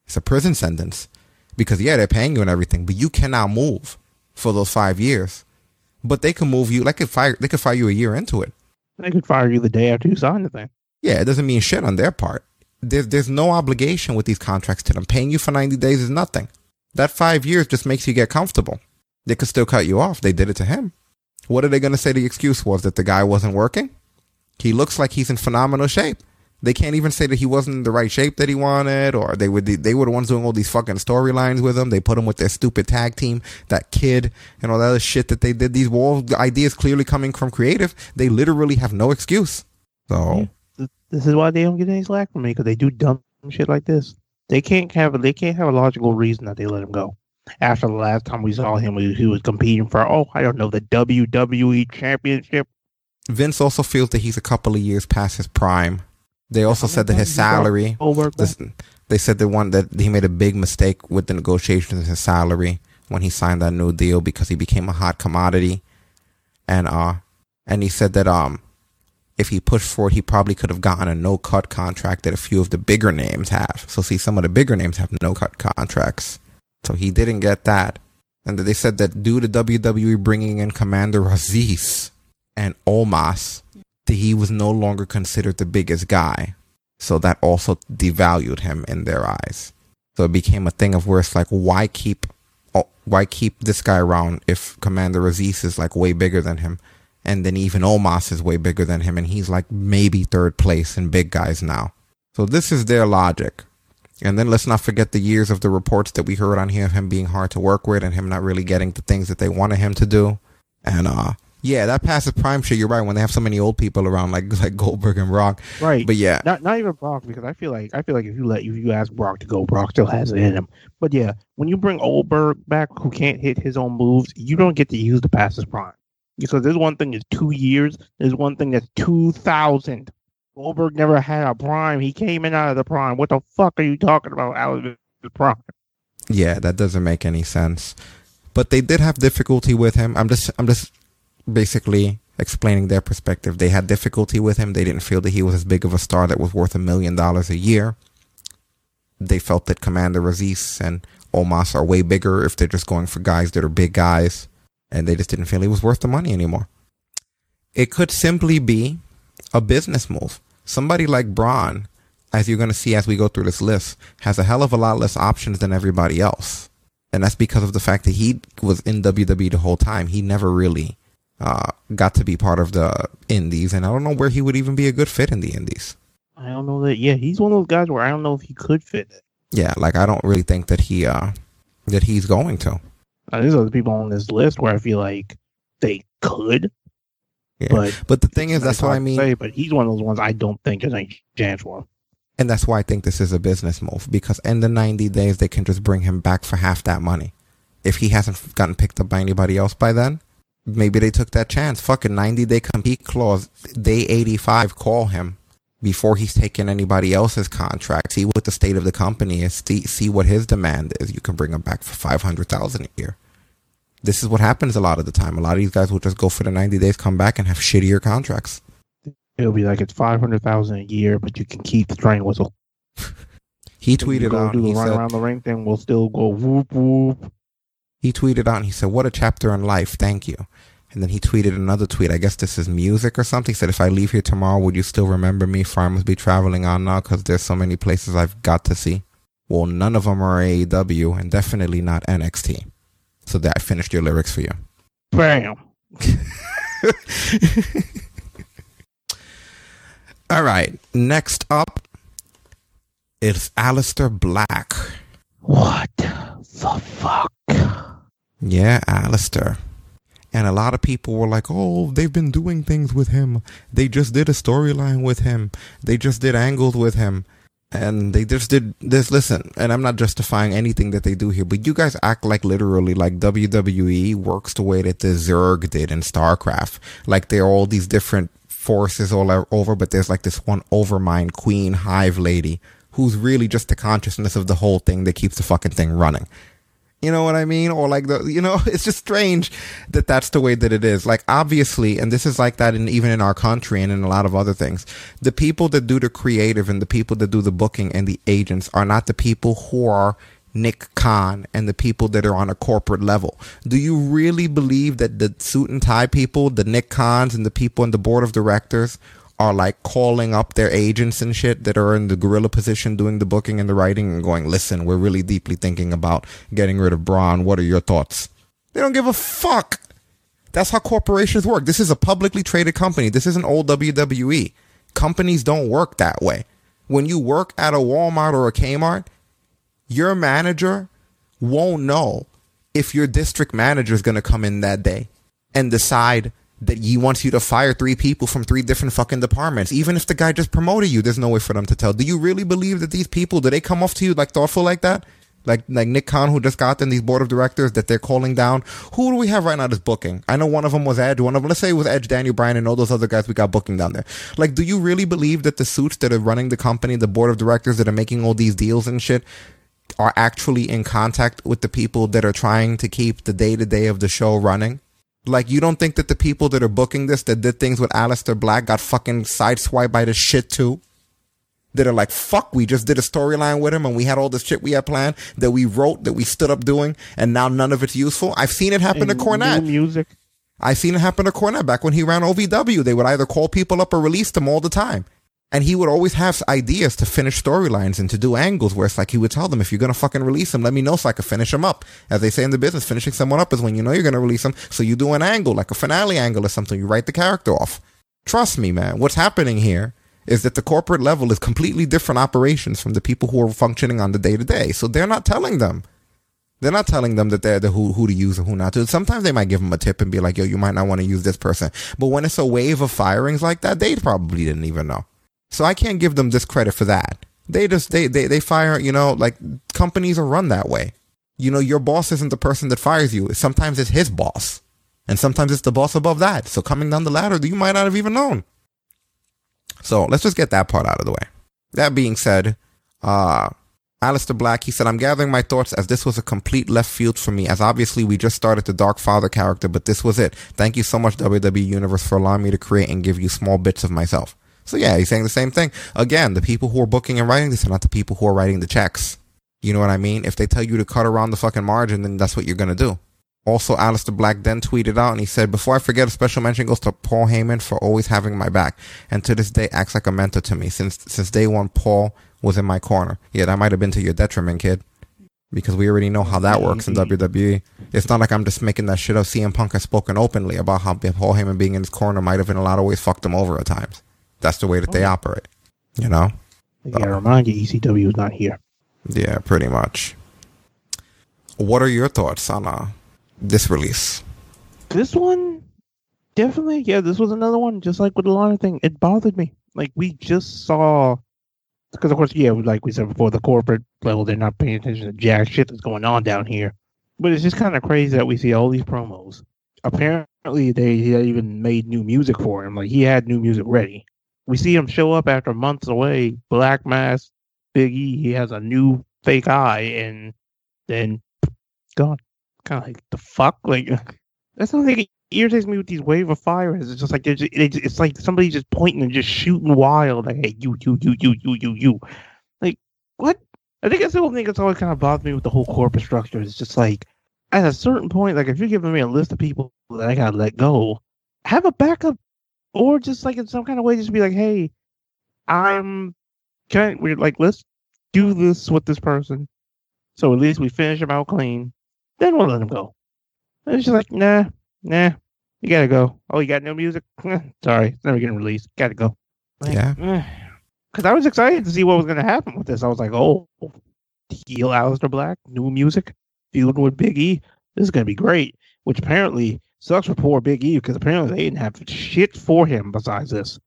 It's a prison sentence because yeah, they're paying you and everything, but you cannot move for those five years. But they can move you, like could fire, they could fire you a year into it. They could fire you the day after you sign the thing. Yeah, it doesn't mean shit on their part. There's there's no obligation with these contracts to them. Paying you for 90 days is nothing. That five years just makes you get comfortable. They could still cut you off. They did it to him. What are they going to say the excuse was that the guy wasn't working? He looks like he's in phenomenal shape. They can't even say that he wasn't in the right shape that he wanted, or they would they were the ones doing all these fucking storylines with him. They put him with their stupid tag team, that kid, and all that other shit that they did. These wall ideas clearly coming from creative. They literally have no excuse. So This is why they don't get any slack from me because they do dumb shit like this. They can't have a, they can't have a logical reason that they let him go. After the last time we saw him, he was competing for oh I don't know the WWE Championship. Vince also feels that he's a couple of years past his prime. They also said that his salary. This, they said the one that he made a big mistake with the negotiations his salary when he signed that new deal because he became a hot commodity, and uh, and he said that um, if he pushed for it, he probably could have gotten a no cut contract that a few of the bigger names have. So see, some of the bigger names have no cut contracts, so he didn't get that. And they said that due to WWE bringing in Commander Azeez and that he was no longer considered the biggest guy. So that also devalued him in their eyes. So it became a thing of where it's like, why keep, oh, why keep this guy around if Commander Azeez is like way bigger than him? And then even Omos is way bigger than him and he's like maybe third place in big guys now. So this is their logic. And then let's not forget the years of the reports that we heard on here of him being hard to work with and him not really getting the things that they wanted him to do. And, uh, Yeah, that passive prime shit. You're right. When they have so many old people around, like like Goldberg and Brock. Right. But yeah, Not not even Brock because I feel like I feel like if you let if you ask Brock to go, Brock still has it in him. But yeah, when you bring Goldberg back who can't hit his own moves, you don't get to use the passive prime. Because there's one thing that's two years, there's one thing that's two thousand. Goldberg never had a prime. He came in out of the prime. What the fuck are you talking about out of the prime? yeah, that doesn't make any sense. But they did have difficulty with him. I'm just I'm just basically explaining their perspective. They had difficulty with him. They didn't feel that he was as big of a star that was worth a million dollars a year. They felt that Commander Azeez and Omos are way bigger if they're just going for guys that are big guys, and they just didn't feel he was worth the money anymore. It could simply be a business move. Somebody like Braun, as you're going to see as we go through this list, has a hell of a lot less options than everybody else. And that's because of the fact that he was in WWE the whole time. He never really uh, got to be part of the indies, and I don't know where he would even be a good fit in the indies. I don't know that. Yeah, he's one of those guys where I don't know if he could fit it. Yeah, like I don't really think that he uh that he's going to. There's other people on this list where I feel like they could, Yeah. but But the thing is, that's what I mean, say, but he's one of those ones I don't think there's any chance for. and that's why I think this is a business move because in the 90 days they can just bring him back for half that money. If he hasn't gotten picked up by anybody else by then, maybe they took that chance. Fucking 90 day compete clause, day 85, call him before he's taking anybody else's contract. See what the state of the company is. See, see what his demand is. You can bring him back for 500,000 a year. This is what happens a lot of the time. A lot of these guys will just go for the 90 days, come back and have shittier contracts. It'll be like it's five hundred thousand a year, but you can keep the train whistle. He tweeted out, do the he run said, around the ring thing. We'll still go whoop whoop. He tweeted out and he said, What a chapter in life. Thank you. And then he tweeted another tweet. I guess this is music or something. He said, If I leave here tomorrow, would you still remember me? For I must be traveling on now because there's so many places I've got to see. Well, none of them are AEW and definitely not NXT. So that I finished your lyrics for you. Bam. All right. Next up is Aleister Black. What the fuck? Yeah, Aleister. And a lot of people were like, oh, they've been doing things with him. They just did a storyline with him. They just did angles with him. And they just did this. Listen, and I'm not justifying anything that they do here, but you guys act like literally like WWE works the way that the Zerg did in StarCraft. Like there are all these different forces all over, but there's like this one overmind queen hive lady who's really just the consciousness of the whole thing that keeps the fucking thing running. You know what I mean? Or like the, you know, it's just strange that that's the way that it is. Like obviously, and this is like that in even in our country and in a lot of other things. The people that do the creative and the people that do the booking and the agents are not the people who are Nick Khan and the people that are on a corporate level. Do you really believe that the suit and tie people, the Nick Khans and the people in the board of directors are like calling up their agents and shit that are in the gorilla position doing the booking and the writing and going, listen, we're really deeply thinking about getting rid of Braun. What are your thoughts? They don't give a fuck. That's how corporations work. This is a publicly traded company. This isn't old WWE. Companies don't work that way. When you work at a Walmart or a Kmart, your manager won't know if your district manager is going to come in that day and decide that he wants you to fire three people from three different fucking departments. Even if the guy just promoted you, there's no way for them to tell. Do you really believe that these people, do they come off to you like thoughtful like that? Like like Nick Khan, who just got in these board of directors that they're calling down. Who do we have right now that's booking? I know one of them was Edge. One of them, let's say it was Edge, Daniel Bryan, and all those other guys we got booking down there. Like, do you really believe that the suits that are running the company, the board of directors that are making all these deals and shit, are actually in contact with the people that are trying to keep the day to day of the show running? Like, you don't think that the people that are booking this that did things with Aleister Black got fucking sideswiped by this shit too? That are like, fuck, we just did a storyline with him and we had all this shit we had planned that we wrote, that we stood up doing, and now none of it's useful. I've seen it happen And to Cornette. music. I've seen it happen to Cornette back when he ran OVW. They would either call people up or release them all the time. And he would always have ideas to finish storylines and to do angles where it's like he would tell them, if you're going to fucking release them, let me know so I can finish them up. As they say in the business, finishing someone up is when you know you're going to release them. So you do an angle, like a finale angle or something. You write the character off. Trust me, man. What's happening here is that the corporate level is completely different operations from the people who are functioning on the day to day. So they're not telling them. They're not telling them that they're the who who to use and who not to. Sometimes they might give them a tip and be like, "Yo, you might not want to use this person." But when it's a wave of firings like that, they probably didn't even know. So I can't give them this credit for that. They just they they they fire. You know, like companies are run that way. You know, your boss isn't the person that fires you. Sometimes it's his boss, and sometimes it's the boss above that. So coming down the ladder, you might not have even known. So let's just get that part out of the way. That being said, uh, Aleister Black, he said, I'm gathering my thoughts as this was a complete left field for me, as obviously we just started the Dark Father character, but this was it. Thank you so much, WWE Universe, for allowing me to create and give you small bits of myself. So yeah, he's saying the same thing. Again, the people who are booking and writing this are not the people who are writing the checks. You know what I mean? If they tell you to cut around the fucking margin, then that's what you're gonna do. Also, Aleister Black then tweeted out and he said, Before I forget, a special mention goes to Paul Heyman for always having my back and to this day acts like a mentor to me. Since since day one, Paul was in my corner. Yeah, that might have been to your detriment, kid. Because we already know how that works in WWE. It's not like I'm just making that shit up. CM Punk has spoken openly about how Paul Heyman being in his corner might have in a lot of ways fucked him over at times. That's the way that they operate. You know? I gotta remind you, ECW is not here. Yeah, pretty much. What are your thoughts on uh, this release? This one, definitely, yeah, this was another one, just like with the Lana thing. It bothered me. Like, we just saw, because of course, yeah, like we said before, the corporate level, they're not paying attention to jack shit that's going on down here. But it's just kind of crazy that we see all these promos. Apparently, they he had even made new music for him. Like, he had new music ready. We see him show up after months away, Black Mask, Big E. He has a new fake eye, and then gone. Kind of like the fuck, like that's something that irritates me with these wave of fires. It's just like just, it's, like somebody just pointing and just shooting wild. Like, hey, you, you, you, you, you, you, you. Like, what? I think that's the whole thing that's always kind of bothered me with the whole corporate structure. It's just like, at a certain point, like if you're giving me a list of people that I gotta let go, have a backup, or just like in some kind of way, just be like, hey, I'm, can I, we're like, let's do this with this person, so at least we finish them out clean. Then we'll let them go. And it's just like, nah, nah, you gotta go. Oh, you got no music? Sorry, it's never getting released. Gotta go. Like, Yeah. Eh. Because I was excited to see what was going to happen with this. I was like, oh, heel Aleister Black, new music, feeling with Big E. This is going to be great. Which apparently sucks for poor Big E because apparently they didn't have shit for him besides this.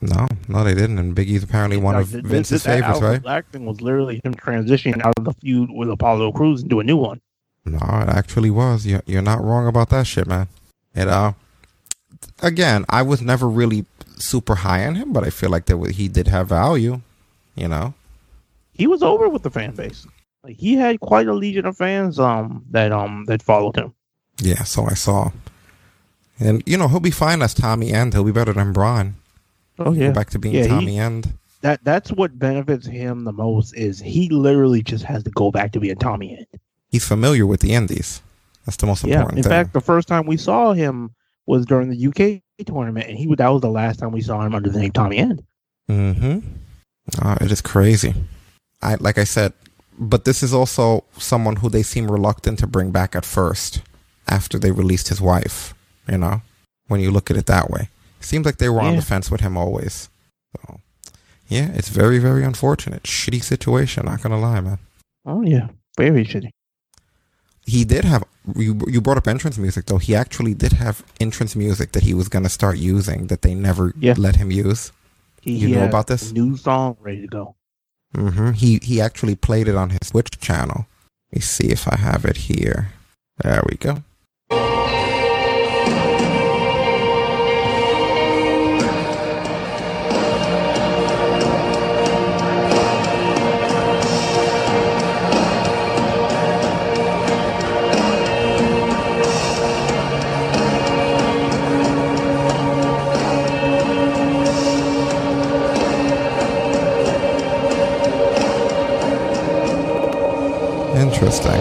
No, no, they didn't. And Big E's apparently one of Vince's this- that favorites, right? Black thing was literally him transitioning out of the feud with Apollo Crews into a new one. No, it actually was. You're, you're not wrong about that shit, man. It, uh, again, I was never really super high on him, but I feel like that he did have value, you know? He was over with the fan base. Like he had quite a legion of fans um that um that followed him. Yeah, so I saw. And, you know, he'll be fine as Tommy End. He'll be better than Braun. Oh yeah. Go back to being Yeah, he- Tommy End. that that's what benefits him the most is he literally just has to go back to being Tommy End. He's familiar with the Indies. That's the most important. Yeah. In thing. fact, the first time we saw him was during the UK tournament, and he that was the last time we saw him under the name Tommy End. Mm-hmm. Uh, it is crazy. I like I said, but this is also someone who they seem reluctant to bring back at first, after they released his wife. You know, when you look at it that way, seems like they were on the fence with him always. So, yeah, it's very very unfortunate, shitty situation. Not gonna lie, man. Oh yeah, very shitty. He did have you. You brought up entrance music though. He actually did have entrance music that he was gonna start using that they never Yeah. let him use. He, You he know about this? new song ready to go. hmm He he actually played it on his Twitch channel. Let me see if I have it here. There we go. Interesting.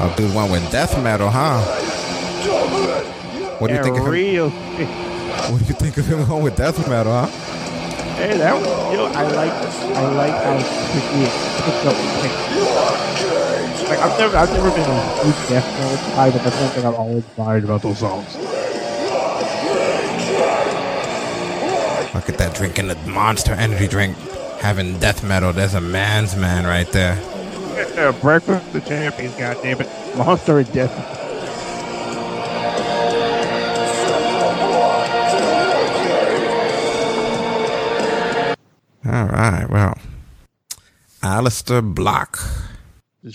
Oh, dude one with death metal, huh? What do you think of him? real? What do you think of him going with death metal, huh? Hey, that was, yo, I like, I like how quickly picked up. Like, like I've never, I've never been a huge death metal guy, but that's one thing I've always admired about those songs. Look at that drinking the monster energy drink, having death metal. There's a man's man right there. Yeah, breakfast the champions, goddammit. Monster and death. All right, well, Alistair Block,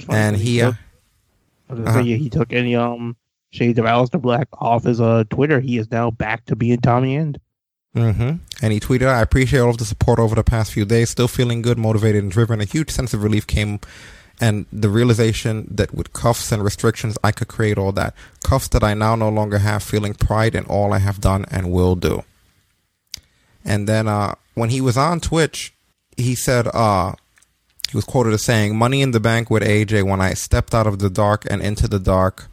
and he. took- Uh, I was gonna Uh-huh. he took any um shades of Aleister Black off his uh Twitter. He is now back to being Tommy End. Mm-hmm. And he tweeted, I appreciate all of the support over the past few days. Still feeling good, motivated, and driven. A huge sense of relief came and the realization that with cuffs and restrictions, I could create all that. Cuffs that I now no longer have, feeling pride in all I have done and will do. And then uh, when he was on Twitch, he said, uh, he was quoted as saying, Money in the bank with AJ when I stepped out of the dark and into the dark.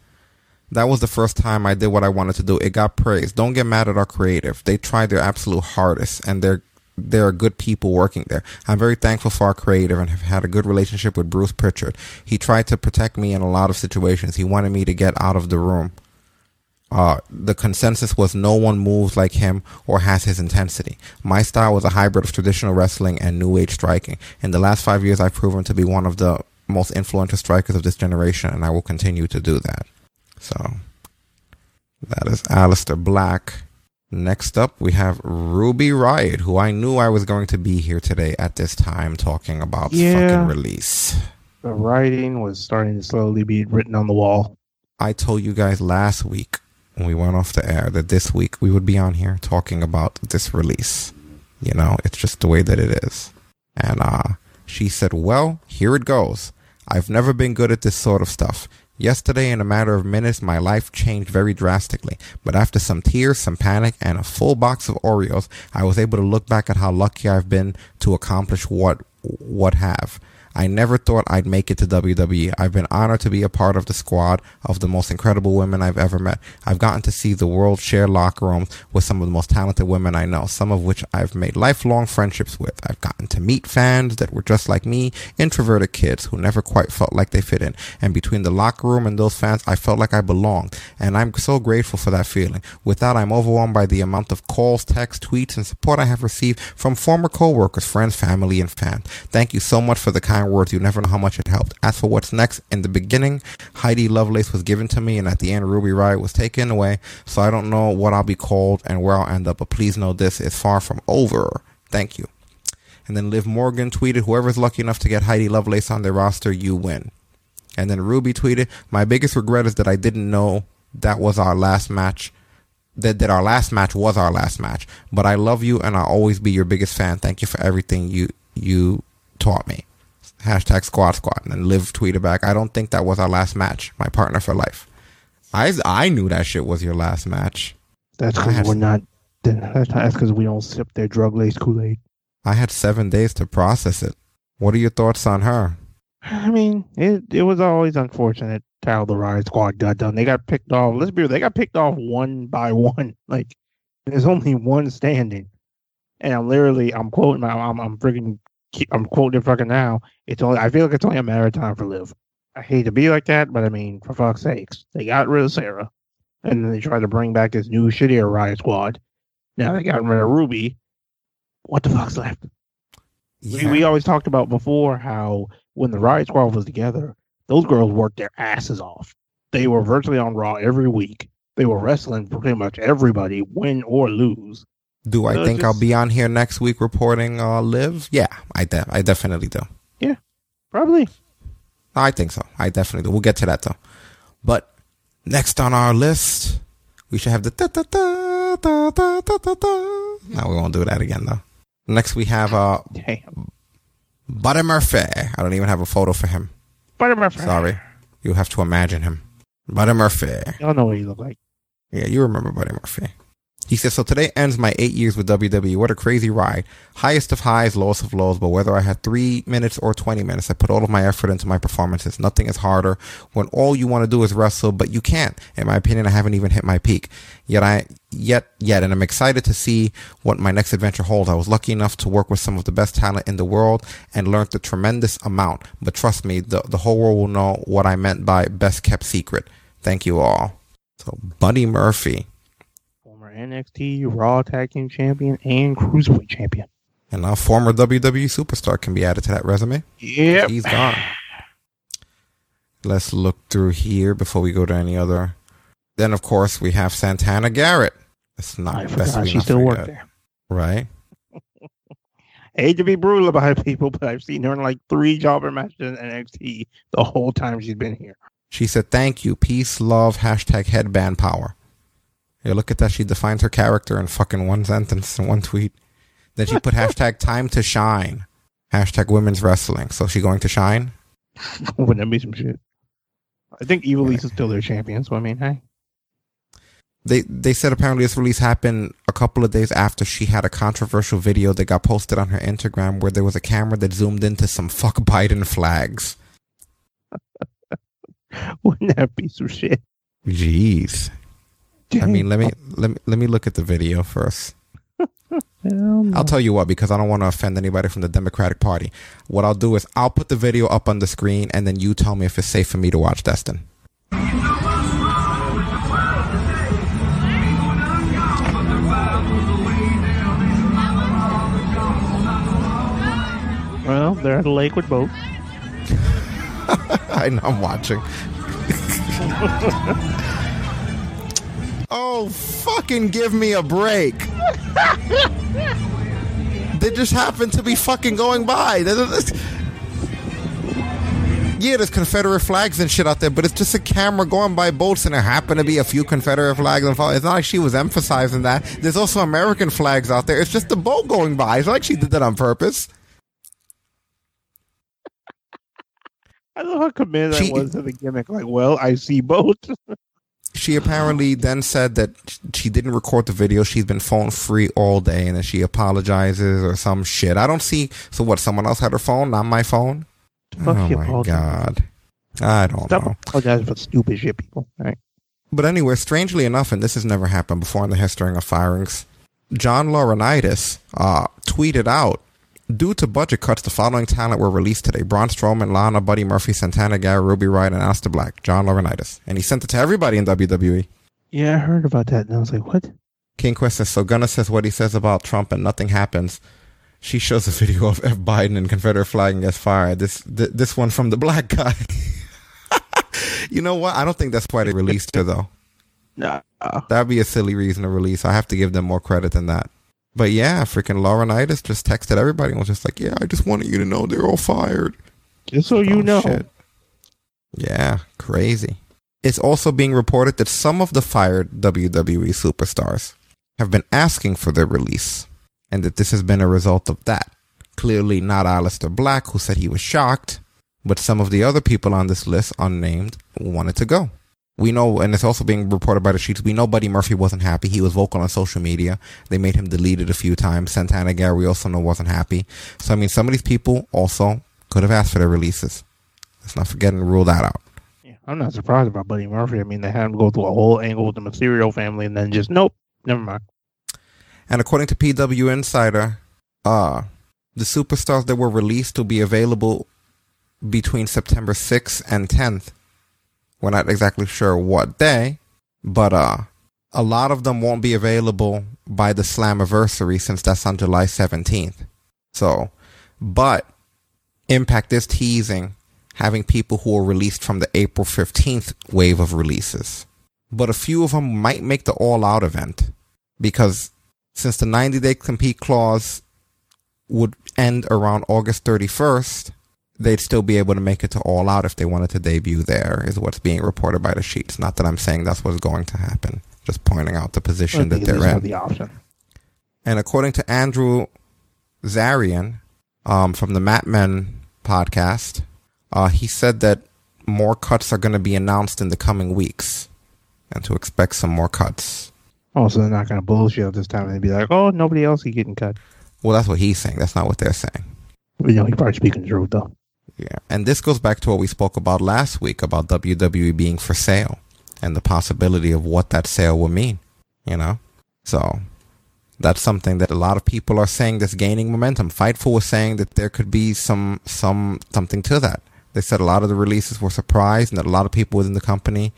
That was the first time I did what I wanted to do. It got praise. Don't get mad at our creative. They tried their absolute hardest and they're there are good people working there. I'm very thankful for our creative and have had a good relationship with Bruce Pritchard. He tried to protect me in a lot of situations. He wanted me to get out of the room. Uh, the consensus was no one moves like him or has his intensity. My style was a hybrid of traditional wrestling and new age striking. In the last five years, I've proven to be one of the most influential strikers of this generation, and I will continue to do that. So, that is Aleister Black. Next up, we have Ruby Riott, who I knew I was going to be here today at this time talking about Yeah. fucking release. The writing was starting to slowly be written on the wall. I told you guys last week when we went off the air that this week we would be on here talking about this release. You know, it's just the way that it is. And uh she said, "Well, here it goes. I've never been good at this sort of stuff. Yesterday, in a matter of minutes, my life changed very drastically. But after some tears, some panic, and a full box of Oreos, I was able to look back at how lucky I've been to accomplish what what have. I never thought I'd make it to WWE. I've been honored to be a part of the squad of the most incredible women I've ever met. I've gotten to see the world share locker rooms with some of the most talented women I know, some of which I've made lifelong friendships with. I've gotten to meet fans that were just like me, introverted kids who never quite felt like they fit in. And between the locker room and those fans, I felt like I belonged. And I'm so grateful for that feeling. With that, I'm overwhelmed by the amount of calls, texts, tweets, and support I have received from former coworkers, friends, family, and fans. Thank you so much for the kind words. You never know how much it helped. As for what's next, in the beginning, Heidi Lovelace was given to me, and at the end, Ruby Riott was taken away. So I don't know what I'll be called and where I'll end up. But please know this is far from over. Thank you. And then Liv Morgan tweeted, "Whoever's lucky enough to get Heidi Lovelace on their roster, you win." And then Ruby tweeted, "My biggest regret is that I didn't know that was our last match." That, that our last match was our last match, but I love you and I'll always be your biggest fan. Thank you for everything you you taught me hashtag squad squad and then Liv tweeted back i don't think that was our last match my partner for life i i knew that shit was your last match That's because we're not. That's because we don't sip their drug laced Kool Aid. i had seven days to process it what are your thoughts on her I mean, it it was always unfortunate how the Riot Squad got done. They got picked off. Let's be real. They got picked off one by one. Like there's only one standing, and I'm literally I'm quoting. I'm I'm, I'm freaking. I'm quoting it fucking now. It's only. I feel like it's only a matter of time for Liv. I hate to be like that, but I mean, for fuck's sakes, they got rid of Sarah, and then they tried to bring back this new shittier Riot Squad. Now they got rid of Ruby. What the fuck's left? We, Yeah. we always talked about before how when the Riot Squad was together, those girls worked their asses off. They were virtually on Raw every week. They were wrestling pretty much everybody, win or lose. Do i No, think i'll be on here next week reporting uh live yeah i de- i definitely do Yeah, Probably. i think so i definitely do we'll get to that though but next on our list we should have the da, da, da, da, da, da, da, da. no we won't do that again though next we have uh Damn. buddy murphy i don't even have a photo for him Buddy Murphy. Sorry. You have to imagine him. Buddy Murphy. Y'all know what he looked like. Yeah, you remember Buddy Murphy. He says, so today ends my eight years with WWE. What a crazy ride. Highest of highs, lowest of lows, but whether I had three minutes or 20 minutes, I put all of my effort into my performances. Nothing is harder when all you want to do is wrestle, but you can't. In my opinion, I haven't even hit my peak. Yet I, yet, yet, and I'm excited to see what my next adventure holds. I was lucky enough to work with some of the best talent in the world and learned a tremendous amount. But trust me, the, the whole world will know what I meant by best kept secret. Thank you all. So, Buddy Murphy. NXT Raw Tag Team Champion and Cruiserweight Champion. And now former WWE superstar can be added to that resume. Yep. He's gone. Let's look through here before we go to any other. Then, of course, we have Santana Garrett. It's not I best forgot she still worked there. Right? hate to be brutal about people, but I've seen her in like three jobber matches in NXT the whole time she's been here. She said, "Thank you, peace, love, hashtag headband power." Yeah, look at that. She defines her character in fucking one sentence in one tweet. Then she put hashtag time to shine, hashtag women's wrestling. So she going to shine? Wouldn't that be some shit? I think Ivelisse's still their champion, so I mean, hey. They they said apparently this release happened a couple of days after she had a controversial video that got posted on her Instagram where there was a camera that zoomed into some fuck Biden flags. Wouldn't that be some shit? Jeez. I mean, let me let me let me look at the video first. No. I'll tell you what, because I don't want to offend anybody from the Democratic Party. What I'll do is I'll put the video up on the screen, and then you tell me if it's safe for me to watch Destin. Well, they're at a lake with boats. I know I'm watching. oh, fucking give me a break. they just happen to be fucking going by. Yeah, there's Confederate flags and shit out there, but it's just a camera going by boats, and there happen to be a few Confederate flags. And it's not like she was emphasizing that. There's also American flags out there. It's just the boat going by. It's like she did that on purpose. I love how committed She- that was to the gimmick. Like, well, I see boats. She apparently then said that she didn't record the video. She's been phone free all day, and then she apologizes or some shit. I don't see. So what? Someone else had her phone, not my phone. Fuck oh you, my Paul. god, I don't Stop know. apologizing for stupid shit, people. All right. But anyway, strangely enough, and this has never happened before in the history of firings, John Laurinaitis uh, tweeted out, due to budget cuts, the following talent were released today. Braun Strowman, Lana, Buddy Murphy, Santana Garrett, Ruby Riott, and Aleister Black. John Laurinaitis. And he sent it to everybody in WWE. Yeah, I heard about that, and I was like, what? King Quest says, so Gunna says what he says about Trump and nothing happens. She shows a video of F. Biden and Confederate flag and gets fired. This th- this one from the black guy. you know what? I don't think that's why they released her though. Nah. That'd be a silly reason to release. I have to give them more credit than that. But yeah, freaking Laurinaitis just texted everybody and was just like, "Yeah, I just wanted you to know they're all fired." Just so you Oh, know. shit. Yeah, crazy. It's also being reported that some of the fired WWE superstars have been asking for their release, and that this has been a result of that. Clearly, not Aleister Black, who said he was shocked, but some of the other people on this list, unnamed, wanted to go. We know, and it's also being reported by the sheets. We know Buddy Murphy wasn't happy. He was vocal on social media. They made him delete it a few times. Santana we also know, wasn't happy. So, I mean, some of these people also could have asked for their releases. Let's not forget and rule that out. Yeah, I'm not surprised about Buddy Murphy. I mean, they had him go through a whole angle with the Mysterio family, and then just nope, never mind. And according to PW Insider, uh, the superstars that were released will be available between September 6th and 10th. We're not exactly sure what day, but uh, a lot of them won't be available by the Slammiversary since that's on July 17th. So, but Impact is teasing having people who are released from the April 15th wave of releases. But a few of them might make the all out event because since the 90 day compete clause would end around August 31st, they'd still be able to make it to all out if they wanted to debut there, is what's being reported by the sheets. Not that I'm saying that's what's going to happen, just pointing out the position that they're at least have in. the option. And according to Andrew Zarian um, from the Matmen podcast, uh, he said that more cuts are going to be announced in the coming weeks and to expect some more cuts. Oh, so they're not going to bullshit this time and be like, oh, nobody else is getting cut. Well, that's what he's saying. That's not what they're saying. You know, he's probably speaking the truth, though. Yeah. And this goes back to what we spoke about last week about WWE being for sale and the possibility of what that sale will mean, you know? So that's something that a lot of people are saying that's gaining momentum. Fightful was saying that there could be some, some, something to that. They said a lot of the releases were surprised and that a lot of people within the company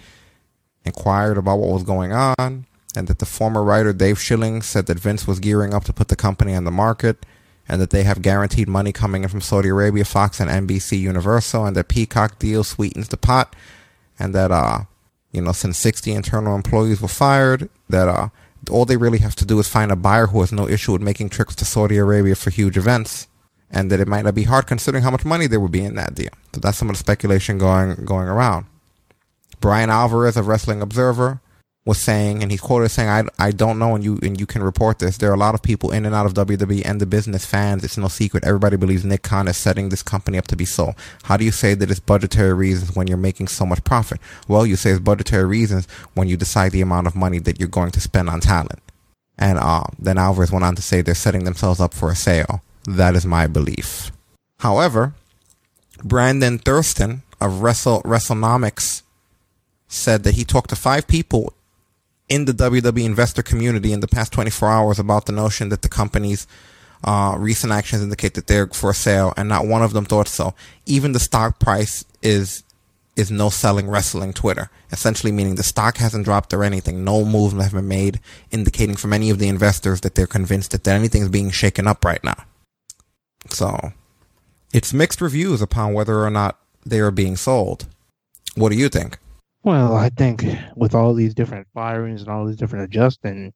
inquired about what was going on. and that the former writer Dave Schilling said that Vince was gearing up to put the company on the market, and that they have guaranteed money coming in from Saudi Arabia, Fox, and NBC Universal, and that Peacock deal sweetens the pot, and that uh, you know, since 60 internal employees were fired, that uh, all they really have to do is find a buyer who has no issue with making trips to Saudi Arabia for huge events, and that it might not be hard considering how much money there would be in that deal. So that's some of the speculation going going around. Bryan Alvarez of Wrestling Observer was saying, and he's quoted saying, I, I don't know, and you, and you can report this. There are a lot of people in and out of WWE and the business fans. It's no secret. Everybody believes Nick Khan is setting this company up to be sold. How do you say that it's budgetary reasons when you're making so much profit? Well, you say it's budgetary reasons when you decide the amount of money that you're going to spend on talent. And uh, then Alvarez went on to say they're setting themselves up for a sale. That is my belief. However, Brandon Thurston of Wrestle WrestleNomics said that he talked to five people in the WWE investor community in the past 24 hours about the notion that the company's uh, recent actions indicate that they're for sale, and not one of them thought so. Even the stock price is is no selling wrestling Twitter, essentially meaning the stock hasn't dropped or anything. No moves have been made, indicating from any of the investors that they're convinced that anything's being shaken up right now. So, it's mixed reviews upon whether or not they are being sold. What do you think? Well, I think with all these different firings and all these different adjusting,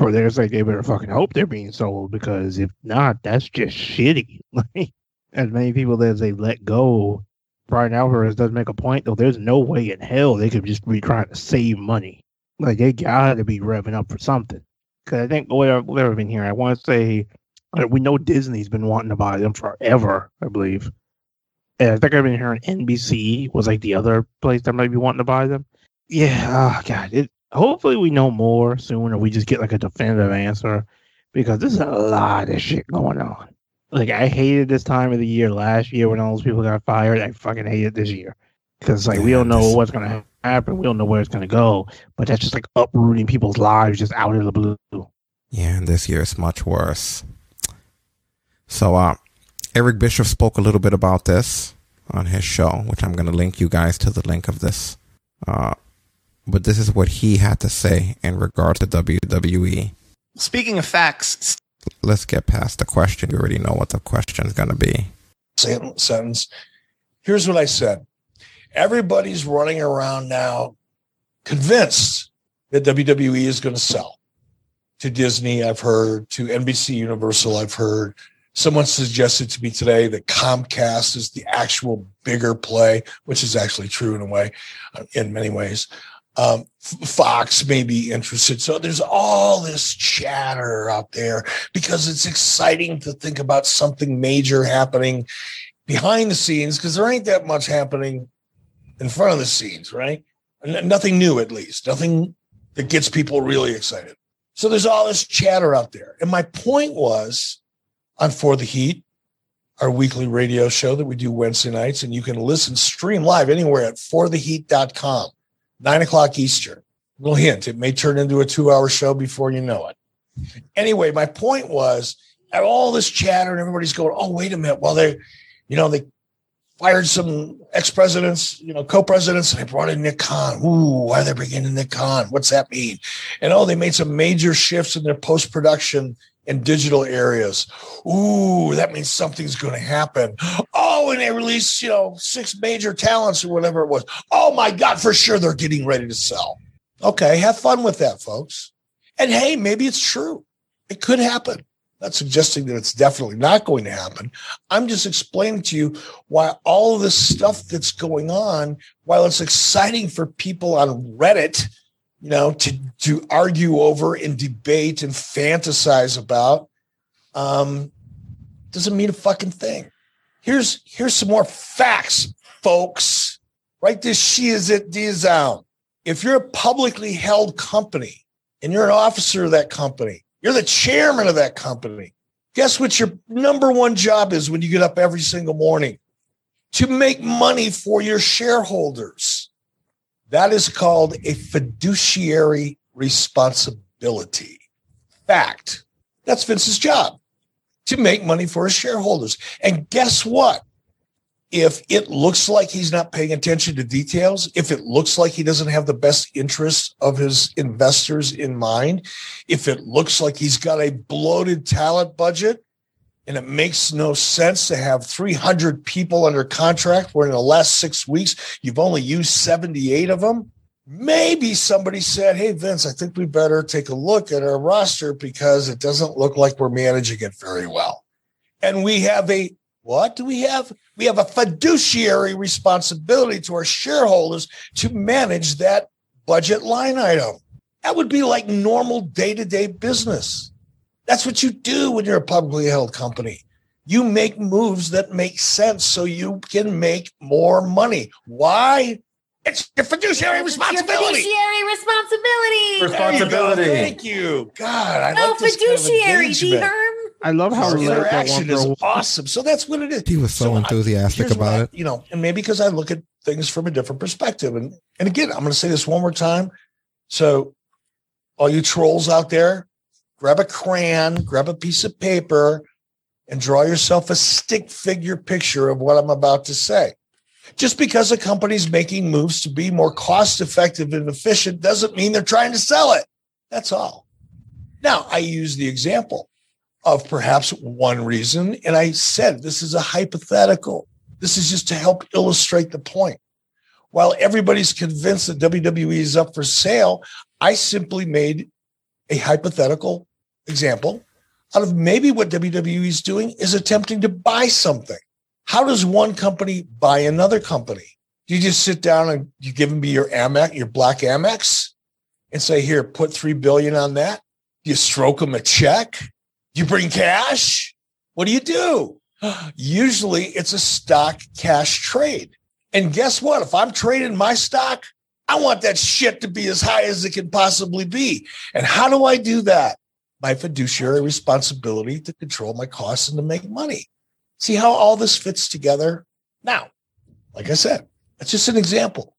for their sake, they better fucking hope they're being sold because if not, that's just shitty. Like as many people as they let go, Bryan Alvarez does make a point though. There's no way in hell they could just be trying to save money. Like they gotta be revving up for something. Because I think what I've been hearing, I want to say, we know Disney's been wanting to buy them forever. I believe. And I think I've been hearing NBC was like the other place that might be wanting to buy them. Yeah, oh god. It hopefully we know more soon, or we just get like a definitive answer because there's a lot of shit going on. Like I hated this time of the year last year when all those people got fired. I fucking hate it this year because like we don't know what's gonna happen. We don't know where it's gonna go. But that's just like uprooting people's lives just out of the blue. Yeah, and this year is much worse. So, uh, Eric Bischoff spoke a little bit about this on his show, which I'm going to link you guys to the link of this. Uh, but this is what he had to say in regard to WWE. Speaking of facts, let's get past the question. You already know what the question is going to be. Sentence. Here's what I said. Everybody's running around now convinced that WWE is going to sell to Disney. I've heard to NBC Universal. I've heard Someone suggested to me today that Comcast is the actual bigger play, which is actually true in a way, uh, in many ways. Um, Fox may be interested. So there's all this chatter out there because it's exciting to think about something major happening behind the scenes because there ain't that much happening in front of the scenes, right? N- nothing new, at least, nothing that gets people really excited. So there's all this chatter out there. And my point was on For the Heat, our weekly radio show that we do Wednesday nights. And you can listen, stream live anywhere at fortheheat.com, nine o'clock Eastern. Little hint, it may turn into a two hour show before you know it. Anyway, my point was all this chatter and everybody's going, oh, wait a minute. Well, they, you know, they fired some ex-presidents, you know, co-presidents, and they brought in Nick Khan. Ooh, why are they bringing in Nick Khan? What's that mean? And oh, they made some major shifts in their post-production in digital areas. Ooh, that means something's going to happen. Oh, and they released, you know, six major talents or whatever it was. Oh my God, for sure they're getting ready to sell. Okay, have fun with that, folks. And hey, maybe it's true. It could happen. Not suggesting that it's definitely not going to happen. I'm just explaining to you why all this stuff that's going on, while it's exciting for people on Reddit you know, to to argue over and debate and fantasize about, um, doesn't mean a fucking thing. Here's here's some more facts, folks. Write this she is it down. If you're a publicly held company and you're an officer of that company, you're the chairman of that company. Guess what your number one job is when you get up every single morning? To make money for your shareholders. That is called a fiduciary responsibility. Fact. That's Vince's job to make money for his shareholders. And guess what? if it looks like he's not paying attention to details, if it looks like he doesn't have the best interests of his investors in mind, if it looks like he's got a bloated talent budget, and it makes no sense to have 300 people under contract where in the last six weeks you've only used 78 of them, maybe somebody said, Hey, Vince, I think we better take a look at our roster because it doesn't look like we're managing it very well. And we have a what do we have? We have a fiduciary responsibility to our shareholders to manage that budget line item. That would be like normal day to day business. That's what you do when you're a publicly held company. You make moves that make sense so you can make more money. Why? It's your fiduciary responsibility. Fiduciary responsibility. Responsibility. Thank you. God, I Oh, like this kind of fiduciary, engagement. I love how Our we let that interaction is awesome. So that's what it is. He was so, enthusiastic Here's what about I- it. You know, and maybe because I look at things from a different perspective. And and again, I'm going to say this one more time. So, all you trolls out there, grab a crayon, grab a piece of paper, and draw yourself a stick figure picture of what I'm about to say. Just because a company's making moves to be more cost effective and efficient doesn't mean they're trying to sell it. That's all. Now, I use the example of perhaps one reason, and I said this is a hypothetical. This is just to help illustrate the point. While everybody's convinced that WWE is up for sale, I simply made a hypothetical example out of maybe what WWE is doing is attempting to buy something. How does one company buy another company? Do you just sit down and you give them your Amex, your black Amex, and say, "Here, put three billion on that"? You stroke them a check? You bring cash? What do you do? Usually, it's a stock cash trade. And guess what? If I'm trading my stock, I want that shit to be as high as it can possibly be. And how do I do that? My fiduciary responsibility to control my costs and to make money. See how all this fits together? Now, like I said, it's just an example.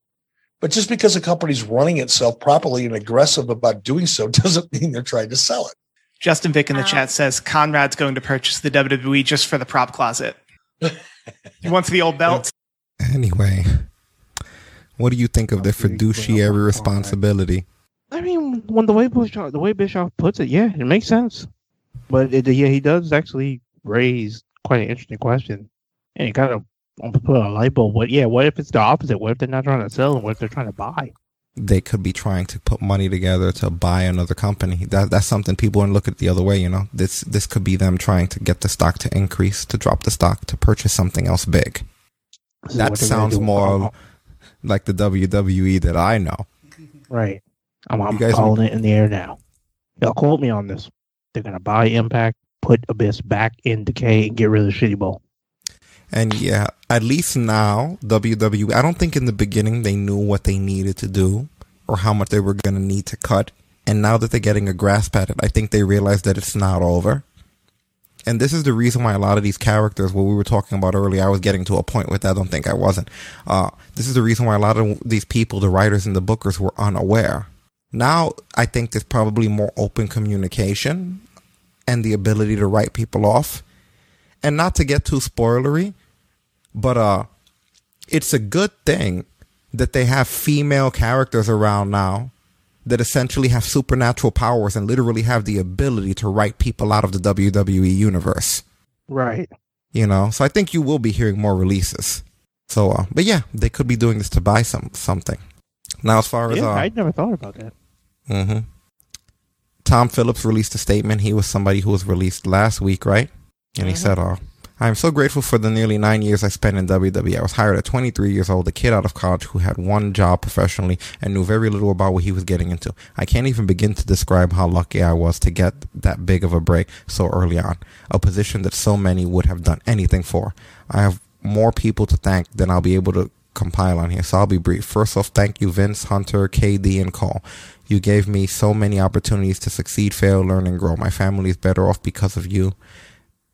But just because a company's running itself properly and aggressive about doing so doesn't mean they're trying to sell it. Justin Vick in the chat says Conrad's going to purchase the WWE just for the prop closet. he wants the old belt. Anyway, what do you think of the fiduciary responsibility? I mean, when the way Bischoff, the way Bischoff puts it, yeah, it makes sense. But it, yeah, he does actually raise quite an interesting question, and it kind of put a light bulb. What? Yeah, what if it's the opposite? What if they're not trying to sell, and what if they're trying to buy? They could be trying to put money together to buy another company. That that's something people wouldn't look at the other way. You know, this this could be them trying to get the stock to increase, to drop the stock, to purchase something else big. Is That what they're gonna sounds more like the WWE that I know. Right. I'm, I'm guys- calling it in the air now. Y'all quote me on this. They're gonna buy Impact, put Abyss back in decay, and get rid of the Shitty Bowl. And yeah, at least now WWE. I don't think in the beginning they knew what they needed to do or how much they were going to need to cut. And now that they're getting a grasp at it, I think they realize that it's not over. And this is the reason why a lot of these characters, what we were talking about earlier, I was getting to a point with that. I don't think I wasn't. Uh, this is the reason why a lot of these people, the writers and the bookers, were unaware. Now, I think there's probably more open communication and the ability to write people off. And not to get too spoilery, but uh, it's a good thing that they have female characters around now that essentially have supernatural powers and literally have the ability to write people out of the WWE universe. Right. You know, so I think you will be hearing more releases. So, uh, but yeah, they could be doing this to buy some something. Now, as far as Yeah, uh, I never thought about that. Hmm Tom Phillips released a statement. He was somebody who was released last week, right? And he said, uh, I am so grateful for the nearly nine years I spent in WWE. I was hired at 23 years old, a kid out of college who had one job professionally and knew very little about what he was getting into. I can't even begin to describe how lucky I was to get that big of a break so early on, a position that so many would have done anything for. I have more people to thank than I'll be able to compile on here, so I'll be brief. First off, thank you, Vince, Hunter, KD, and Cole. You gave me so many opportunities to succeed, fail, learn, and grow. My family is better off because of you,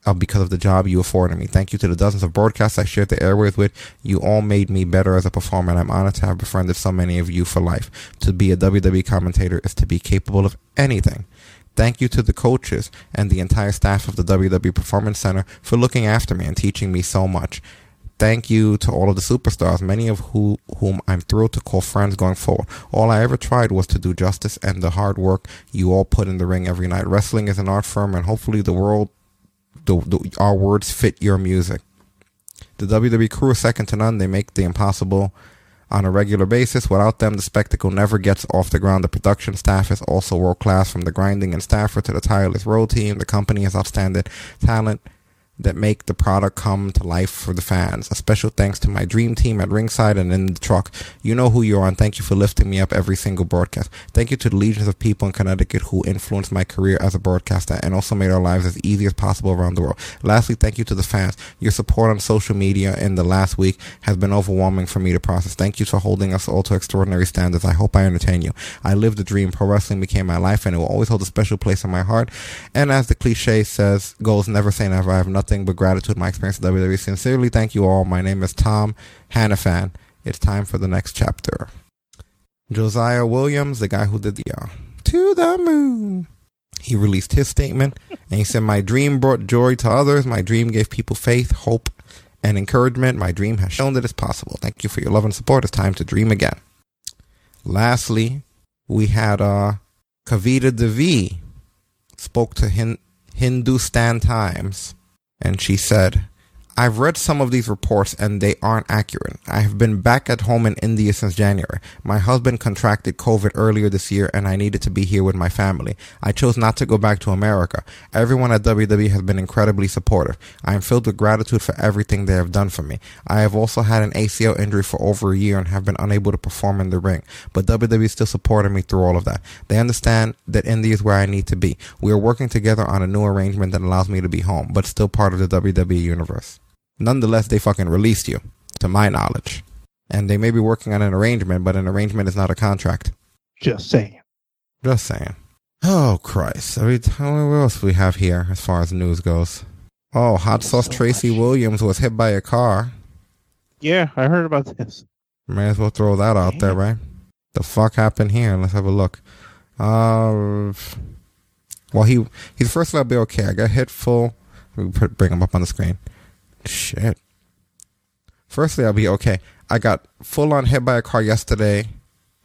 uh, because of the job you afforded me. Thank you to the dozens of broadcasts I shared the airwaves with. You all made me better as a performer, and I'm honored to have befriended so many of you for life. To be a WWE commentator is to be capable of anything. Thank you to the coaches and the entire staff of the WWE Performance Center for looking after me and teaching me so much. Thank you to all of the superstars, many of who, whom I'm thrilled to call friends going forward. All I ever tried was to do justice and the hard work you all put in the ring every night. Wrestling is an art form, and hopefully the world, the, the, our words fit your music. The WWE crew is second to none. They make the impossible on a regular basis. Without them, the spectacle never gets off the ground. The production staff is also world class from the grinding and staffer to the tireless road team. The company has outstanding talent that make the product come to life for the fans. A special thanks to my dream team at ringside and in the truck. You know who you are, and thank you for lifting me up every single broadcast. Thank you to the legions of people in Connecticut who influenced my career as a broadcaster and also made our lives as easy as possible around the world. Lastly, thank you to the fans. Your support on social media in the last week has been overwhelming for me to process. Thank you for holding us all to extraordinary standards. I hope I entertain you. I lived the dream. Pro wrestling became my life, and it will always hold a special place in my heart. And as the cliche says, goals never say never. I have nothing but gratitude my experience with WWE. Sincerely, thank you all. My name is Tom Hannifan. It's time for the next chapter. Josiah Williams, the guy who did the uh, To the Moon. He released his statement and he said, My dream brought joy to others. My dream gave people faith, hope, and encouragement. My dream has shown that it's possible. Thank you for your love and support. It's time to dream again. Lastly, we had uh, Kavita Devi spoke to Hin- Hindustan Times and she said, I've read some of these reports and they aren't accurate. I have been back at home in India since January. My husband contracted COVID earlier this year and I needed to be here with my family. I chose not to go back to America. Everyone at WWE has been incredibly supportive. I am filled with gratitude for everything they have done for me. I have also had an ACL injury for over a year and have been unable to perform in the ring, but WWE still supported me through all of that. They understand that India is where I need to be. We are working together on a new arrangement that allows me to be home, but still part of the WWE universe. Nonetheless, they fucking released you, to my knowledge. And they may be working on an arrangement, but an arrangement is not a contract. Just saying. Just saying. Oh, Christ. I mean, what else we have here as far as news goes? Oh, Hot Sauce so Tracy much. Williams was hit by a car. Yeah, I heard about this. May as well throw that out Damn. there, right? The fuck happened here? Let's have a look. Uh, well, he he's first be okay. I got hit full. Let me put, bring him up on the screen. Shit. Firstly, I'll be okay. I got full on hit by a car yesterday,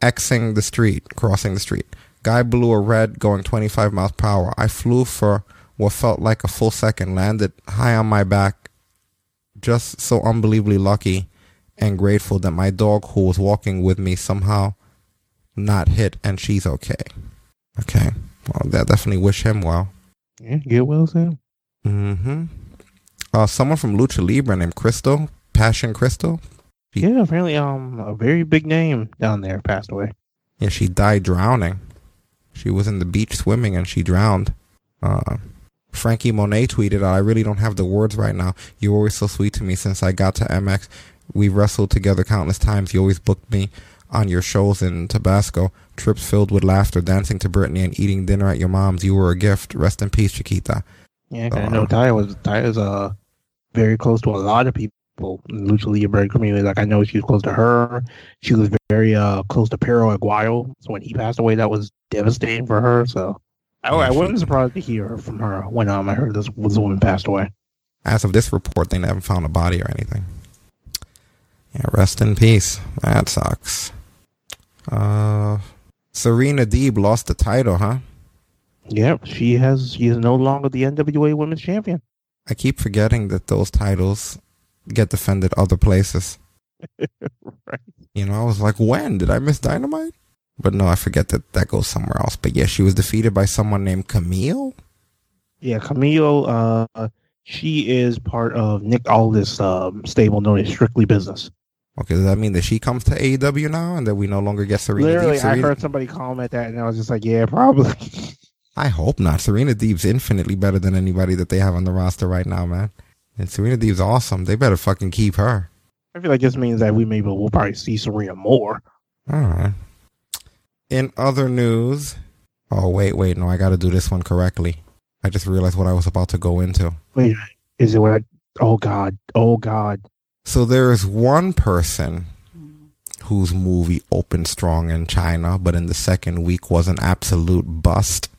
Xing the street, crossing the street. Guy blew a red going 25 miles per hour. I flew for what felt like a full second, landed high on my back, just so unbelievably lucky and grateful that my dog who was walking with me somehow not hit and she's okay. Okay. Well, I definitely wish him well. Yeah, get well soon. Mm-hmm uh, someone from Lucha Libre named Cristal, Passion Cristal. She, yeah, apparently, um, a very big name down there passed away. Yeah, she died drowning. She was in the beach swimming and she drowned. Uh, Frankie Monet tweeted, I really don't have the words right now. You were always so sweet to me since I got to MX. We wrestled together countless times. You always booked me on your shows in Tabasco. Trips filled with laughter, dancing to Britney, and eating dinner at your mom's. You were a gift. Rest in peace, Chiquita. Yeah, so, I know uh, Taya was Taya's uh very close to a lot of people in Lucha Libre community. Like I know she was close to her. She was very uh, close to Perro Aguayo. So when he passed away, that was devastating for her. So I, I wasn't surprised to hear from her when um, I heard this, this woman passed away. As of this report, they never found a body or anything. Yeah, rest in peace. That sucks. Uh, Serena Deeb lost the title, huh? Yep, she has. She is no longer the NWA Women's Champion. I keep forgetting that those titles get defended other places. right. You know, I was like, when did I miss Dynamite? But no, I forget that that goes somewhere else. But yeah, she was defeated by someone named Kamille. Yeah, Kamille. Uh, she is part of Nick Aldis' um, stable known as Strictly Business. Okay, does that mean that she comes to AEW now and that we no longer get Serena? Literally, Serena? I heard somebody comment that, and I was just like, yeah, probably. I hope not. Serena Deeb's infinitely better than anybody that they have on the roster right now, man. And Serena Deeb's awesome. They better fucking keep her. I feel like this means that we maybe we'll probably see Serena more. All right. In other news, oh wait, wait, no, I got to do this one correctly. I just realized what I was about to go into. Wait, is it what? I, oh God, oh God. So there is one person whose movie opened strong in China, but in the second week was an absolute bust.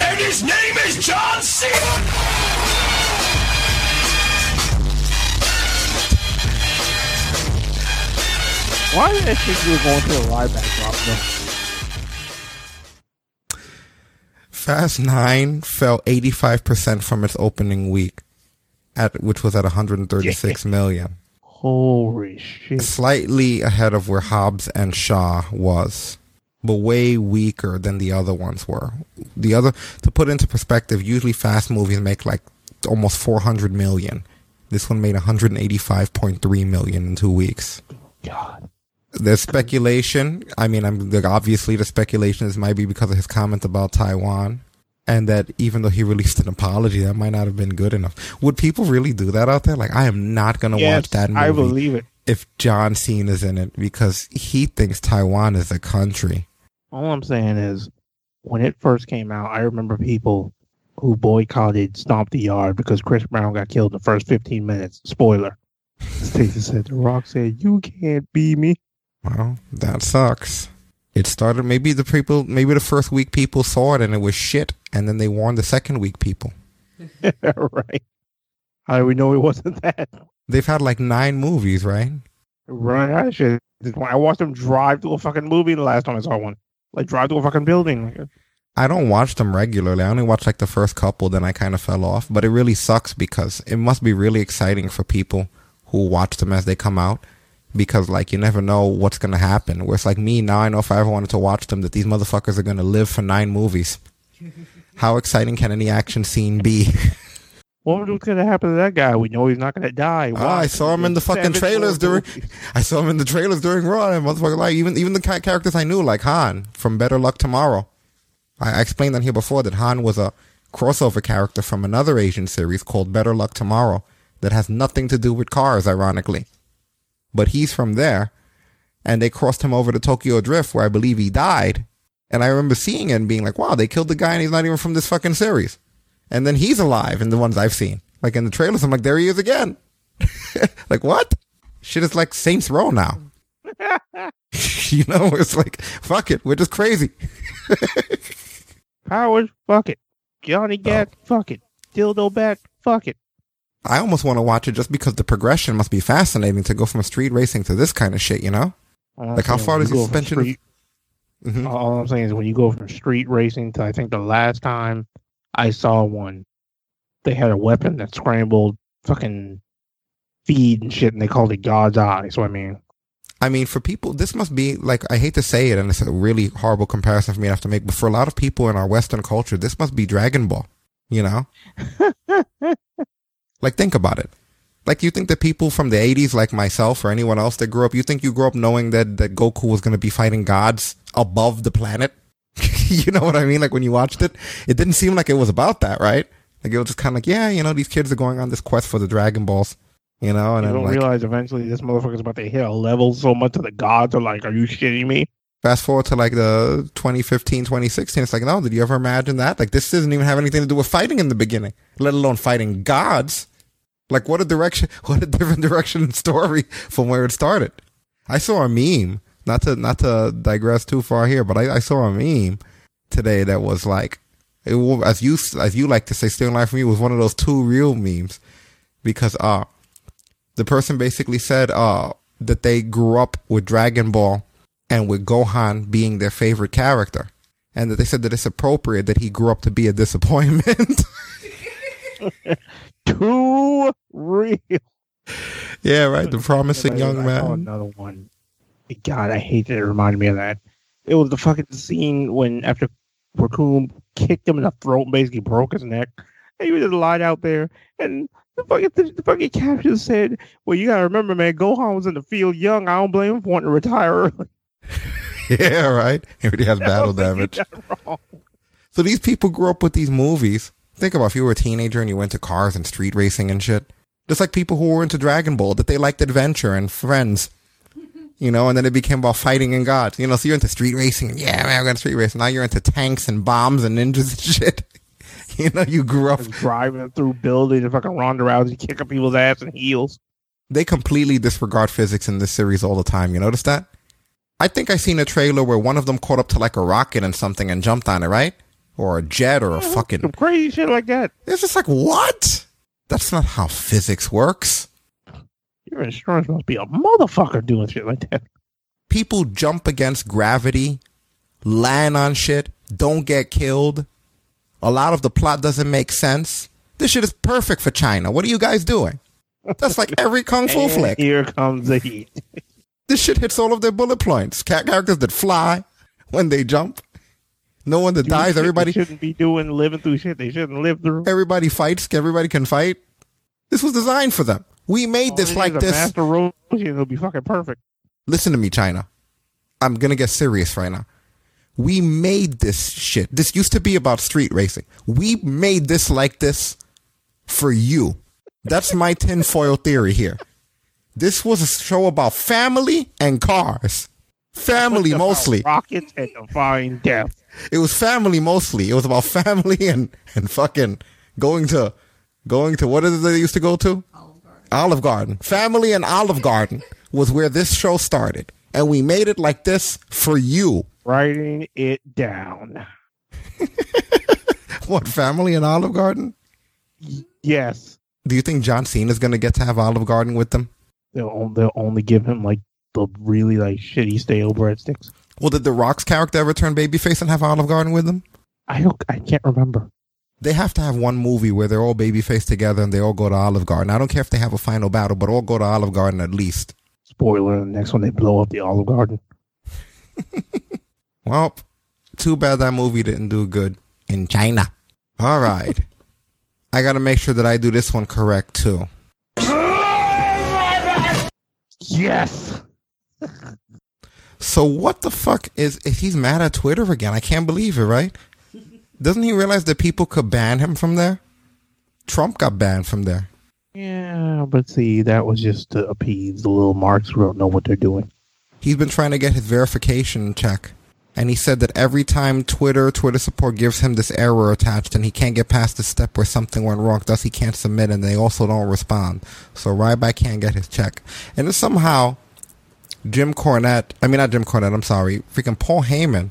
And his name is John Cena! Why did that shit you were going to a live backdrop? though? Fast Nine fell 85% from its opening week, at which was at 136 million. Holy shit! Slightly ahead of where Hobbs and Shaw was, but way weaker than the other ones were. The other, to put into perspective, usually fast movies make like almost 400 million. This one made 185.3 million in two weeks. God. There's speculation. I mean, I'm obviously the speculation is might be because of his comment about Taiwan, and that even though he released an apology, that might not have been good enough. Would people really do that out there? Like, I am not going to Yes, watch that movie. I believe it. If John Cena's in it because he thinks Taiwan is a country. All I'm saying is, when it first came out, I remember people who boycotted Stomp the Yard because Chris Brown got killed in the first 15 minutes. Spoiler. Stacey said, The Rock said, You can't be me. Well, that sucks. It started maybe the people maybe the first week people saw it and it was shit, and then they warned the second week people. right. How do we know it wasn't that? They've had like nine movies, right? Right. I should. I watched them drive to a fucking movie the last time I saw one. Like drive to a fucking building. I don't watch them regularly. I only watch like the first couple, then I kind of fell off. But it really sucks because it must be really exciting for people who watch them as they come out. Because like you never know what's gonna happen. Where it's like me now, I know if I ever wanted to watch them, that these motherfuckers are gonna live for nine movies. How exciting can any action scene be? What was going to happen to that guy? We know he's not going to die. Ah, I saw him in the fucking trailers during. I saw him in the trailers during Raw. And motherfucker, like even even the characters I knew, like Han from Better Luck Tomorrow. I, I explained on here before that Han was a crossover character from another Asian series called Better Luck Tomorrow that has nothing to do with cars, ironically. But he's from there, and they crossed him over to Tokyo Drift, where I believe he died. And I remember seeing it and being like, "Wow, they killed the guy, and he's not even from this fucking series." And then he's alive in the ones I've seen. Like in the trailers, I'm like, there he is again. like what? Shit is like Saints Row now. you know, it's like fuck it, we're just crazy. Powers, fuck it. Johnny Gat, fuck it. Dildo Bat, fuck it. I almost want to watch it just because the progression must be fascinating to go from street racing to this kind of shit. You know, I'm like how far does you the go from suspension? street- Mhm. All I'm saying is when you go from street racing to I think the last time I saw one, they had a weapon that scrambled fucking feed and shit, and they called it God's Eye. So I mean, I mean, for people, this must be like I hate to say it, and it's a really horrible comparison for me to have to make, but for a lot of people in our Western culture, this must be Dragon Ball. You know, like think about it. Like you think that people from the '80s, like myself or anyone else that grew up, you think you grew up knowing that that Goku was going to be fighting gods above the planet? you know what I mean? Like when you watched it, it didn't seem like it was about that, right? Like it was just kind of like, yeah, you know, these kids are going on this quest for the Dragon Balls, you know, and you don't like realize eventually this motherfucker's about to hit a level so much that the gods are like, "Are you shitting me?" fast forward to like the 2015 2016 it's like no did you ever imagine that like this doesn't even have anything to do with fighting in the beginning let alone fighting gods like what a direction what a different direction and story from where it started i saw a meme not to not to digress too far here but i, I saw a meme today that was like it, as you as you like to say still life for me was one of those two real memes because uh the person basically said uh that they grew up with Dragon Ball and with Gohan being their favorite character. And that they said that it's appropriate that he grew up to be a disappointment. Too real. yeah, right. The promising young I saw man. Another one. God, I hate that it reminded me of that. It was the fucking scene when after Raccoon kicked him in the throat and basically broke his neck. And he was just lied out there. And the fucking, the, the fucking caption said, Well, you gotta remember, man, Gohan was in the field young. I don't blame him for wanting to retire early. Yeah, right. He already has battle I don't think damage. got. So these people grew up with these movies. Think about if you were a teenager and you went to cars and street racing and shit. Just like people who were into Dragon Ball, that they liked adventure and friends. You know, and then it became about fighting and gods. You know, so you're into street racing. and, Yeah, man, I'm going to street racing. Now you're into tanks and bombs and ninjas and shit. You know, you grew up. Driving through buildings and fucking Ronda Rousey kicking people's ass and heels. They completely disregard physics in this series all the time. You notice that? I think I seen a trailer where one of them caught up to like a rocket and something and jumped on it, right? Or a jet or a fucking. Some crazy shit like that. It's just like, what? That's not how physics works. Your insurance must be a motherfucker doing shit like that. people jump against gravity, land on shit, don't get killed. A lot of the plot doesn't make sense. This shit is perfect for China. What are you guys doing? That's like every kung fu flick. Here comes the heat. This shit hits all of their bullet points. Cat characters that fly when they jump. No one that Do dies. Everybody shouldn't be doing living through shit they shouldn't live through. Everybody fights. Everybody can fight. This was designed for them. We made this All it like this. Master Roshi, it'll be fucking perfect. Listen to me, China. I'm gonna get serious right now. We made this shit. This used to be about street racing. We made this like this for you. That's my tinfoil theory here. This was a show about family and cars. Family mostly. Rockets and defying death. It was family mostly. It was about family and and fucking going to going to what is it they used to go to? Olive Garden. Family and Olive Garden was where this show started, and we made it like this for you. Writing it down. What family and Olive Garden? Yes. Do you think John Cena's gonna get to have Olive Garden with them? They'll, they'll only give him like the really like shitty stale breadsticks. Well, did The Rock's character ever turn babyface and have Olive Garden with him? I don't. I can't remember. They have to have one movie where they're all babyface together and they all go to Olive Garden. I don't care if they have a final battle, but all go to Olive Garden at least. Spoiler: the next one they blow up the Olive Garden. Well, too bad that movie didn't do good in China. All right. I got to make sure that I do this one correct too. Yes. So what the fuck is he's mad at Twitter again? I can't believe it, right? Doesn't he realize that people could ban him from there? Trump got banned from there. Yeah, but see, that was just to appease the little marks who don't know what they're doing. He's been trying to get his verification check. And he said that every time Twitter, Twitter support gives him this error attached and he can't get past the step where something went wrong, thus he can't submit and they also don't respond. So Ryback can't get his check. And then somehow Jim Cornette, I mean not Jim Cornette, I'm sorry, freaking Paul Heyman,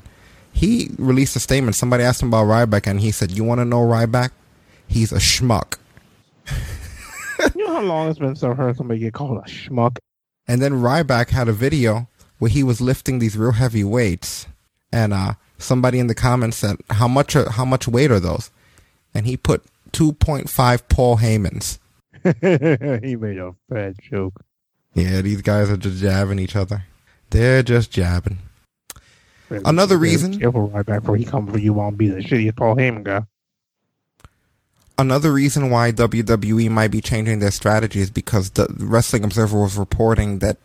he released a statement. Somebody asked him about Ryback and he said, You wanna know Ryback? He's a schmuck. you know how long it's been since I've heard somebody get called a schmuck? And then Ryback had a video where he was lifting these real heavy weights, and uh, somebody in the comments said, "How much? Are, how much weight are those?" And he put two point five Paul Heymans. he made a bad joke. Yeah, these guys are just jabbing each other. They're just jabbing. Another reason- Careful Ryback before he come for you won't be the shittiest Paul Heyman guy. Another reason why WWE might be changing their strategy is because the Wrestling Observer was reporting that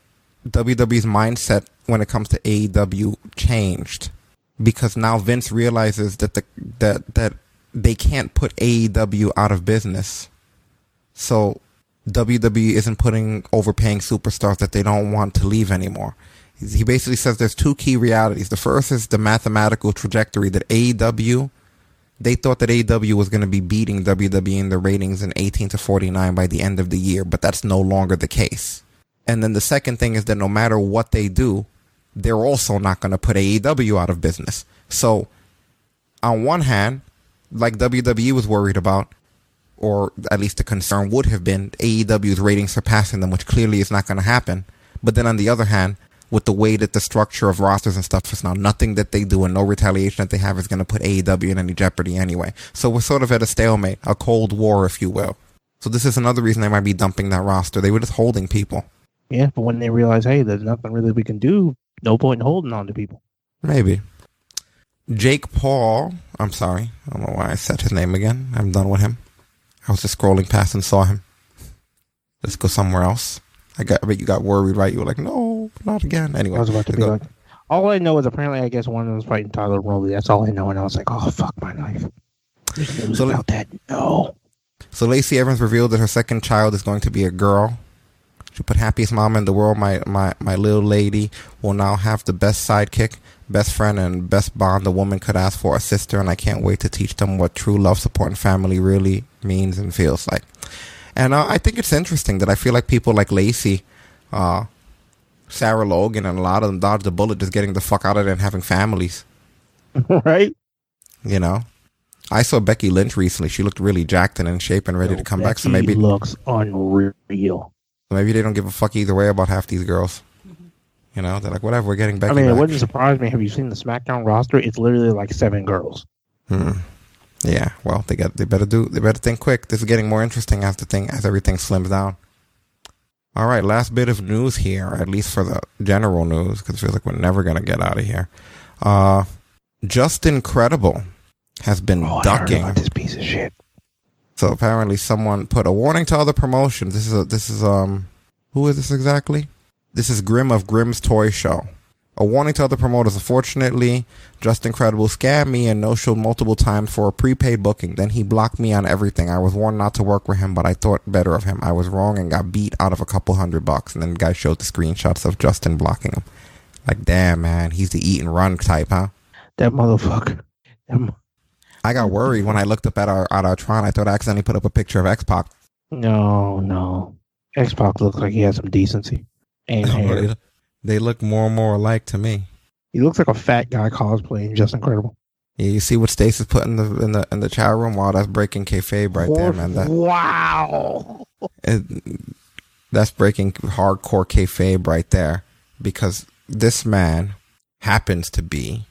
WWE's mindset when it comes to AEW changed because now Vince realizes that the that that they can't put AEW out of business. So WWE isn't putting overpaying superstars that they don't want to leave anymore. He basically says there's two key realities. The first is the mathematical trajectory that AEW they thought that AEW was going to be beating WWE in the ratings in 18 to 49 by the end of the year, but that's no longer the case. And then the second thing is that no matter what they do, they're also not going to put AEW out of business. So, on one hand, like WWE was worried about, or at least the concern would have been AEW's ratings surpassing them, which clearly is not going to happen. But then on the other hand, with the way that the structure of rosters and stuff is now, nothing that they do and no retaliation that they have is going to put AEW in any jeopardy anyway. So we're sort of at a stalemate, a cold war, if you will. So this is another reason they might be dumping that roster. They were just holding people. Yeah, but when they realize, hey, there's nothing really we can do, no point in holding on to people. Maybe. Jake Paul. I'm sorry. I don't know why I said his name again. I'm done with him. I was just scrolling past and saw him. Let's go somewhere else. I got. I bet you got worried, right? You were like, "No, not again." Anyway, I was about to be go. like, all I know is apparently, I guess one of them was fighting Tyron Woodley. That's all I know. And I was like, oh, fuck my life. So- about that. No. So Lacey Evans revealed that her second child is going to be a girl. She put happiest mama in the world. My my my little lady will now have the best sidekick, best friend, and best bond a woman could ask for a sister. And I can't wait to teach them what true love, support, and family really means and feels like. And uh, I think it's interesting that I feel like people like Lacey, uh, Sarah Logan, and a lot of them dodged the bullet just getting the fuck out of there and having families. right? You know, I saw Becky Lynch recently. She looked really jacked and in shape and ready to come back. So maybe looks unreal. maybe they don't give a fuck either way about half these girls. You know, they're like, whatever, we're getting Becky I mean, it wouldn't surprise me. Have you seen the SmackDown roster? It's literally like seven girls. Hmm. Yeah, well, they got they better do they better think quick. This is getting more interesting as the thing as everything slims down. All right, last bit of news here, at least for the general news, because it feels like we're never gonna get out of here. Uh, Justin Credible has been Oh, ducking. this piece of shit. So apparently, someone put a warning to other promotions. This is a, this is um, who is this exactly? This is Grim of Grimm's Toy Show. A warning to other promoters. Unfortunately, Justin Credible scammed me and no showed multiple times for a prepaid booking. Then he blocked me on everything. I was warned not to work with him, but I thought better of him. I was wrong and got beat out of a couple hundred bucks. And then the guy showed the screenshots of Justin blocking him. Like, damn, man, he's the eat and run type, huh? That motherfucker. That mo- I got worried when I looked up at our at our Tron. I thought I accidentally put up a picture of X Pac. no, no. X Pac looks like he has some decency and hair. They, look more and more alike to me. He looks like a fat guy cosplaying. Justin Credible. Yeah, you see what Stacy's put in the in the in the chat room? Wow, that's breaking kayfabe right there, man. That wow. it, that's breaking hardcore kayfabe right there because this man happens to be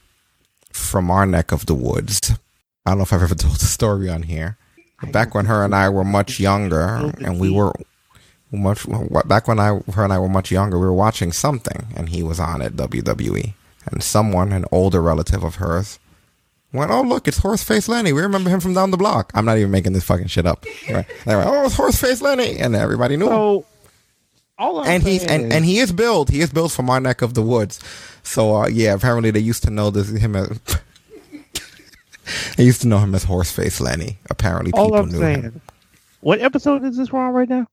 from our neck of the woods. I don't know if I've ever told the story on here. But back when her and I were much younger, and we were much back when I her and I were much younger, we were watching something, and he was on it WWE, and someone, an older relative of hers, went, "Oh look, it's Horseface Lenny. We remember him from down the block." I'm not even making this fucking shit up. Right? They went, "Oh, it's Horseface Lenny," and everybody knew him all I'm and he's and, is- and he is billed. He is billed from our neck of the woods. So uh, yeah, apparently they used to know this him as. they used to know him as Horseface Lenny. Apparently, all people I'm knew saying. him. What episode is this we're on right now?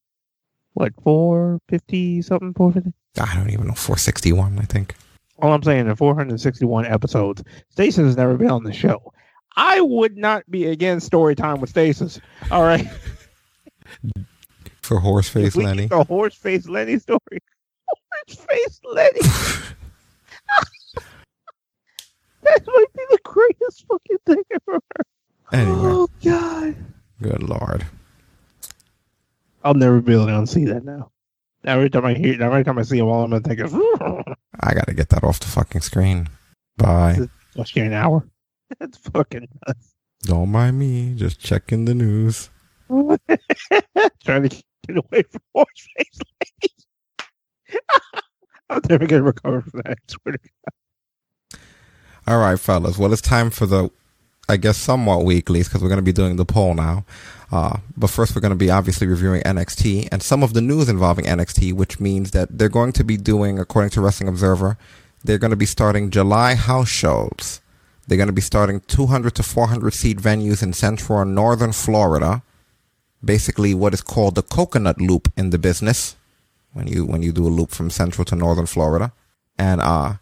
What four fifty something? Four fifty. I don't even know. Four sixty one, I think. All I'm saying, in 461 episodes, Stasis has never been on the show. I would not be against story time with Stasis. All right, For Horseface Lenny. the horse face Lenny story. Horse face Lenny. that might be the greatest fucking thing ever. Anyway, Oh god, good lord. I'll never be able to unsee that now. Every time I hear, every time I see him, all I'm gonna think is, I got to get that off the fucking screen. Bye. "What's your an hour?" That's fucking nuts. Don't mind me. Just checking the news. Trying to get away from horse face Lenny. I'm never gonna recover from that. I swear to God. All right, fellas. Well, it's time for the, I guess, somewhat weeklies because we're going to be doing the poll now. Uh, but first, we're going to be obviously reviewing NXT and some of the news involving NXT, which means that they're going to be doing, according to Wrestling Observer, they're going to be starting July house shows. They're going to be starting 200 to 400 seat venues in central and northern Florida. Basically, what is called the coconut loop in the business when you when you do a loop from central to northern Florida. And uh,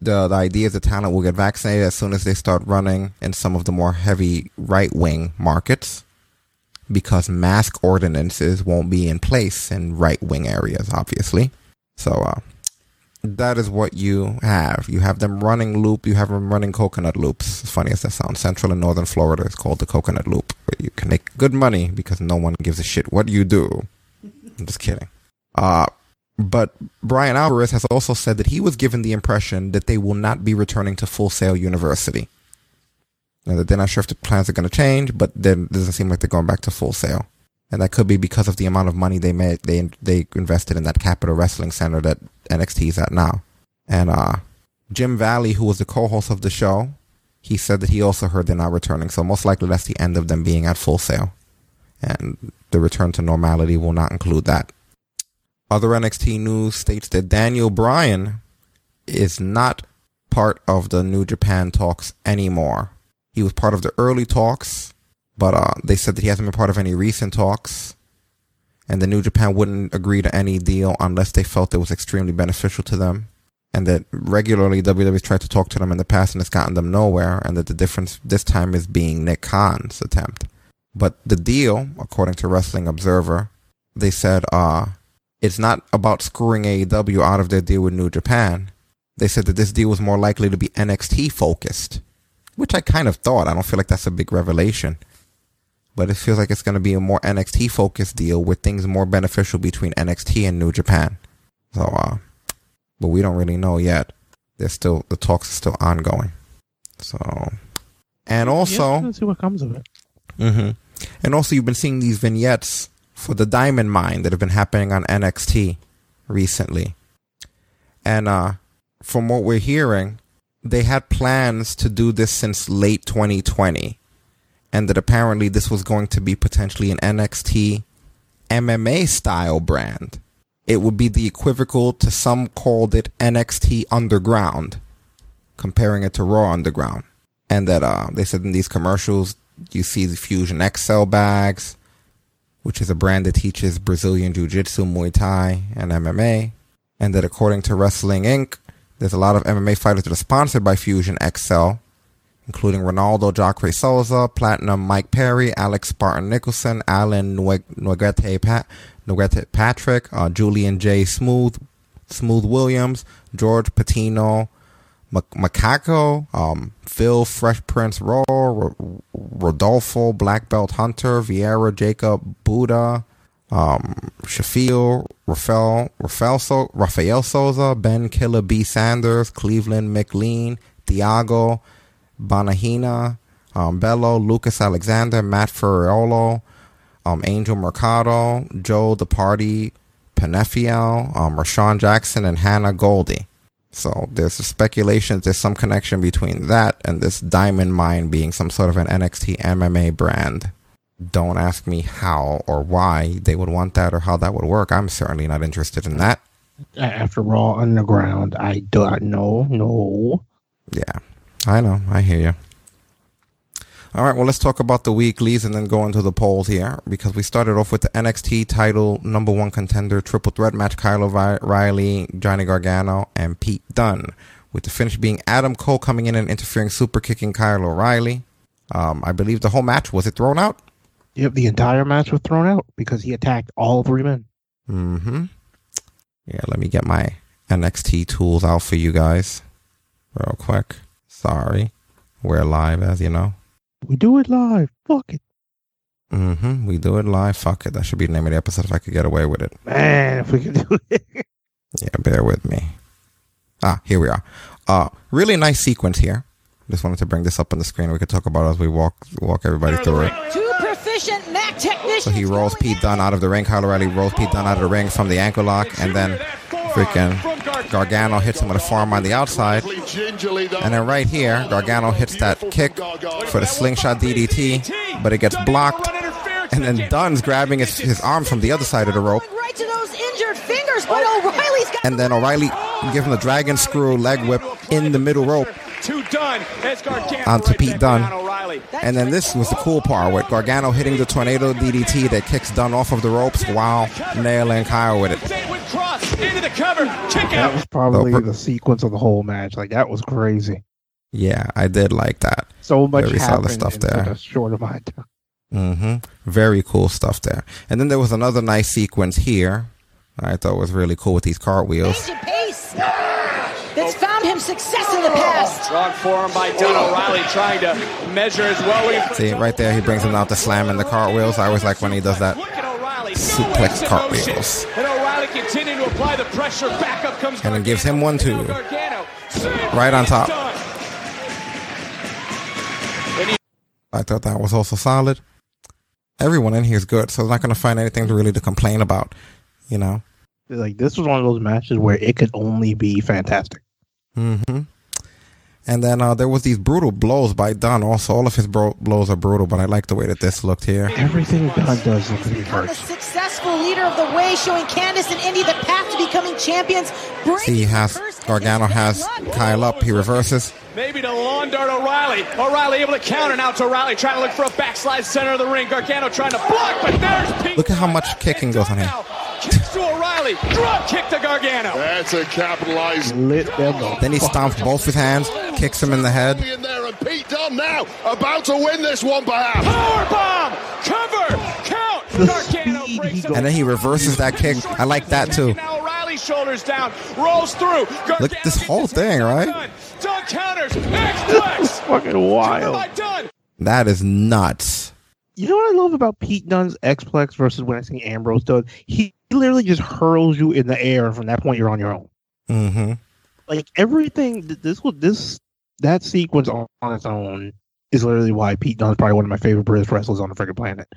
the the idea is the talent will get vaccinated as soon as they start running in some of the more heavy right wing markets, because mask ordinances won't be in place in right wing areas, obviously. So uh, that is what you have. You have them running loop. You have them running coconut loops. As funny as that sounds, Central and Northern Florida is called the coconut loop, where you can make good money because no one gives a shit what you do. I'm just kidding. Uh, but Bryan Alvarez has also said that he was given the impression that they will not be returning to Full Sail University. Now, they're not sure if the plans are going to change, but then it doesn't seem like they're going back to Full Sail. And that could be because of the amount of money they made, they they invested in that Capitol Wrestling Center that NXT is at now. And uh, Jim Valley, who was the co-host of the show, he said that he also heard they're not returning. So most likely that's the end of them being at Full Sail, and the return to normality will not include that. Other NXT news states that Daniel Bryan is not part of the New Japan talks anymore. He was part of the early talks, but uh, they said that he hasn't been part of any recent talks. And the New Japan wouldn't agree to any deal unless they felt it was extremely beneficial to them. And that regularly WWE's tried to talk to them in the past and it's gotten them nowhere. And that the difference this time is being Nick Khan's attempt. But the deal, according to Wrestling Observer, they said, uh, it's not about screwing AEW out of their deal with New Japan. They said that this deal was more likely to be NXT focused, which I kind of thought. I don't feel like that's a big revelation. But it feels like it's going to be a more NXT focused deal with things more beneficial between NXT and New Japan. So, uh, but we don't really know yet. There's still the talks are still ongoing. So, and also, yeah, see what comes of it. hmm And also, you've been seeing these vignettes for the Diamond Mine that have been happening on NXT recently. And uh, from what we're hearing, they had plans to do this since late 2020. And that apparently this was going to be potentially an NXT MMA style brand. It would be the equivocal to some called it NXT Underground, comparing it to Raw Underground. And that uh, they said in these commercials, you see the Fusion XL bags, which is a brand that teaches Brazilian Jiu Jitsu, Muay Thai, and MMA. And that according to Wrestling Inc., there's a lot of MMA fighters that are sponsored by Fusion XL, including Ronaldo Jacare Souza, Platinum Mike Perry, Alex Spartan Nicholson, Alan Nuegete Pat, Patrick, uh, Julian J. Smooth, Smooth Williams, George Patino, Macaco, um, Phil Fresh Prince Rowe, R- Rodolfo Black Belt Hunter, Vieira Jacob Buddha, um, Rafael, Rafael, so- Rafael Souza, Ben Killer B. Sanders, Cleveland McLean, Thiago, Banahina, um, Bello, Lucas Alexander, Matt Ferraiolo, um, Angel Mercado, Joe the Party, Penefiel, um, Rashawn Jackson, and Hannah Goldy. So there's speculation there's some connection between that and this Diamond Mine being some sort of an NXT MMA brand. Don't ask me how or why they would want that or how that would work. I'm certainly not interested in that. After Raw Underground, I do not know. No. Yeah, I know. I hear you. All right, well, let's talk about the weeklies and then go into the polls here because we started off with the NXT title number one contender triple threat match Kyle O'Reilly, Johnny Gargano, and Pete Dunne. With the finish being Adam Cole coming in and interfering, super kicking Kyle O'Reilly. Um, I believe the whole match was it thrown out? Yep, the entire match was thrown out because he attacked all three men. Mm-hmm. Yeah, let me get my NXT tools out for you guys real quick. Sorry. We're live, as you know. We do it live. Fuck it. Mm-hmm. We do it live. Fuck it. That should be the name of the episode if I could get away with it. Man, if we could do it. Yeah, bear with me. Ah, here we are. Uh, really nice sequence here. Just wanted to bring this up on the screen. We could talk about it as we walk walk everybody through it. Two proficient Mac technicians. So he rolls Pete Dunne out of the ring. Kyle O'Reilly rolls Pete Dunne out of the ring from the ankle lock, and then freaking Gargano hits him with a forearm on the outside. And then right here, Gargano hits that kick for the slingshot DDT, but it gets blocked. And then Dunne's grabbing his, his arm from the other side of the rope. Right to those injured fingers, but O'Reilly's got. And then O'Reilly gives him the dragon screw leg whip in the middle rope to Dunne as Gargano onto right Pete back Dunne. And then this was the cool part with Gargano hitting the tornado DDT that kicks Dunne off of the ropes while nailing Kyle with it. With cross into the cover, That was probably So, the sequence of the whole match. Like that was crazy. Yeah, I did like that. So much Very solid stuff in there. such a short amount of time. hmm Very cool stuff there. And then there was another nice sequence here. I thought was really cool with these cartwheels. Change of pace. That's found him success in the past. Oh. Strong forearm by Dunne. O'Reilly trying to measure as well. See, right there, he brings him out to slam in the cartwheels. I always like when he does that suplex cartwheels. And O'Reilly continuing to apply the pressure. Back up comes And then gives him one too. Right on top. I thought that was also solid. Everyone in here is good, so I'm not going to find anything to really to complain about. You know. Like this was one of those matches where it could only be fantastic. Hmm And then uh, there was these brutal blows by Dunne. Also, all of his bro- blows are brutal, but I like the way that this looked here. Everything Dunne does looks like it A successful leader of the way, showing Candice and Indy the path to becoming champions. See, he has Gargano has Kyle up. He reverses. Maybe to lawn dart O'Reilly. O'Reilly able to counter now to O'Reilly trying to look for a backslide center of the ring. Gargano trying to block, but there's Pete. Look at how much kicking goes on here. Kicks to O'Reilly. Drop kick to Gargano. That's a capitalized. Lit them up. Then he stomps both his hands, kicks him in the head. In there, and Pete Dunne now about to win this one perhaps. Power bomb. Cover. Count. The Gargano speed breaks he And then he reverses that kick. I like that too. Now O'Reilly's shoulders down. Rolls through. Gargano Look at this whole thing, right? Dunne. Dunne counters. X-Plex. Fucking Cover wild. by Dunne. That is nuts. You know what I love about Pete Dunne's Xplex versus when I see Ambrose does? He literally just hurls you in the air, from that point you're on your own. Mm-hmm. Like everything, this was this that sequence on, on its own is literally why Pete Dunne is probably one of my favorite British wrestlers on the freaking planet.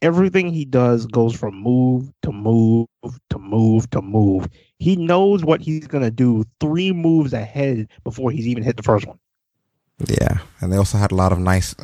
Everything he does goes from move to move to move to move. He knows what he's gonna do three moves ahead before he's even hit the first one. Yeah, and they also had a lot of nice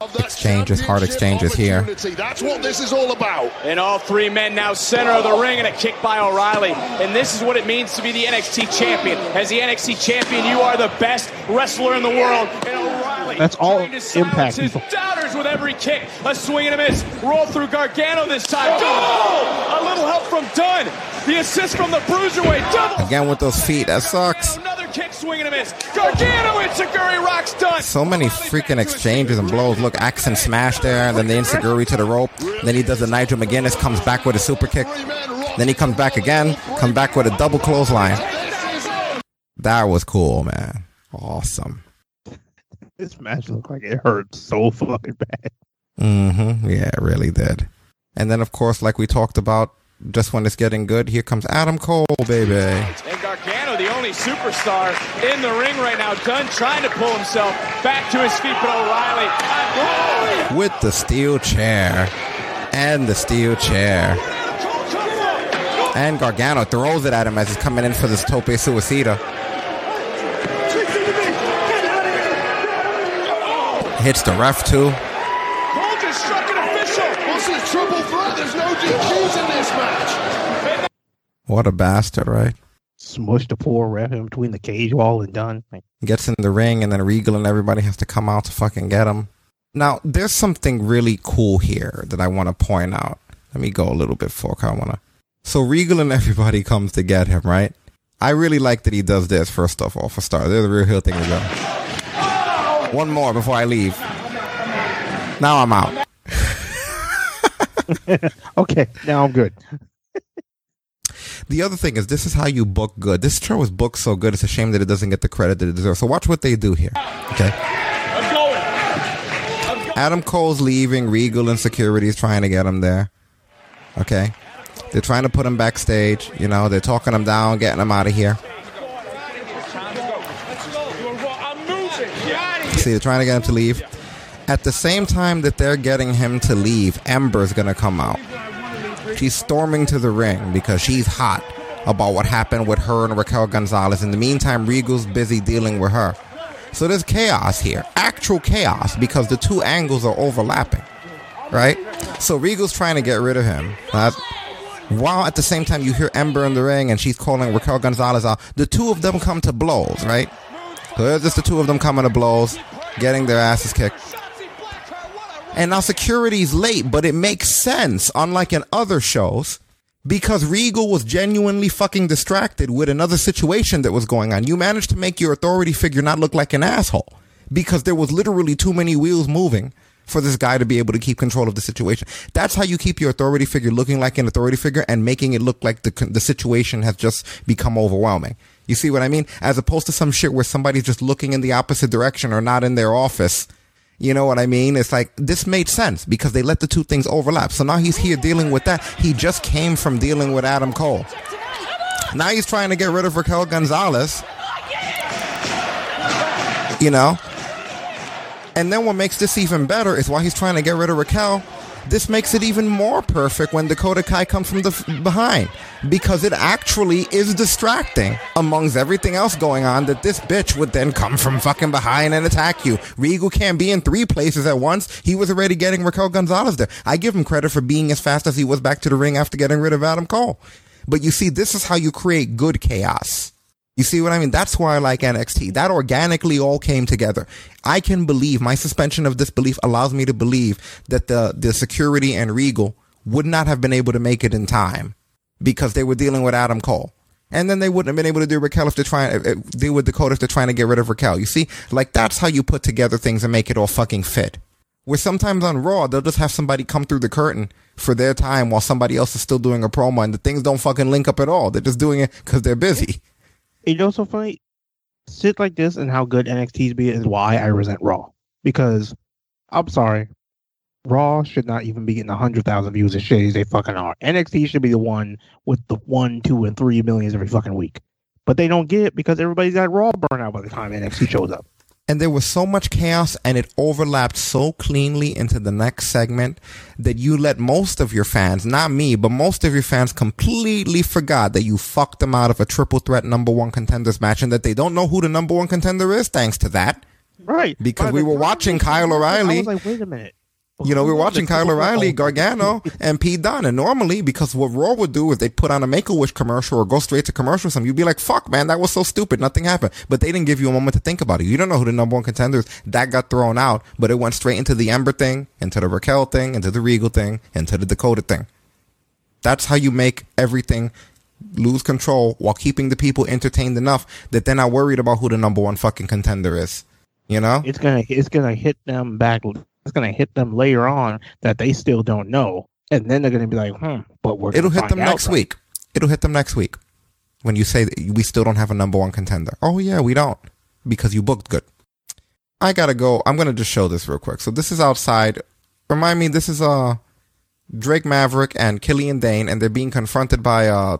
exchanges, hard exchanges here. That's what this is all about. And all three men now center of the ring and a kick by O'Reilly. And this is what it means to be the NXT champion. As the NXT champion, you are the best wrestler in the world. And O'Reilly That's all trying to impact his people. doubters with every kick. A swing and a miss. Roll through Gargano this time. Oh! A little help from Dunne. The assist from the Bruiserweight. Double. Again with those feet, that sucks. Another kick, swing and a miss. Gargano enzuigiri rocks Dunne. So many freaking exchanges and blows. Look, axe and smash there, and then the enzuigiri to the rope. Then he does the Nigel McGuinness, comes back with a super kick. Then he comes back again, comes back with a double clothesline. That was cool, man. Awesome. This match looked like it hurt so fucking bad. Mm-hmm. Yeah, it really did. And then, of course, like we talked about, just when it's getting good, here comes Adam Cole, baby. And Gargano, the only superstar in the ring right now, Dunne trying to pull himself back to his feet, but O'Reilly. With the steel chair. And the steel chair. And Gargano throws it at him as he's coming in for this tope suicida. Hits the ref too. Cole just struck an official. What's this triple threat? There's no DQs in this match. What a bastard, right? Smushed the poor ref in between the cage wall and done. Gets in the ring and then Regal and everybody has to come out to fucking get him. Now, there's something really cool here that I want to point out. Let me go a little bit forward. I want to. So Regal and everybody comes to get him, right? I really like that he does this, first of all, for start. They're the real heel thing to go. One more before I leave. Now I'm out. okay, now I'm good. The other thing is, this is how you book good. This show is booked so good, it's a shame that it doesn't get the credit that it deserves. So watch what they do here. Okay. Adam Cole's leaving. Regal and security is trying to get him there. Okay. They're trying to put him backstage. You know, they're talking him down, getting him out of here. See, they're trying to get him to leave. At the same time that they're getting him to leave, Ember's gonna come out. She's storming to the ring because she's hot about what happened with her and Raquel Gonzalez. In the meantime, Regal's busy dealing with her. So there's chaos here. Actual chaos because the two angles are overlapping. Right? So Regal's trying to get rid of him. While at the same time you hear Ember in the ring and she's calling Raquel Gonzalez out. The two of them come to blows, right? So there's just the two of them coming to blows, getting their asses kicked. And now security's late, but it makes sense, unlike in other shows, because Regal was genuinely fucking distracted with another situation that was going on. You managed to make your authority figure not look like an asshole because there was literally too many wheels moving for this guy to be able to keep control of the situation. That's how you keep your authority figure looking like an authority figure and making it look like the the situation has just become overwhelming. You see what I mean? As opposed to some shit where somebody's just looking in the opposite direction or not in their office. You know what I mean? It's like this made sense because they let the two things overlap. So now he's here dealing with that. He just came from dealing with Adam Cole. Now he's trying to get rid of Raquel Gonzalez. You know? And then what makes this even better is while he's trying to get rid of Raquel, this makes it even more perfect when Dakota Kai comes from the f- behind because it actually is distracting amongst everything else going on that this bitch would then come from fucking behind and attack you. Regal can't be in three places at once. He was already getting Raquel Gonzalez there. I give him credit for being as fast as he was back to the ring after getting rid of Adam Cole. But you see, this is how you create good chaos. You see what I mean? That's why I like NXT. That organically all came together. I can believe my suspension of disbelief allows me to believe that the, the security and Regal would not have been able to make it in time because they were dealing with Adam Cole. And then they wouldn't have been able to do Raquel if they're trying uh, deal with Dakota if they're trying to get rid of Raquel. You see, like that's how you put together things and make it all fucking fit. Where sometimes on Raw they'll just have somebody come through the curtain for their time while somebody else is still doing a promo, and the things don't fucking link up at all. They're just doing it because they're busy. You know, so funny. Shit like this and how good NXT's be is why I resent Raw. Because I'm sorry, Raw should not even be getting hundred thousand views as shitty as they fucking are. NXT should be the one with the one, two, and three millions every fucking week. but they don't get it because everybody's got Raw burnout by the time NXT shows up. And there was so much chaos and it overlapped so cleanly into the next segment that you let most of your fans, not me, but most of your fans completely forgot that you fucked them out of a triple threat number one contenders match and that they don't know who the number one contender is thanks to that. Right. Because By we were watching Kyle O'Reilly. I was like, wait a minute. You know, we were watching Kyle O'Reilly, Gargano, and Pete Dunne. And normally, because what Raw would do is they'd put on a Make-A-Wish commercial or go straight to commercial or something, you'd be like, fuck, man, that was so stupid. Nothing happened. But they didn't give you a moment to think about it. You don't know who the number one contender is. That got thrown out, but it went straight into the Ember thing, into the Raquel thing, into the Regal thing, into the Dakota thing. That's how you make everything lose control while keeping the people entertained enough that they're not worried about who the number one fucking contender is. You know? It's gonna it's gonna hit them back. It's gonna hit them later on that they still don't know, and then they're gonna be like, hmm. But we're It'll hit them next right? week. It'll hit them next week when you say that we still don't have a number one contender. Oh yeah, we don't because you booked good. I gotta go. I'm gonna just show this real quick. So this is outside. Remind me, this is uh Drake Maverick and Killian Dain, and they're being confronted by uh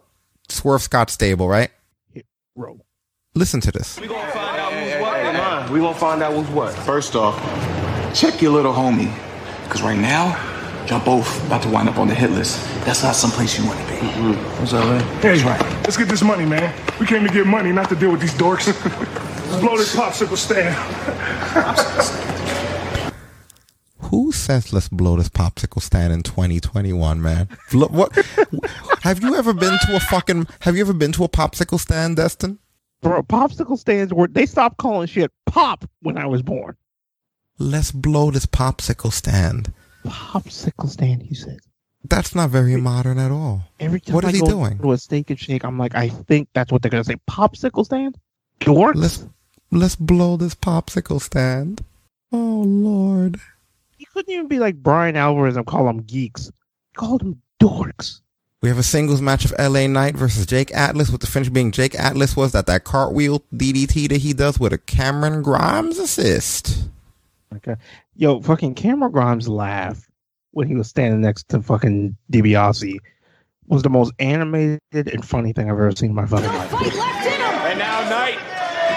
Swerve Scott Stable, right? Bro. Listen to this. We gonna find out who's what. Nah, we gonna find out who's what. First off, check your little homie, cause right now, y'all both about to wind up on the hit list. That's not someplace you want to be. Mm-hmm. What's up, man? Hey, let's get this money, man. We came to get money, not to deal with these dorks. let's blow this popsicle stand. Who says let's blow this popsicle stand in 2021, man? What? have you ever been to a fucking? Have you ever been to a popsicle stand, Destin? Bro, popsicle stands were they stopped calling shit pop when I was born. Let's blow this popsicle stand. Popsicle stand, he said. That's not very modern at all. Every time What I is he go doing? to a steak and shake, I'm like, I think that's what they're gonna say. Popsicle stand? Dorks? Let's let's blow this popsicle stand. Oh Lord. He couldn't even be like Bryan Alvarez and call them geeks. He called them dorks. We have a singles match of LA Knight versus Jake Atlas, with the finish being Jake Atlas was that that cartwheel DDT that he does with a Cameron Grimes assist. Okay. Yo, fucking Cameron Grimes laugh when he was standing next to fucking DiBiase was the most animated and funny thing I've ever seen in my fucking life. And now Knight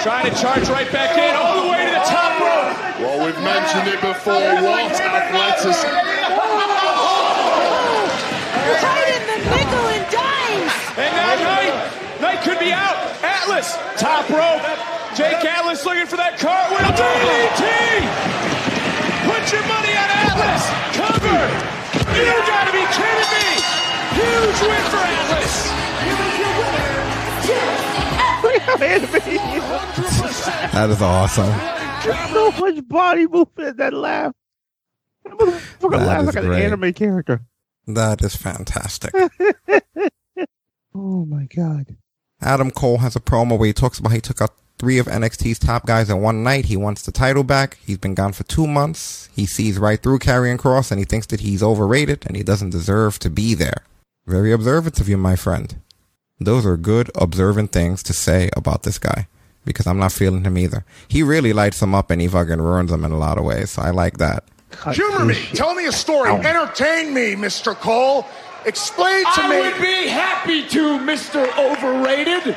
trying to charge right back in, all the way to the top rope. Well, we've mentioned it before. What athleticism. Right in the nickel and dimes. And now Knight, Knight could be out. Atlas, top rope. Jake Atlas looking for that cartwheel. DDT! Put your money on Atlas. Cover. You gotta be kidding me. Huge win for Atlas. Look how animated That is awesome. There's so much body movement in that laugh. That motherfucker That laughs is like an anime character. That is fantastic. Oh my god. Adam Cole has a promo where he talks about he took out three of NXT's top guys in one night. He wants the title back. He's been gone for two months. He sees right through Karrion Kross and he thinks that he's overrated and he doesn't deserve to be there. Very observant of you, my friend. Those are good, observant things to say about this guy because I'm not feeling him either. He really lights them up and he fucking ruins them in a lot of ways. So I like that. Humor me. Tell me a story. Entertain me, Mr. Cole. Explain to I me. I would be happy to, Mr. Overrated.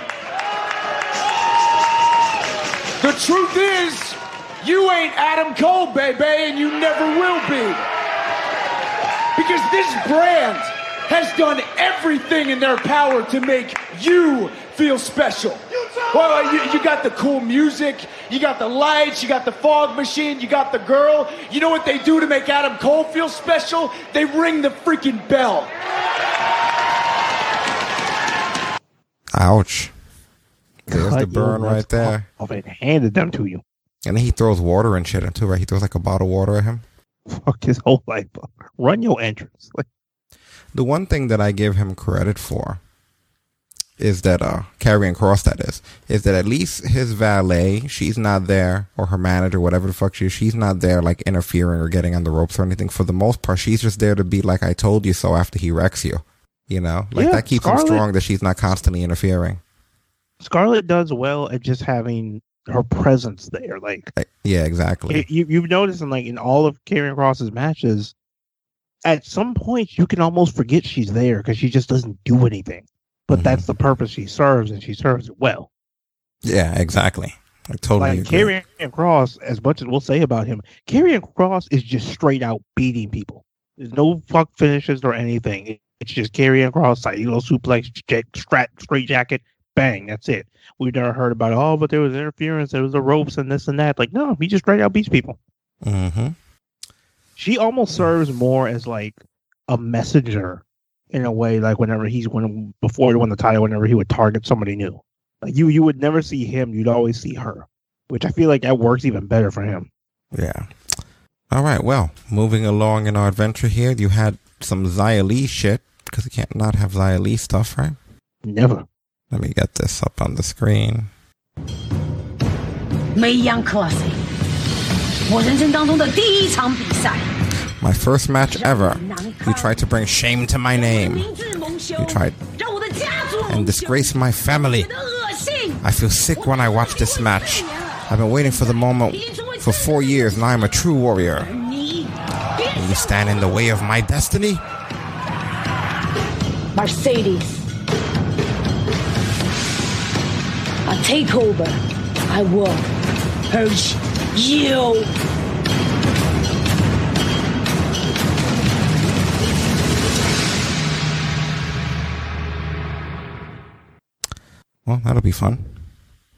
The truth is, you ain't Adam Cole, baby, and you never will be. Because this brand has done everything in their power to make you feel special. Well, uh, you, you got the cool music, you got the lights, you got the fog machine, you got the girl. You know what they do to make Adam Cole feel special? They ring the freaking bell. Ouch. There's Cut the burn right nuts there. Off and handed them to you. And then he throws water and shit too, right? He throws like a bottle of water at him. Fuck his whole life. Run your entrance. Like, The one thing that I give him credit for is that uh Karrion Kross that is is that at least his valet she's not there or her manager whatever the fuck she is she's not there like interfering or getting on the ropes or anything for the most part she's just there to be like I told you so after he wrecks you you know like Yeah, that keeps him strong that she's not constantly interfering Scarlett does well at just having her presence there. Like Like, yeah exactly you, you've noticed in like in all of Karrion Kross's matches, at some point you can almost forget she's there because she just doesn't do anything. But Mm-hmm. that's the purpose she serves, and she serves it well. Yeah, exactly. I totally like agree. Karrion Kross, as much as we'll say about him, Karrion Kross is just straight out beating people. There's no fuck finishes or anything. It's just Karrion Kross, side heel suplex, j- strat, straight jacket, bang. That's it. We've never heard about oh, but there was interference, there was the ropes and this and that. Like no, he just straight out beats people. Mm-hmm. She almost serves more as like a messenger in a way, like whenever he's when before he won the title, whenever he would target somebody new. Like you, you would never see him. You'd always see her, which I feel like that works even better for him. Yeah. All right. Well, moving along in our adventure here, you had some Xia Li shit because you can't not have Xia Li stuff, right? Never. Let me get this up on the screen. 梅央 Classic，我人生当中的第一场比赛。 My first match ever. You tried to bring shame to my name. You tried and disgrace my family. I feel sick when I watch this match. I've been waiting for the moment for four years, and I am a true warrior. Will you stand in the way of my destiny? Mercedes. I take over. I will purge you Well, that'll be fun.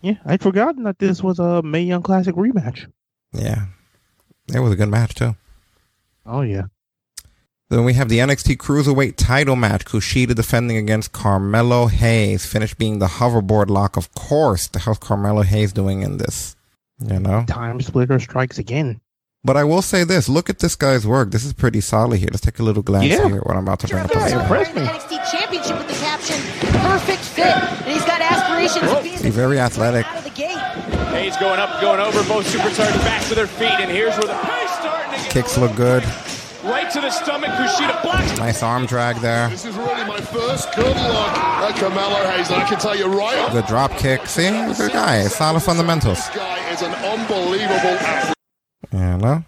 Yeah, I'd forgotten that this was a Mae Young Classic rematch. Yeah. It was a good match, too. Oh yeah. Then we have the NXT Cruiserweight title match. Kushida defending against Carmelo Hayes. Finish being the hoverboard lock, of course. The hell's Carmelo Hayes doing in this? You know? Time splitter strikes again. But I will say this. Look at this guy's work. This is pretty solid here. Let's take a little glance Yeah. here. What I'm about to bring up. Yeah, impressed me. NXT Championship with the caption "Perfect Fit," and he's got aspirations of being He's very athletic. out of the gate. Hayes going up, going over, both superstars back to their feet, and here's where the pace starting to get Kicks look good. right to the stomach. Kushida blocks. Nice arm drag there. This is really my first good look at Carmelo Hayes, and I can tell you right off, Good drop kick. See? He's a good guy. Solid fundamentals. this guy is an unbelievable athlete. You know?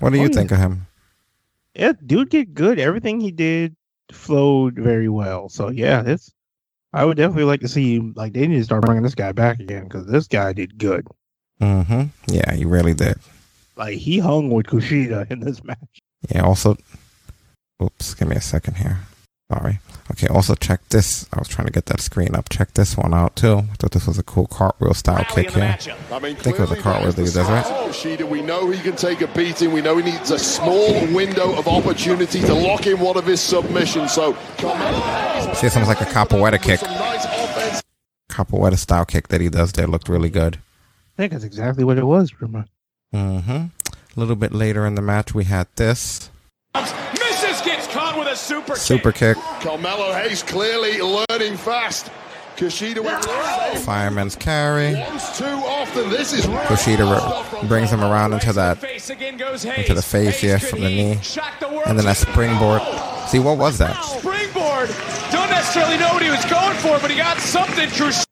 What do you think of him? Yeah, dude, get good. Everything he did flowed very well. So yeah, it's. I would definitely like to see like they need to start bringing this guy back again because this guy did good. Mm-hmm. Yeah, he really did. Like he hung with Kushida in this match. Yeah, also, oops, give me a second here. Sorry. Okay, also check this. I was trying to get that screen up. Check this one out too. I thought this was a cool cartwheel style kick here. I mean, I think it was a cartwheel that he does, right? Kushida, we know he can take a beating. We know he needs a small window of opportunity to lock in one of his submissions. So, See, it's almost like a capoeira kick. some nice. Capoeira style kick that he does there looked really good. I think that's exactly what it was, Rima. Mm-hmm. A little bit later in the match, we had this Misses gets caught with a super super kick. Carmelo Hayes clearly learning fast. Kushida went Fireman's carry. once too often. This is really Kushida re- brings him around into that face again goes Hayes. into the face, yeah, from the knee, Shock the world. and then that springboard. See, what was that? Springboard. Don't necessarily know what he was going for, but he got something. Kushida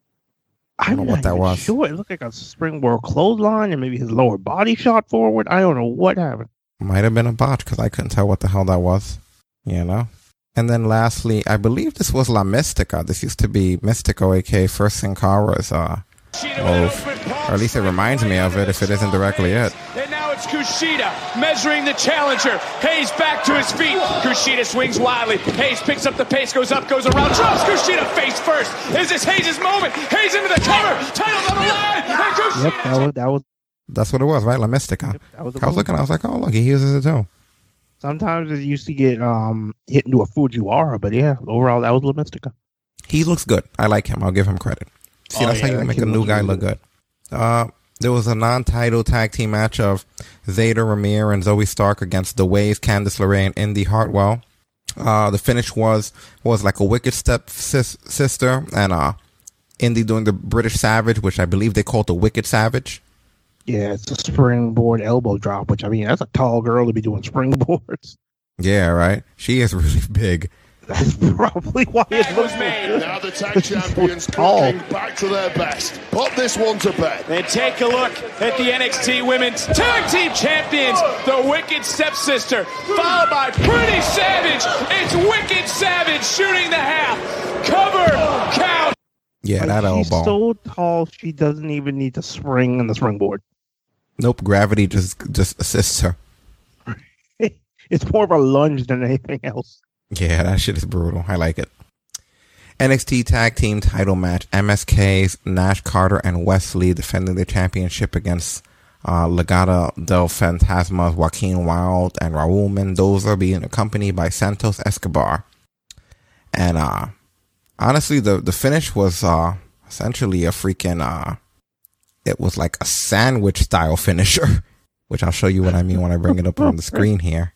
I don't know what that was. Sure, it looked like a springboard clothesline and maybe his lower body shot forward. I don't know what happened. Might have been a botch because I couldn't tell what the hell that was. You know? And then lastly, I believe this was La Mistica. This used to be Mistico, aka First Sin Cara's uh, move. Or at least it reminds me of it if it isn't directly it. And now it's Kushida measuring the challenger. Hayes back to his feet. Kushida swings wildly. Hayes picks up the pace, goes up, goes around, drops Kushida face first. Is this Hayes' moment? Hayes into the cover. Titles on the line. And Kushida Yep, that was that was. That's what it was, right? La Mistica. That was, I was looking, I was like, oh, look, he uses it too. Sometimes it used to get um hit into a Fujiwara, but yeah, overall that was La Mistica. He looks good. I like him. I'll give him credit. See, Oh, that's yeah, how you make a new guy really look good. Uh, there was a non-title tag team match of Zayda Ramier and Zoey Stark against The Waves, Candice LeRae, and Indy Hartwell. Uh, the finish was was like a wicked step sis- sister and uh, Indy doing the British Savage, which I believe they called the Wicked Savage. Yeah, it's a springboard elbow drop, which I mean that's a tall girl to be doing springboards. Yeah, right. She is really big. That's probably why it looks so good. now the tag champions tall. clicking back to their best. Put this one to bed. And take a look at the NXT Women's Tag Team Champions, the Wicked Stepsister, followed by Pretty Savage. It's Wicked Savage shooting the half. Cover, count. Yeah, Like, that she's so tall, she doesn't even need to spring in the springboard. Nope, gravity just just assists her. It's more of a lunge than anything else. Yeah, that shit is brutal. I like it. NXT Tag Team Title match: MSK's Nash Carter and Wes Lee defending their championship against uh, Legado del Fantasma's Joaquin Wild and Raul Mendoza, being accompanied by Santos Escobar. And uh, honestly, the the finish was uh, essentially a freaking uh, it was like a sandwich style finisher, which I'll show you what I mean when I bring it up on the screen here.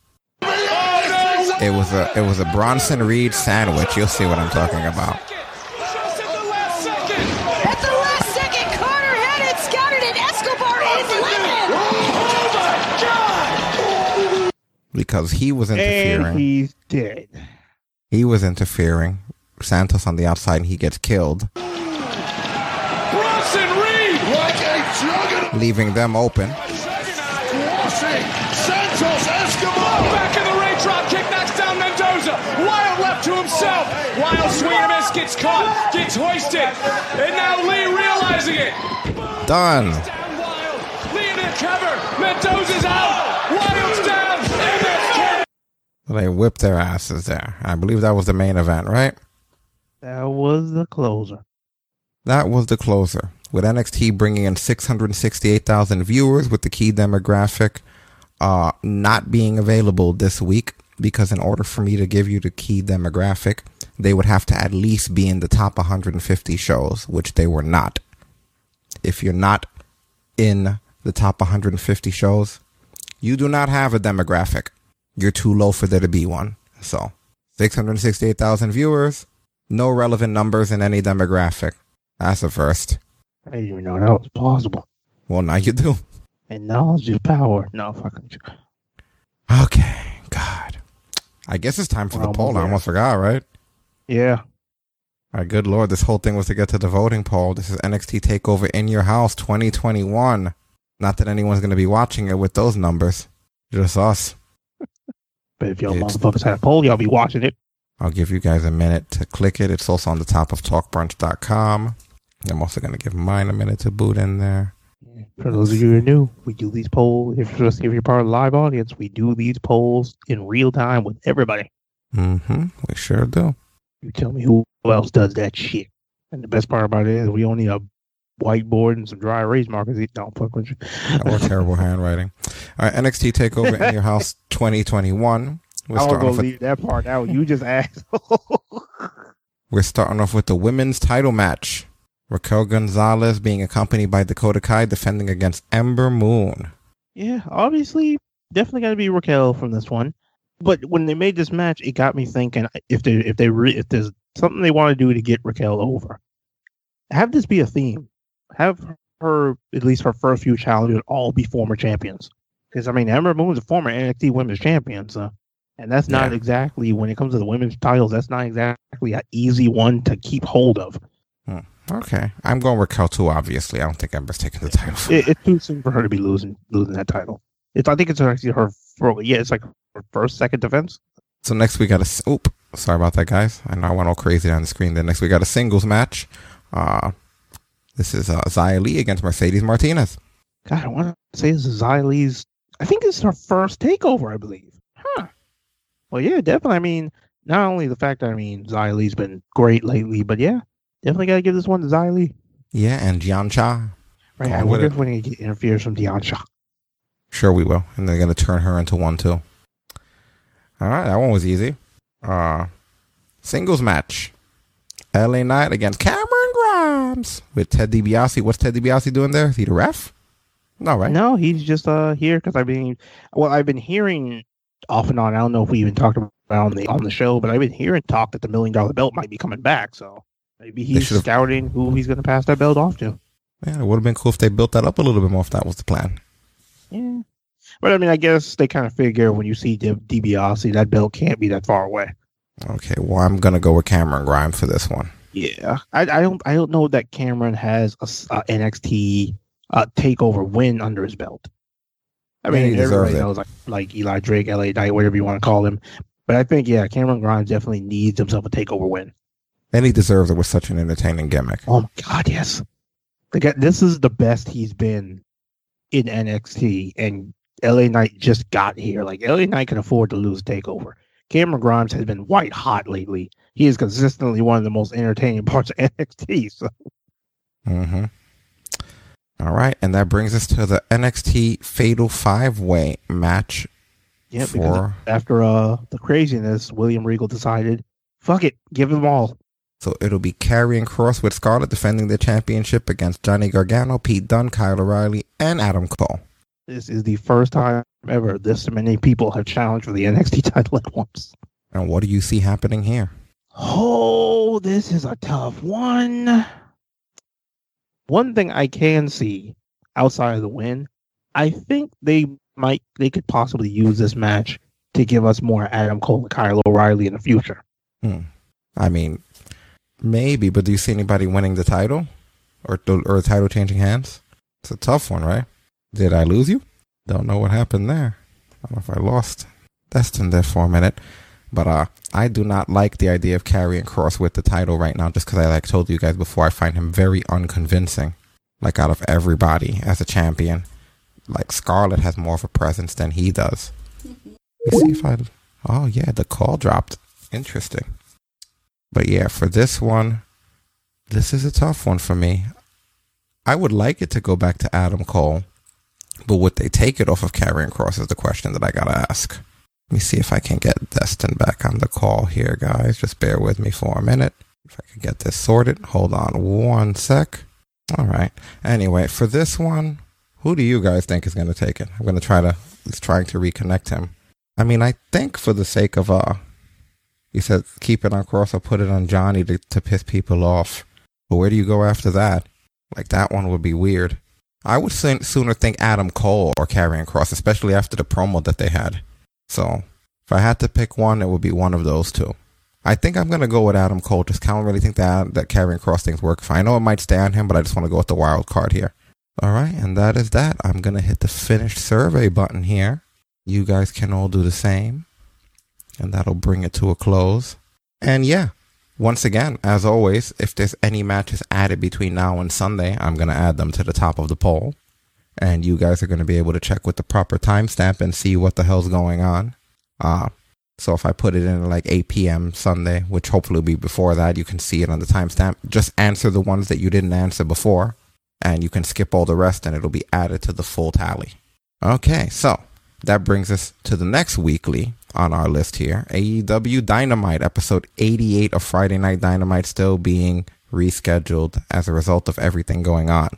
It was a it was a Bronson Reed sandwich. You'll see what I'm talking about. At the last second, Carter had it scouted, and Escobar is living. Because he was interfering. And he's dead. He was interfering. Santos on the outside and he gets killed, Bronson Reed! Like a juggernaut. Leaving them open. Squashing Santos Escobar. Back in the ring, drop kick knocks down Mendoza. Wild left to himself. Wild swing and miss, gets caught, gets hoisted. And now Lee realizing it. Done. Lee in the cover. Mendoza's out. Wild's down. They whipped their asses there. I believe that was the main event, right? That was the closer. That was the closer. With NXT bringing in 668,000 viewers with the key demographic uh, not being available this week because in order for me to give you the key demographic, they would have to at least be in the top 150 shows, which they were not. If you're not in the top 150 shows, you do not have a demographic. You're too low for there to be one. So, 668,000 viewers, no relevant numbers in any demographic. That's a first. I didn't even know that was possible. Well, now you do. And knowledge is power. No, fucking. Okay, God. I guess it's time for We're the poll. almost I almost forgot, right? Yeah. All right, good lord, this whole thing was to get to the voting poll. This is NXT Takeover in Your House 2021. Not that anyone's going to be watching it with those numbers, just us. But if y'all It's- motherfuckers had a poll, y'all be watching it. I'll give you guys a minute to click it. It's also on the top of talkbrunch.com. I'm also going to give mine a minute to boot in there. For those of you who are new, we do these polls. If you're part of the live audience, we do these polls in real time with everybody. Mm-hmm. We sure do. You tell me who else does that shit. And the best part about it is we only a whiteboard and some dry erase markers. Don't fuck with you. Or terrible handwriting. All right, NXT Takeover in Your House 2021. We're I was starting, gonna off with, leave that part out. You just asked. we're starting off with the women's title match. Raquel Gonzalez being accompanied by Dakota Kai defending against Ember Moon. yeah, obviously, definitely got to be Raquel from this one. But when they made this match, it got me thinking uh, if they if they re, if there's something they want to do to get Raquel over, have this be a theme. Have her at least her first few challenges all be former champions. Because I mean, Ember Moon's a former NXT Women's Champion, so and that's not Yeah. exactly when it comes to the women's titles. That's not exactly an easy one to keep hold of. Okay. I'm going with Raquel too, obviously. I don't think Ember's taking the title. It, it's too soon for her to be losing losing that title. It's I think it's actually her. Yeah, it's like her first second defense. So next we got a oop. Sorry about that, guys. I know I went all crazy down the screen. Then next we got a singles match. Uh this is uh, Xia Li against Mercedes Martinez. God, I want to say this is Xia Li's. I think it's her first takeover, I believe. Huh. Well, yeah, definitely. I mean, not only the fact that I mean Xia Li's been great lately, but yeah, definitely got to give this one to Xia Li. Yeah, and Tian Sha. Right. Going I wonder if we're gonna get interference from Tian Sha. Sure, we will. And they're going to turn her into one, too. All right, that one was easy. Uh, singles match. LA Knight against Cameron Grimes with Ted DiBiase. What's Ted DiBiase doing there? Is he the ref? No, right? No, he's just uh here because I've been well, I've been hearing off and on. I don't know if we even talked about it on the on the show, but I've been hearing talk that the million dollar belt might be coming back. So maybe he's scouting who he's going to pass that belt off to. Yeah, it would have been cool if they built that up a little bit more if that was the plan. Yeah, but I mean, I guess they kind of figure when you see D- DiBiase, that belt can't be that far away. Okay, well, I'm going to go with Cameron Grimes for this one. Yeah, I, I don't I don't know that Cameron has a, a NXT uh, takeover win under his belt. I Yeah, mean, everybody it. knows like like Eli Drake, LA Knight, whatever you want to call him. But I think yeah, Cameron Grimes definitely needs himself a takeover win. And he deserves it with such an entertaining gimmick. Oh my god, yes. Like this is the best he's been in NXT, and LA Knight just got here. Like LA Knight can afford to lose Takeover. Cameron Grimes has been white hot lately. He is consistently one of the most entertaining parts of NXT. So Mm-hmm. All right, and that brings us to the NXT Fatal Five Way match. yeah, because after uh the craziness, William Regal decided, fuck it, give them all. So it'll be Karrion Kross with Scarlett defending the championship against Johnny Gargano, Pete Dunne, Kyle O'Reilly, and Adam Cole. This is the first time ever this many people have challenged for the NXT title at once. And what do you see happening here? Oh, this is a tough one. One thing I can see outside of the win, I think they might they could possibly use this match to give us more Adam Cole and Kyle O'Reilly in the future. Hmm. I mean, maybe, but do you see anybody winning the title or or the title changing hands? It's a tough one, right? Did I lose you? Don't know what happened there. I don't know if I lost Destin there for a minute, but uh, I do not like the idea of Karrion Kross with the title right now, just because I like told you guys before, I find him very unconvincing. Like out of everybody as a champion, like Scarlett has more of a presence than he does. Let's see if I. Oh yeah, the call dropped. Interesting. But yeah, for this one, this is a tough one for me. I would like it to go back to Adam Cole, but would they take it off of Karrion Kross is the question that I gotta ask. Let me see if I can get Destin back on the call here, guys. Just bear with me for a minute. If I can get this sorted. Hold on one sec. All right. Anyway, for this one, who do you guys think is gonna take it? I'm gonna try to is trying to reconnect him. I mean, I think for the sake of uh he said keep it on Kross or put it on Johnny to, to piss people off. But where do you go after that? Like that one would be weird. I would soon, sooner think Adam Cole or Karrion Kross, especially after the promo that they had. So if I had to pick one, it would be one of those two. I think I'm gonna go with Adam Cole. Just I don't really think that that Karrion Kross things work. fine. I know it might stay on him, but I just want to go with the wild card here. All right, and that is that. I'm gonna hit the finished survey button here. You guys can all do the same, and that'll bring it to a close. And yeah, once again, as always, if there's any matches added between now and Sunday, I'm going to add them to the top of the poll. And you guys are going to be able to check with the proper timestamp and see what the hell's going on. Uh, so if I put it in like 8 p.m. Sunday, which hopefully will be before that, you can see it on the timestamp. Just answer the ones that you didn't answer before, and you can skip all the rest, and it'll be added to the full tally. Okay, so that brings us to the next weekly on our list here AEW Dynamite, episode 88 of Friday Night Dynamite, still being rescheduled as a result of everything going on.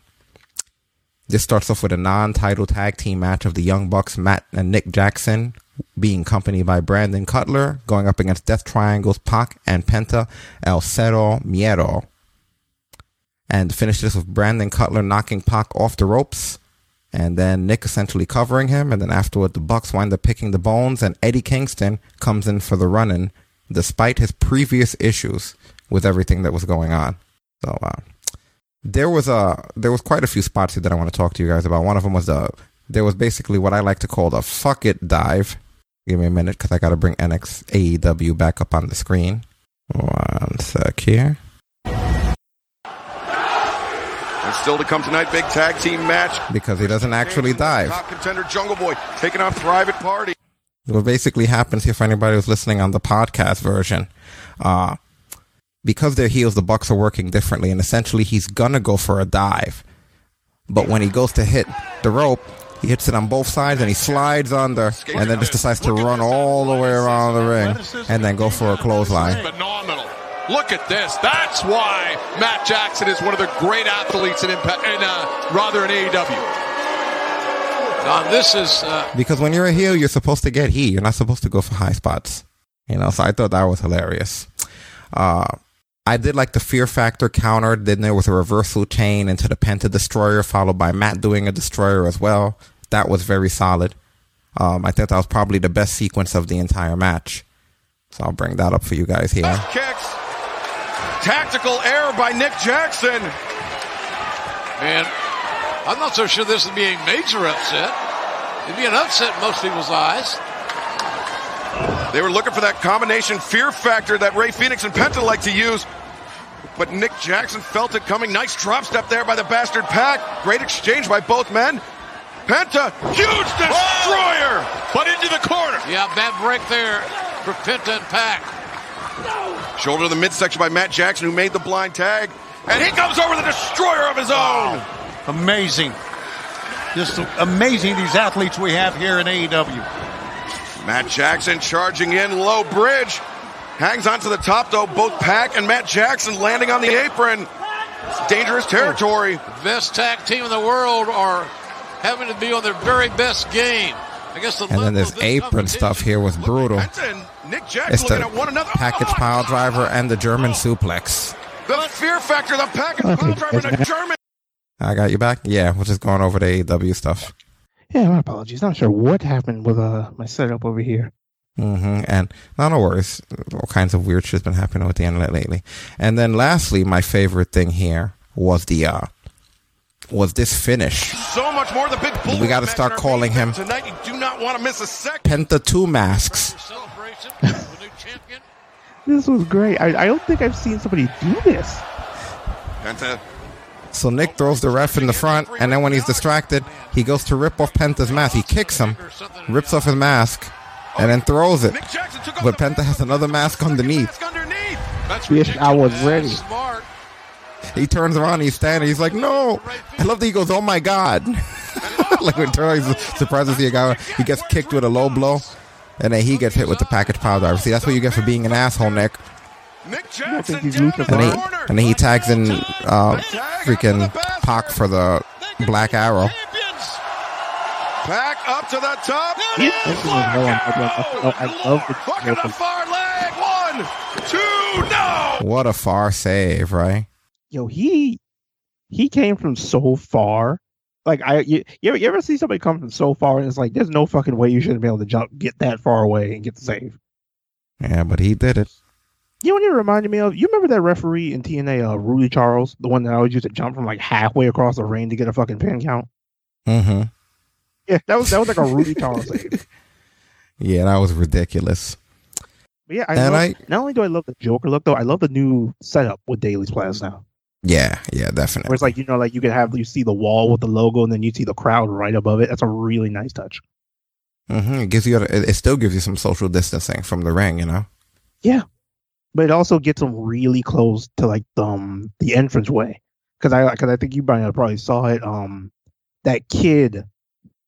This starts off with a non title tag team match of the Young Bucks, Matt and Nick Jackson, being accompanied by Brandon Cutler, going up against Death Triangles, Pac and Penta, El Zero Miedo. And finish this with Brandon Cutler knocking Pac off the ropes and then Nick essentially covering him, and then afterward the Bucks wind up picking the bones, and Eddie Kingston comes in for the run-in, despite his previous issues with everything that was going on. So uh, there was a there was quite a few spots here that I want to talk to you guys about. One of them was the there was basically what I like to call the fuck it dive. Give me a minute because I got to bring NX AEW back up on the screen. One sec here. And still to come tonight, big tag team match. Because he doesn't actually dive. Top contender Jungle Boy taking on Private Party. what basically happens here for anybody who's listening on the podcast version uh because they're heels the bucks are working differently and essentially he's gonna go for a dive but when he goes to hit the rope he hits it on both sides and he slides under and then just decides to run all the way around the ring and then go for a clothesline Phenomenal. Look at this. That's why Matt Jackson is one of the great athletes in, Impa- in uh, rather in AEW. Now, this is uh, because when you're a heel you're supposed to get heat you're not supposed to go for high spots you know so i thought that was hilarious uh I did like the fear factor counter. Then there was a reversal chain into the Penta Destroyer, followed by Matt doing a Destroyer as well. That was very solid. Um, I think that was probably the best sequence of the entire match. So I'll bring that up for you guys here. kicks. Tactical error by Nick Jackson. Man, I'm not so sure this would be a major upset. It'd be an upset in most people's eyes. They were looking for that combination fear factor that Rey Fenix and Penta like to use. but Nick Jackson felt it coming. Nice drop step there by the bastard Pac. Great exchange by both men. Penta, huge destroyer! But into the corner. Yeah, bad break there for Penta and Pac. Shoulder to the midsection by Matt Jackson, who made the blind tag. And he comes over the destroyer of his own. Amazing. Just amazing these athletes we have here in AEW. Matt Jackson charging in low bridge. Hangs onto the top though. Both Pac and Matt Jackson landing on the apron. It's dangerous territory. Oh. Best tag team in the world are having to be on their very best game. I guess the And then this apron stuff here was brutal. Nick Jackson It's looking the at one another. package pile driver and the German suplex. The fear factor, the package Okay, pile driver, and a German. I got you back. Yeah, we're just going over the AEW stuff. Yeah, my apologies. Not sure what happened with uh my setup over here. hmm And no, no worries. All kinds of weird shit's been happening with the internet lately. And then lastly, my favorite thing here was the uh was this finish. So much more. The big bull. We got to start calling him Tonight, you do not want to miss a second. Penta Two Masks. This was great. I, I don't think I've seen somebody do this. Penta. So Nick throws the ref in the front, and then when he's distracted, he goes to rip off Penta's mask. He kicks him, rips off his mask, and then throws it. But Penta has another mask underneath. Wish I was ready. He turns around, he's standing, he's like, "No!" I love that he goes, "Oh my god!" like when Troy's surprised to see a guy, he gets kicked with a low blow, and then he gets hit with the package power driver. See, that's what you get for being an asshole, Nick. I think he's Lucha And then, he, and then he tags in uh, freaking Pac for the Black Arrow. Back up to the top. This is well on. I, I love the Hook on the far leg. One, two, no. What a far save, right? yo, he he came from so far. Like I, you, you, ever, you ever see somebody come from so far and it's like, there's no fucking way you shouldn't be able to jump, get that far away and get the save. Yeah, but he did it. You know what it reminded me of? You remember that referee in TNA, uh, Rudy Charles, the one that always used to jump from like halfway across the ring to get a fucking pin count. Mm-hmm. Yeah, that was that was like a Rudy Charles save. Yeah, that was ridiculous. But yeah, I, And love, I- not only do I love the Joker look though, I love the new setup with Daily's Place now. Yeah, yeah, definitely. Where it's like you know, like you can have you see the wall with the logo, and then you see the crowd right above it. That's a really nice touch. hmm It gives you, it still gives you some social distancing from the ring, you know. Yeah, but it also gets them really close to like um the entrance way because I because I think you probably probably saw it. Um, that kid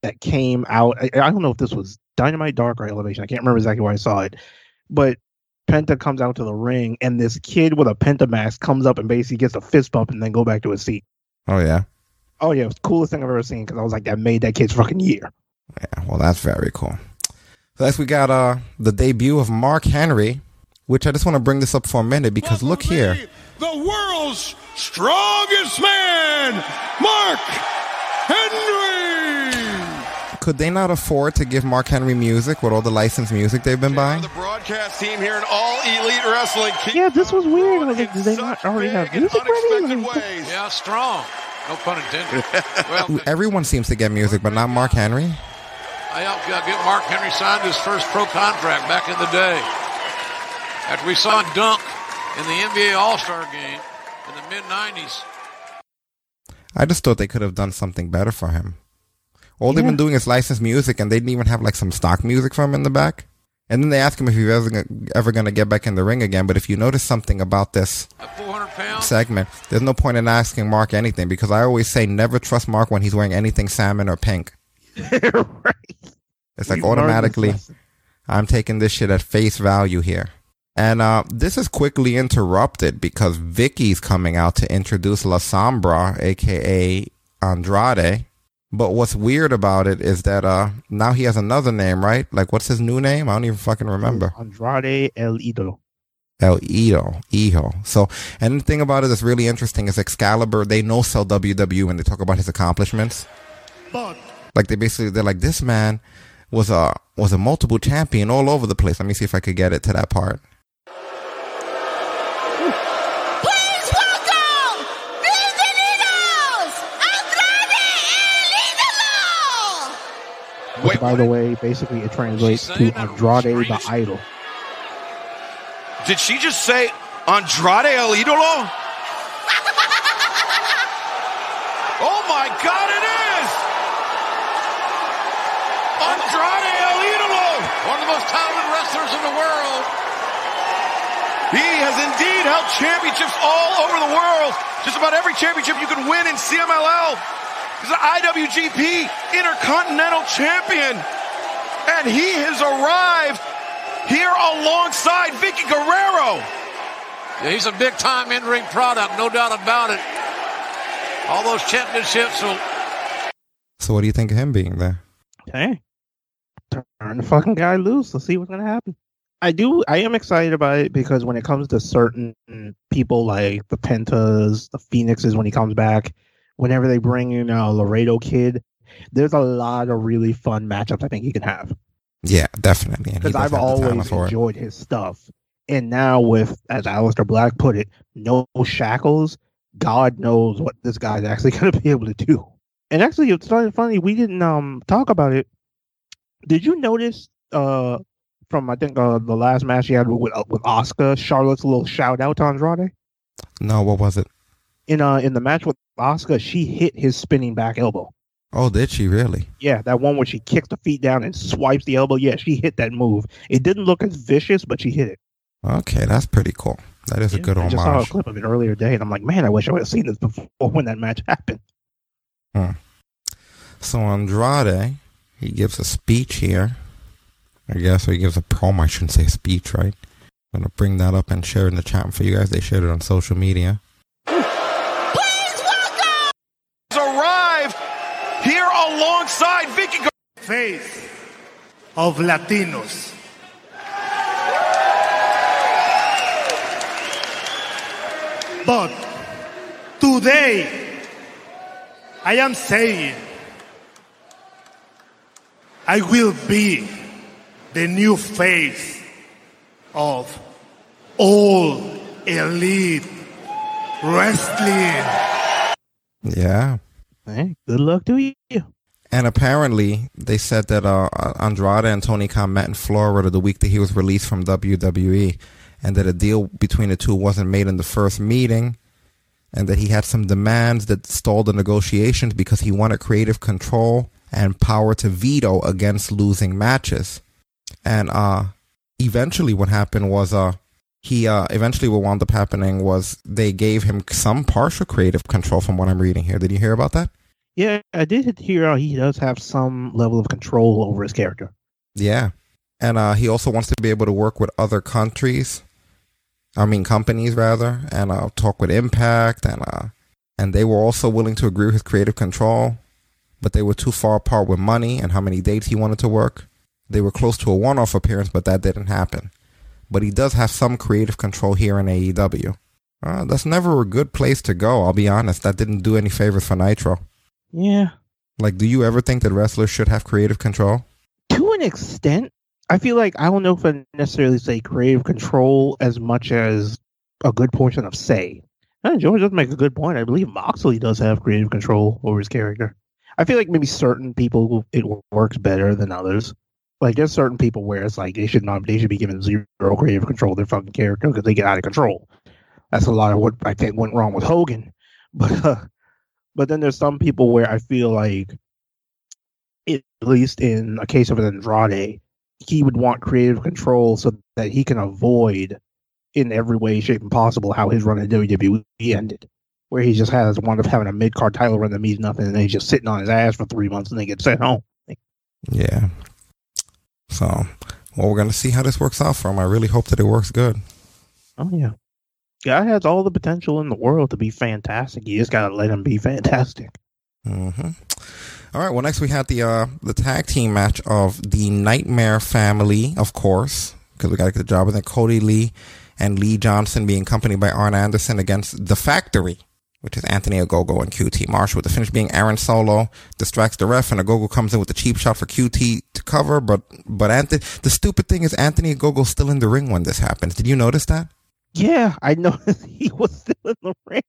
that came out. I, I don't know if this was Dynamite Dark or Elevation. I can't remember exactly where I saw it, but Penta comes out to the ring, and this kid with a Penta mask comes up and basically gets a fist bump and then go back to his seat. Oh yeah, Oh yeah, it was the coolest thing I've ever seen because I was like, that made that kid's fucking year. yeah. Well, that's very cool. So next we got uh the debut of Mark Henry, which I just want to bring this up for a minute because look here. The world's strongest man, Mark Henry. Could they not afford to give Mark Henry music with all the licensed music they've been buying? The Broadcast team here in All Elite Wrestling. Yeah, this was weird. Was like, did they not already have music ready? Like, Yeah, strong. No pun intended. well, Everyone seems to get music, but not Mark Henry. I helped uh, get Mark Henry signed his first pro contract back in the day. After we saw him dunk in the NBA All Star game in the mid 90s. I just thought they could have done something better for him. All they've been doing is licensed music, and they didn't even have like some stock music from in the back. And then they ask him if he's ever, ever going to get back in the ring again. But if you notice something about this segment, there's no point in asking Mark anything because I always say never trust Mark when he's wearing anything salmon or pink. right. It's like We've automatically, I'm taking this shit at face value here. And uh, this is quickly interrupted because Vickie's coming out to introduce La Sombra, aka Andrade. But what's weird about it is that uh, now he has another name, right? Like, what's his new name? I don't even fucking remember. Andrade El Idolo. El Ido, Iho. So, and the thing about it that's really interesting is Excalibur, they know sell WW when they talk about his accomplishments. But. Like they basically, they're like, this man was a, was a multiple champion all over the place. Let me see if I could get it to that part. Wait, by what? the way basically it translates to Andrade the Idol. Did she just say Andrade El Idolo? oh my God, it is! Andrade El Idolo, one of the most talented wrestlers in the world. He has indeed held championships all over the world. Just about every championship you can win in CMLL. He's an IWGP Intercontinental Champion. And he has arrived here alongside Vickie Guerrero. Yeah, he's a big time in ring product, no doubt about it. All those championships will. So what do you think of him being there? Hey, turn the fucking guy loose. Let's see what's gonna happen. I do. I am excited about it because when it comes to certain people like the Pentas, the Phoenixes, when he comes back, whenever they bring in a Laredo kid, there's a lot of really fun matchups I think he can have. Yeah, definitely. Because I've have the talent always enjoyed his stuff. And now with, as Aleister Black put it, no shackles, God knows what this guy's actually going to be able to do. And actually, it's kind of funny. We didn't um talk about it. Did you notice uh from I think uh, the last match he had with uh, with Oscar, Charlotte's little shout out to Andrade No, what was it? In uh in the match with Oscar, she hit his spinning back elbow. Oh, did she really? Yeah, that one where she kicks the feet down and swipes the elbow. Yeah, she hit that move. It didn't look as vicious, but she hit it. Okay, that's pretty cool. That is a good I just saw a clip of it earlier today, and I'm like, man, I wish I would have seen this before when that match happened. Hmm. So Andrade, he gives a speech here. I guess or he gives a promo. I shouldn't say speech, right? I'm gonna bring that up and share in the chat for you guys. They shared it on social media. Has arrived here alongside Vickie Guerrero. Face of Latinos. But today, I am saying I will be the new face of all elite wrestling. Yeah. Hey, good luck to you. And apparently, they said that uh, Andrade and Tony Khan met in Florida the week that he was released from WWE, and that a deal between the two wasn't made in the first meeting, and that he had some demands that stalled the negotiations because he wanted creative control and power to veto against losing matches. And uh, eventually, what happened was uh, he uh, eventually what wound up happening was they gave him some partial creative control from what I'm reading here. Did you hear about that? Yeah, I did hear he does have some level of control over his character. Yeah. And uh, he also wants to be able to work with other countries. I mean, companies rather, and uh, talk with Impact, and uh, and they were also willing to agree with his creative control, but they were too far apart with money and how many dates he wanted to work. They were close to a one-off appearance, but that didn't happen. But he does have some creative control here in AEW. Uh, that's never a good place to go. I'll be honest. That didn't do any favors for Nitro. Yeah, Like, do you ever think that wrestlers should have creative control? to an extent. I feel like I don't know if I necessarily say creative control as much as a good portion of say. Uh, George does make a good point. I believe Moxley does have creative control over his character. I feel like maybe certain people it works better than others. Like there's certain people where it's like they should not they should be given zero creative control of their fucking character because they get out of control. That's a lot of what I think went wrong with Hogan. But uh, but then there's some people where I feel like at least in a case of an Andrade, he would want creative control so that he can avoid in every way, shape, and possible how his run at WWE ended. Where he just has one of having a mid card title run that means nothing and then he's just sitting on his ass for three months and then gets sent home. Yeah. So, well, we're going to see how this works out for him. I really hope that it works good. Oh yeah. Guy has all the potential in the world to be fantastic. You just gotta let him be fantastic. hmm All right. Well, next we had the uh, the tag team match of the Nightmare Family, of course, because we got to get the job. And then Cody Lee and Lee Johnson being accompanied by Arn Anderson against the Factory, which is Anthony Ogogo and QT Marshall. With the finish being Aaron Solo distracts the ref, and Ogogo comes in with the cheap shot for QT to cover. But but Anthony, the stupid thing is Anthony Ogogo's still in the ring when this happens. Did you notice that? Yeah, I noticed he was still in the ring.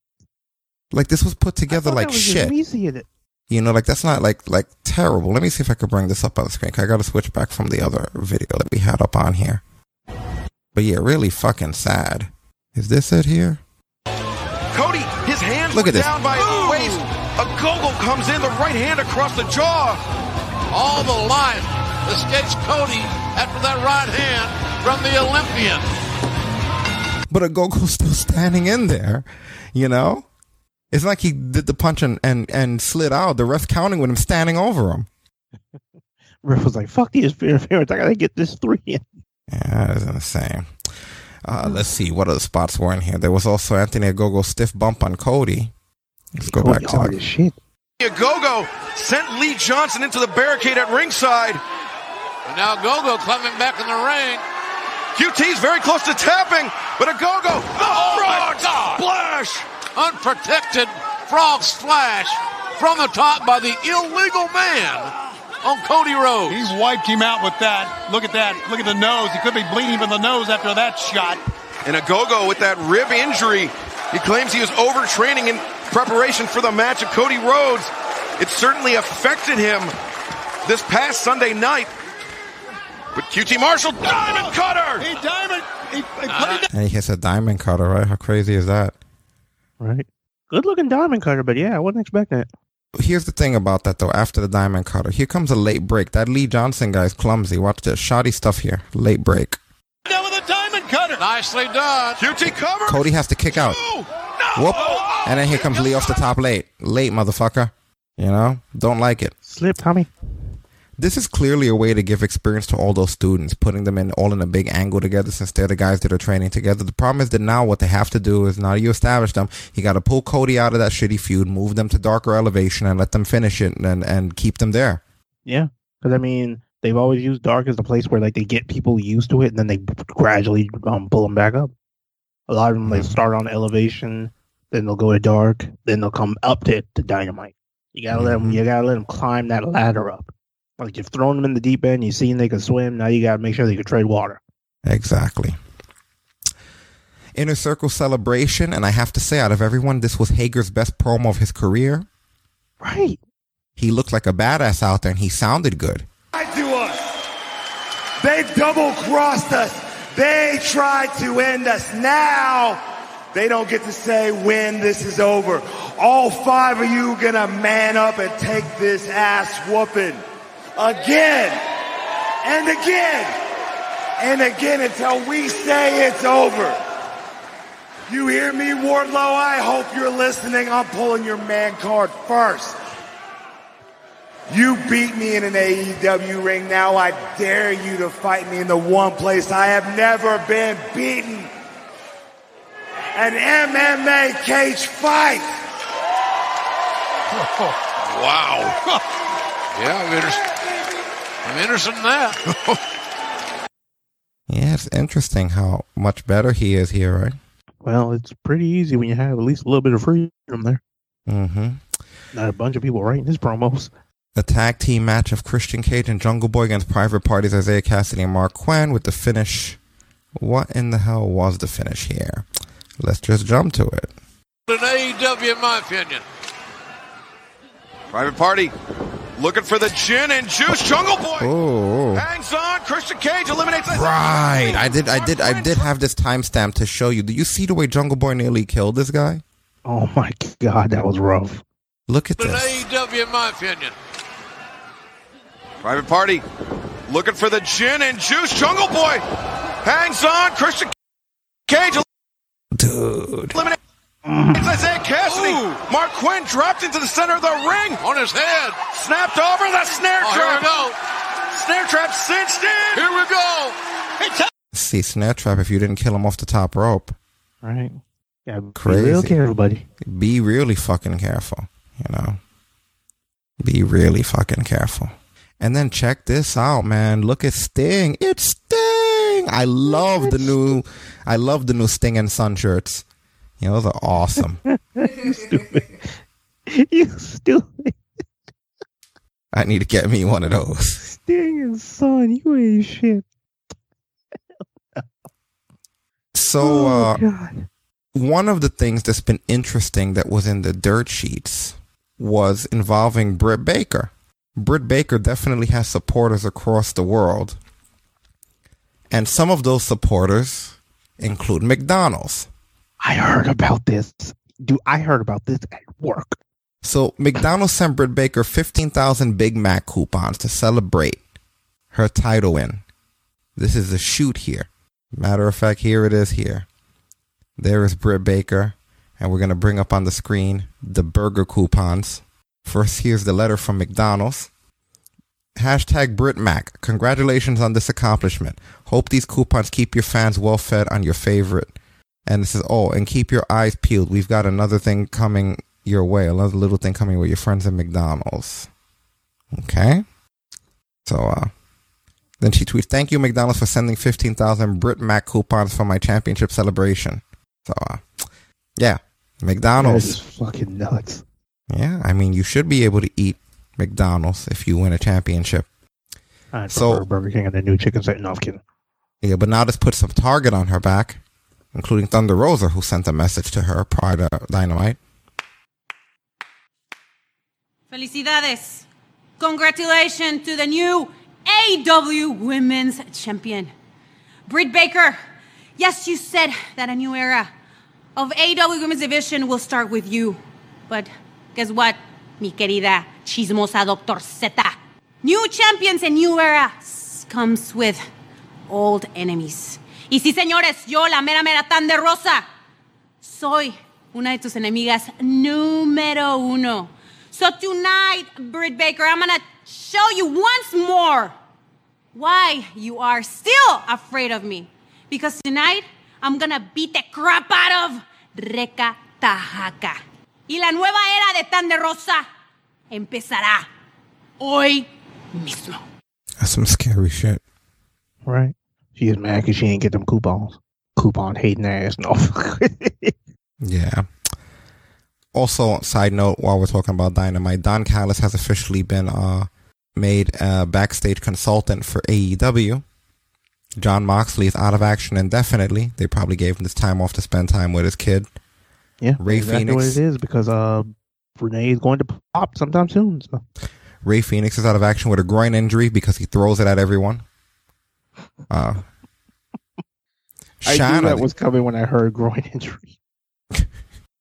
Like this was put together like That was shit. me. You know, like that's not like like terrible. Let me see if I could bring this up on the screen. 'cause I got to switch back from the other video that we had up on here. But yeah, really fucking sad. Is this it here? Cody, his hands Look at this. down by his waist. Gogo comes in, the right hand across the jaw. All the life escapes Cody after that right hand from the Olympian. But Ogogo's still standing in there, you know? It's like he did the punch and, and, and slid out, the ref counting with him standing over him. Ref was like, "Fuck these interference! I gotta get this three in." Yeah, that's insane. Uh, let's see what other spots were in here. There was also Anthony Ogogo's stiff bump on Cody. Let's go Cody back to hard that. as shit. Gogo sent Lee Johnson into the barricade at ringside. And now Gogo climbing back in the ring. QT's very close to tapping, but Ogogo, the Oh frog splash. Unprotected frog splash from the top by the illegal man on Cody Rhodes. He wiped him out with that. Look at that. Look at the nose. He could be bleeding from the nose after that shot. And Ogogo with that rib injury. He claims he was overtraining in preparation for the match of Cody Rhodes. It certainly affected him this past Sunday night. But QT Marshall, diamond cutter! He diamond. He, he put him ah. And he hits a diamond cutter, right? How crazy is that? Right. Good looking diamond cutter, but yeah, I wasn't expecting it. Here's the thing about that though. After the diamond cutter, here comes a late break. That Lee Johnson guy's clumsy. Watch this shoddy stuff here. Late break. down with a diamond cutter. Nicely done. QT cover. Cody has to kick out. No. Whoop. And then here comes Lee off the top late. Late, motherfucker. You know? Don't like it. Slip, Tommy. This is clearly a way to give experience to all those students, putting them in all in a big angle together since they're the guys that are training together. The problem is that now what they have to do is now you establish them, you got to pull Cody out of that shitty feud, move them to darker elevation, and let them finish it and, and keep them there. Yeah, because I mean, they've always used dark as the place where like they get people used to it, and then they gradually um, pull them back up. A lot of them they start on elevation, then they'll go to dark, then they'll come up to, to dynamite. You gotta let them. You gotta let them climb that ladder up. Like you've thrown them in the deep end, you've seen they can swim. Now you gotta make sure they can trade water. Exactly. Inner Circle celebration, and I have to say, out of everyone, this was Hager's best promo of his career. Right. He looked like a badass out there, and he sounded good. lied to us. They double crossed us. They tried to end us. Now they don't get to say when this is over. All five of you gonna man up and take this ass whooping again and again and again until we say it's over. You hear me, Wardlow? I hope you're listening. I'm pulling your man card first. You beat me in an AEW ring. Now I dare you to fight me in the one place I have never been beaten. An MMA cage fight. Wow. yeah, interested. I'm interested in that. Yeah, it's interesting how much better he is here, right? Well, it's pretty easy when you have at least a little bit of freedom there. Mm-hmm. Not a bunch of people writing his promos. The tag team match of Christian Cage and Jungle Boy against Private Parties, Isiah Kassidy and Marq Quen with the finish. What in the hell was the finish here? Let's just jump to it. An AEW, in my opinion. Private Party looking for the gin and juice. Jungle Boy Oh, hangs on. Christian Cage eliminates. right. I did, I did, I did have this timestamp to show you. Do you see the way Jungle Boy nearly killed this guy? Oh my god, that was rough. Look at An this. AEW, in my opinion. Private Party looking for the gin and juice. Jungle Boy hangs on. Christian Cage Dude. eliminates. It's Isiah Kassidy. Marq Quen dropped into the center of the ring. On his head. Snapped over the snare Oh, here we go. Snare trap cinched in. Here we go. See, snare trap if you didn't kill him off the top rope. Right. Yeah, Crazy. Be real careful, buddy. Be really fucking careful, you know? Be really fucking careful. And then check this out, man. Look at Sting. It's Sting. I love the new I love the new Sting and Son shirts. You know, those are awesome. you stupid. You stupid. I need to get me one of those. Sting and son, you ain't shit. So Oh, uh God. one of the things that's been interesting that was in the dirt sheets was involving Britt Baker. Britt Baker definitely has supporters across the world. And some of those supporters include McDonald's. I heard about this. Dude, I heard about this at work. So McDonald's sent Britt Baker 15,000 Big Mac coupons to celebrate her title win. This is a shoot here. Matter of fact, here it is here. There is Britt Baker, and we're going to bring up on the screen the burger coupons. First, here's the letter from McDonald's. Hashtag BritMac. Congratulations on this accomplishment. Hope these coupons keep your fans well fed on your favorite. And this is, oh, and keep your eyes peeled. We've got another thing coming your way, another little thing coming with your friends at McDonald's. Okay? So, uh, then she tweets, Thank you, McDonald's, for sending 15,000 Brit Mac coupons for my championship celebration. So, uh, yeah, McDonald's. That is fucking nuts. Yeah, I mean, you should be able to eat McDonald's if you win a championship. I So- Burger King and the new chicken kidding. Yeah, but now this puts some target on her back, including Thunder Rosa, who sent a message to her prior to Dynamite. Felicidades. Congratulations to the new AW Women's Champion, Britt Baker. Yes, you said that a new era of AW Women's Division will start with you. But guess what, mi querida chismosa Doctor Zeta? New champions and new era comes with old enemies. Y sí, señores, yo, la mera mera tan de rosa, soy una de tus enemigas número uno. So tonight, Britt Baker, I'm gonna show you once more why you are still afraid of me. Because tonight, I'm gonna beat the crap out of Reka Tahaka. Y la nueva era de Tan de Rosa empezará hoy mismo. That's some scary shit. Right? She is mad because she didn't get them coupons. Coupon hating ass. No. Yeah. Also, side note, while we're talking about Dynamite, Don Callis has officially been uh, made a backstage consultant for AEW. Jon Moxley is out of action indefinitely. They probably gave him this time off to spend time with his kid. yeah. Ray exactly Phoenix. what it is because uh, Renee is going to pop sometime soon. So. Rey Fenix is out of action with a groin injury because he throws it at everyone. Uh, I knew Shana, that was coming when I heard groin injury.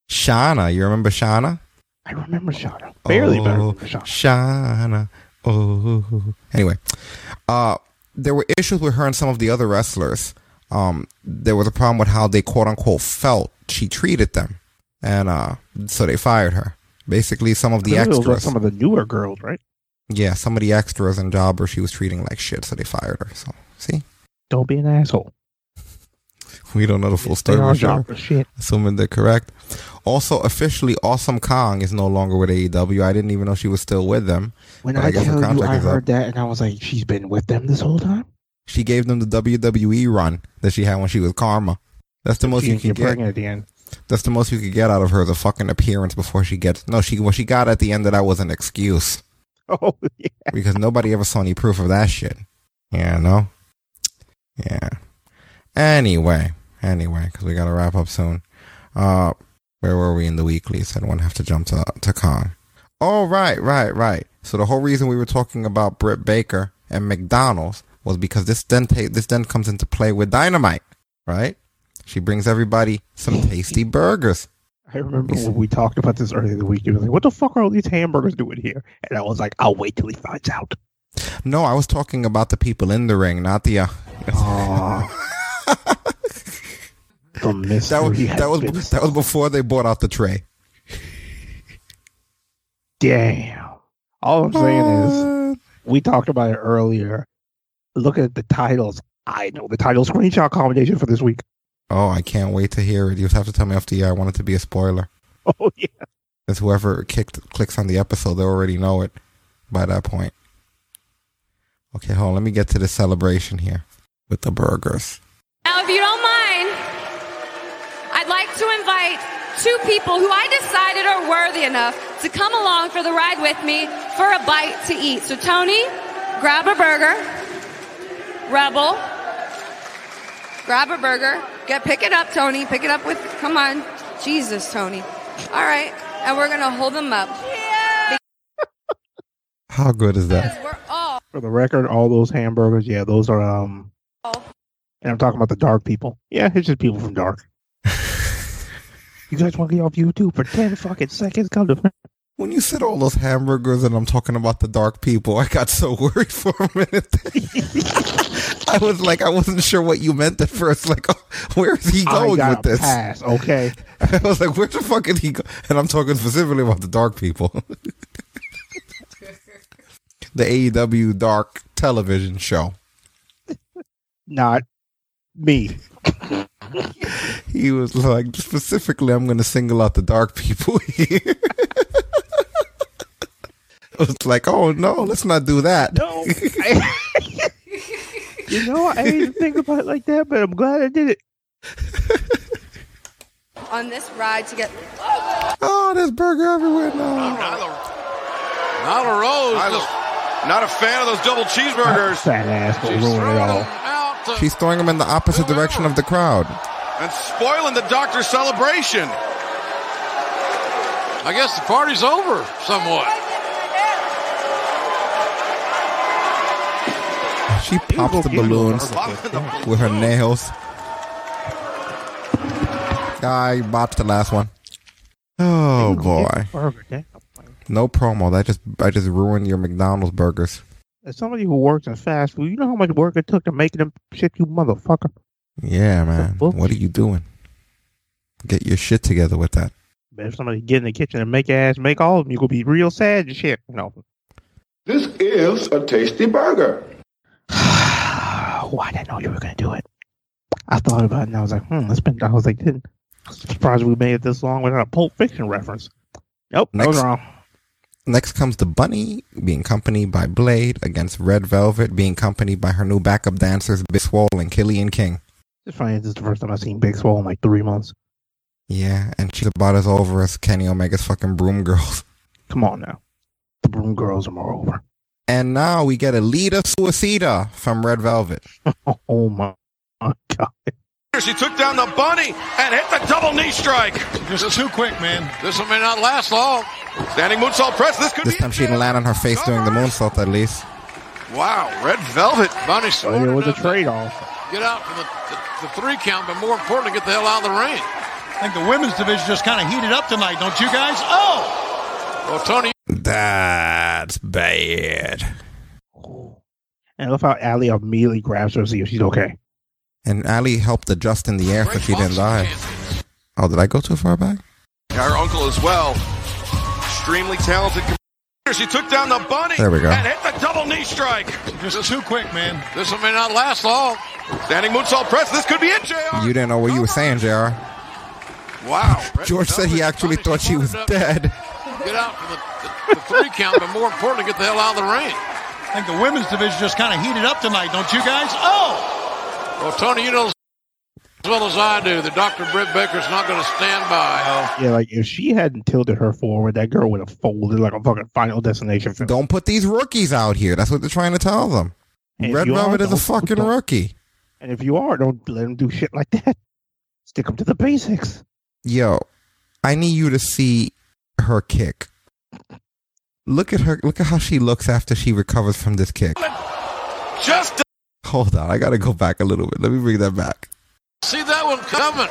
Shana, you remember Shana? I remember Shauna. Barely, but I oh, remember Shauna. Shana. Oh. Anyway, uh, there were issues with her and some of the other wrestlers. Um, there was a problem with how they quote unquote felt she treated them, and uh, so they fired her. Basically, some of the I think it was like extras, some of the newer girls, right? yeah, some of the extras and jobbers she was treating like shit, so they fired her. So see, Don't be an asshole. we don't know the full story. sure. shit. Assuming they're correct. Also, officially, Awesome Kong is no longer with AEW. I didn't even know she was still with them. When but I, her tell you, I is up. heard that, and I was like, she's been with them this whole time. She gave them the WWE run that she had when she was Karma. That's the most she you can get at the end. That's the most you could get out of her. The fucking appearance before she gets. No, she what she got at the end of that was an excuse. Oh yeah. Because nobody ever saw any proof of that shit. Yeah, no. Yeah. Anyway, anyway, because we gotta wrap up soon. Uh, where were we in the weeklies? I don't want to have to jump to to Kong. Oh, right, right, right. So the whole reason we were talking about Britt Baker and McDonald's was because this then ta- this then comes into play with Dynamite, right? She brings everybody some tasty burgers. I remember when we talked about this earlier in the week. You were like, "What the fuck are all these hamburgers doing here?" And I was like, "I'll wait till he finds out." No, I was talking about the people in the ring, not the. Uh, That was that was that was before they bought out the tray. Damn. All I'm saying is, we talked about it earlier. Look at the titles. I know the title screenshot combination for this week. Oh, I can't wait to hear it. You have to tell me after the year. I want it to be a spoiler. Oh yeah. As whoever kicked, clicks on the episode, they already know it by that point. Okay, hold on. Let me get to the celebration here with the burgers. Now, if you don't mind, I'd like to invite two people who I decided are worthy enough to come along for the ride with me for a bite to eat. So, Tony, grab a burger. Rebel, grab a burger. Get pick it up, Tony. Pick it up with. Come on, Jesus, Tony. All right, and we're gonna hold them up. How good is that? We're all For the record, all those hamburgers, yeah, those are um. And I'm talking about the dark people. Yeah, it's just people from dark. you guys want to get off YouTube for ten fucking seconds? Come to When you said all those hamburgers and I'm talking about the dark people, I got so worried for a minute. I was like, I wasn't sure what you meant at first. Like, oh, where is he going with this? pass, okay. I was like, where the fuck is he go? And I'm talking specifically about the dark people. the AEW Dark television show. Not me. He was like, specifically, I'm going to single out the dark people here. I was like, oh no, let's not do that. No. You know, I didn't think about it like that, but I'm glad I did it. On this ride to get. Oh, there's burger everywhere now. Nyla Rose, just not a fan of those double cheeseburgers. Fat ass will ruin it all. She's throwing them in the opposite direction of the crowd. and spoiling the doctor's celebration. I guess the party's over somewhat. She pops the balloons with her nails. I botched the last one. Oh boy. No promo. That just I just ruined your McDonald's burgers. As somebody who works in fast food, you know how much work it took to make them shit, you motherfucker. Yeah, man. What are you doing? Get your shit together with that. But if somebody get in the kitchen and make ass make all of them, you gonna be real sad and shit. No. This is a tasty burger. Why did I know you were gonna do it? I thought about it and I was like, hmm, it's been I was like, didn't surprised we made it this long without a Pulp Fiction reference. Nope, I was wrong. Next comes the bunny being accompanied by Blade against Red Velvet being accompanied by her new backup dancers Big Swole and Kilynn King. It's funny, this is the first time I've seen Big Swole in like three months. Yeah, and she's about as over as Kenny Omega's fucking broom girls. Come on now. The Broom Girls are more over. And now we get a Lita Suicida from Red Velvet. Oh my, my god. She took down the bunny and hit the double knee strike. Just too quick, man. This one may not last long. Standing moonsault press. This could This time she didn't land on her face during the moonsault at least. Wow, red velvet. Bunny So it was a trade off. Get out from the, the, the three count, but more importantly, get the hell out of the ring. I think the women's division just kind of heated up tonight, don't you guys? Oh! Well, Tony, That's bad. And I love how Allie immediately grabs her to see if she's okay. And Allie helped adjust in the air so she didn't die. Oh, did I go too far back? Her uncle as well. Extremely talented. com- She took down the bunny There we go. and hit the double knee strike. Just too quick, man. this one may not last long. Standing moonsault press. This could be it, JR. You didn't know what you were saying, JR. Wow. George said he actually thought she was dead. Get out from the, the, the three count, but more importantly, get the hell out of the ring. I think the women's division just kind of heated up tonight, don't you guys? Oh! Well, Tony, you know as well as I do that Dr. Britt Baker's not going to stand by. Yeah, like if she hadn't tilted her forward, that girl would have folded like a fucking Final Destination film. Don't put these rookies out here. That's what they're trying to tell them. And Red you Velvet is a fucking rookie. And if you are, don't let them do shit like that. Stick them to the basics. Yo, I need you to see her kick. Look at her. Look at how she looks after she recovers from this kick. Just Hold on, I gotta go back a little bit. Let me bring that back. See that one coming.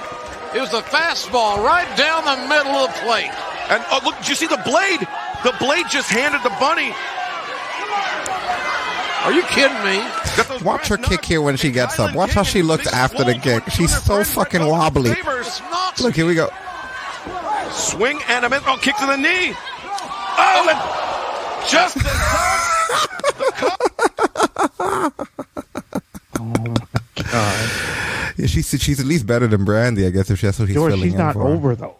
It was a fastball right down the middle of the plate. And oh, look, did you see the blade? The blade just handed the bunny. Are you kidding me? Watch her kick here when she gets up. Watch how she looks after the kick. She's so fucking wobbly. Look, here we go. Swing and a miss. Oh, kick to the knee. Oh, and just Yeah, she's she's at least better than Brandi, I guess, if that's what he's George, filling she's in not for. over though.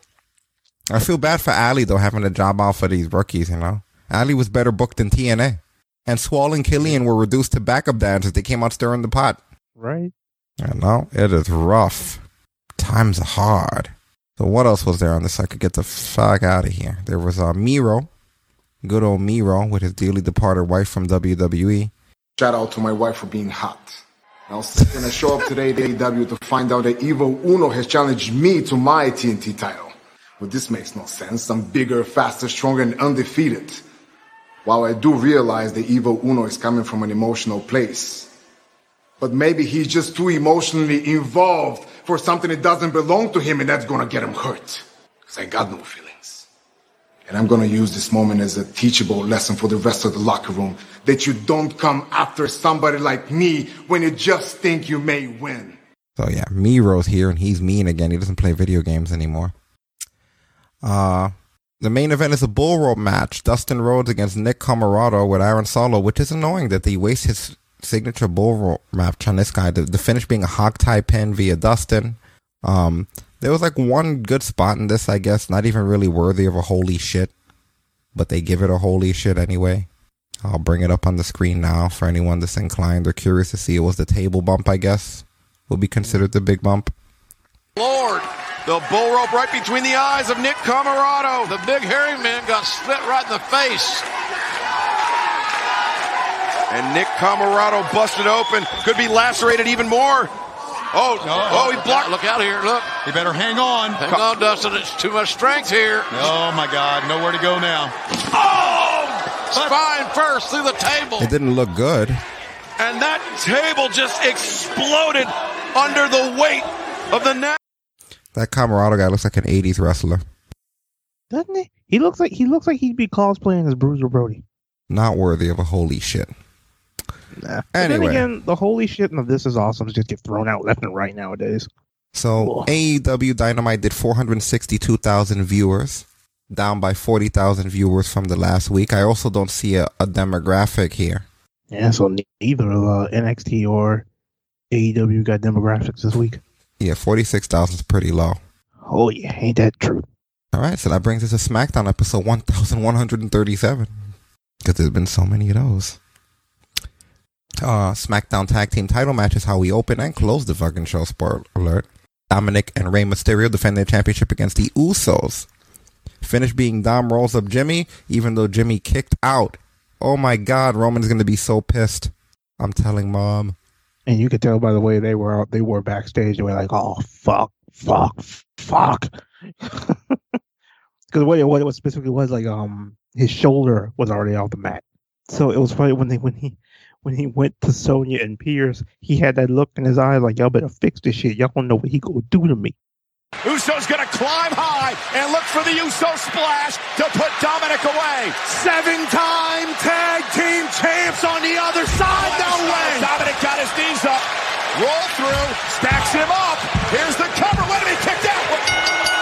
I feel bad for Allie though, having to job out for these rookies. You know, Allie was better booked than TNA, and Swole and Kilynn were reduced to backup dancers. They came out stirring the pot. Right? I know it is rough. Times are hard. So what else was there on this? I could get the fuck out of here. There was uh, Miro, good old Miro, with his dearly departed wife from. WWE. Shout out to my wife for being hot. I was gonna show up today to AEW to find out that Evil Uno has challenged me to my TNT title. But this makes no sense. I'm bigger, faster, stronger, and undefeated. While I do realize that Evil Uno is coming from an emotional place. But maybe he's just too emotionally involved for something that doesn't belong to him and that's gonna get him hurt. Cause I got no feelings. And I'm going to use this moment as a teachable lesson for the rest of the locker room that you don't come after somebody like me when you just think you may win. So yeah, Miro's here and he's mean again. He doesn't play video games anymore. Uh the main event is a bull rope match. Dustin Rhodes against Nick Comoroto with Aaron Solo, which is annoying that they waste his signature bull rope match on this guy. The, the finish being a hog tie pin via Dustin. Um, there was like one good spot in this, I guess, not even really worthy of a holy shit, but they give it a holy shit anyway. I'll bring it up on the screen now for anyone that's inclined or curious to see. It was the table bump, I guess, will be considered the big bump. Lord, the bull rope right between the eyes of Nick Comoroto. The big hairy man got split right in the face. And Nick Comoroto busted open. Could be lacerated even more. Oh, oh, no. oh, he blocked. Look out here. Look. He better hang on. Hang on, Dustin. It's too much strength here. Oh, my God. Nowhere to go now. Oh! Spine first through the table. It didn't look good. And that table just exploded under the weight of the net. That Comoroto guy looks like an '80s wrestler. Doesn't he? He looks like he looks like he'd be cosplaying as Bruiser Brody. Not worthy of a holy shit. Nah. But then Anyway. again, the holy shit of this is awesome just get thrown out left and right nowadays. So AEW Dynamite did 462,000 viewers, down by 40,000 viewers from the last week. I also don't see a, a demographic here. Yeah, so neither uh, NXT or AEW got demographics this week. Yeah, 46,000 is pretty low. Oh yeah, ain't that true? All right, so that brings us to SmackDown episode 1137. Because there's been so many of those. Uh, SmackDown Tag Team title match is how we open and close the fucking show. Spoiler alert. Dominic and Rey Mysterio defend their championship against the Usos. Finish being Dom rolls up Jimmy, even though Jimmy kicked out. Oh my god, Roman's gonna be so pissed. I'm telling mom. And you could tell by the way they were out, they were backstage. They were like, "Oh fuck, fuck, fuck." Because what it, what it was specifically was like, um, his shoulder was already off the mat. So it was funny when they when he when he went to Sonya and Pearce, he had that look in his eyes like, "Y'all better fix this shit. Y'all don't know what he gonna do to me." Uso's gonna climb high and look for the Uso splash to put Dominic away. Seven-time tag team champs on the other side. No way. Dominic got his knees up. Roll through, stacks him up. Here's the cover. Wait a minute, kicked out.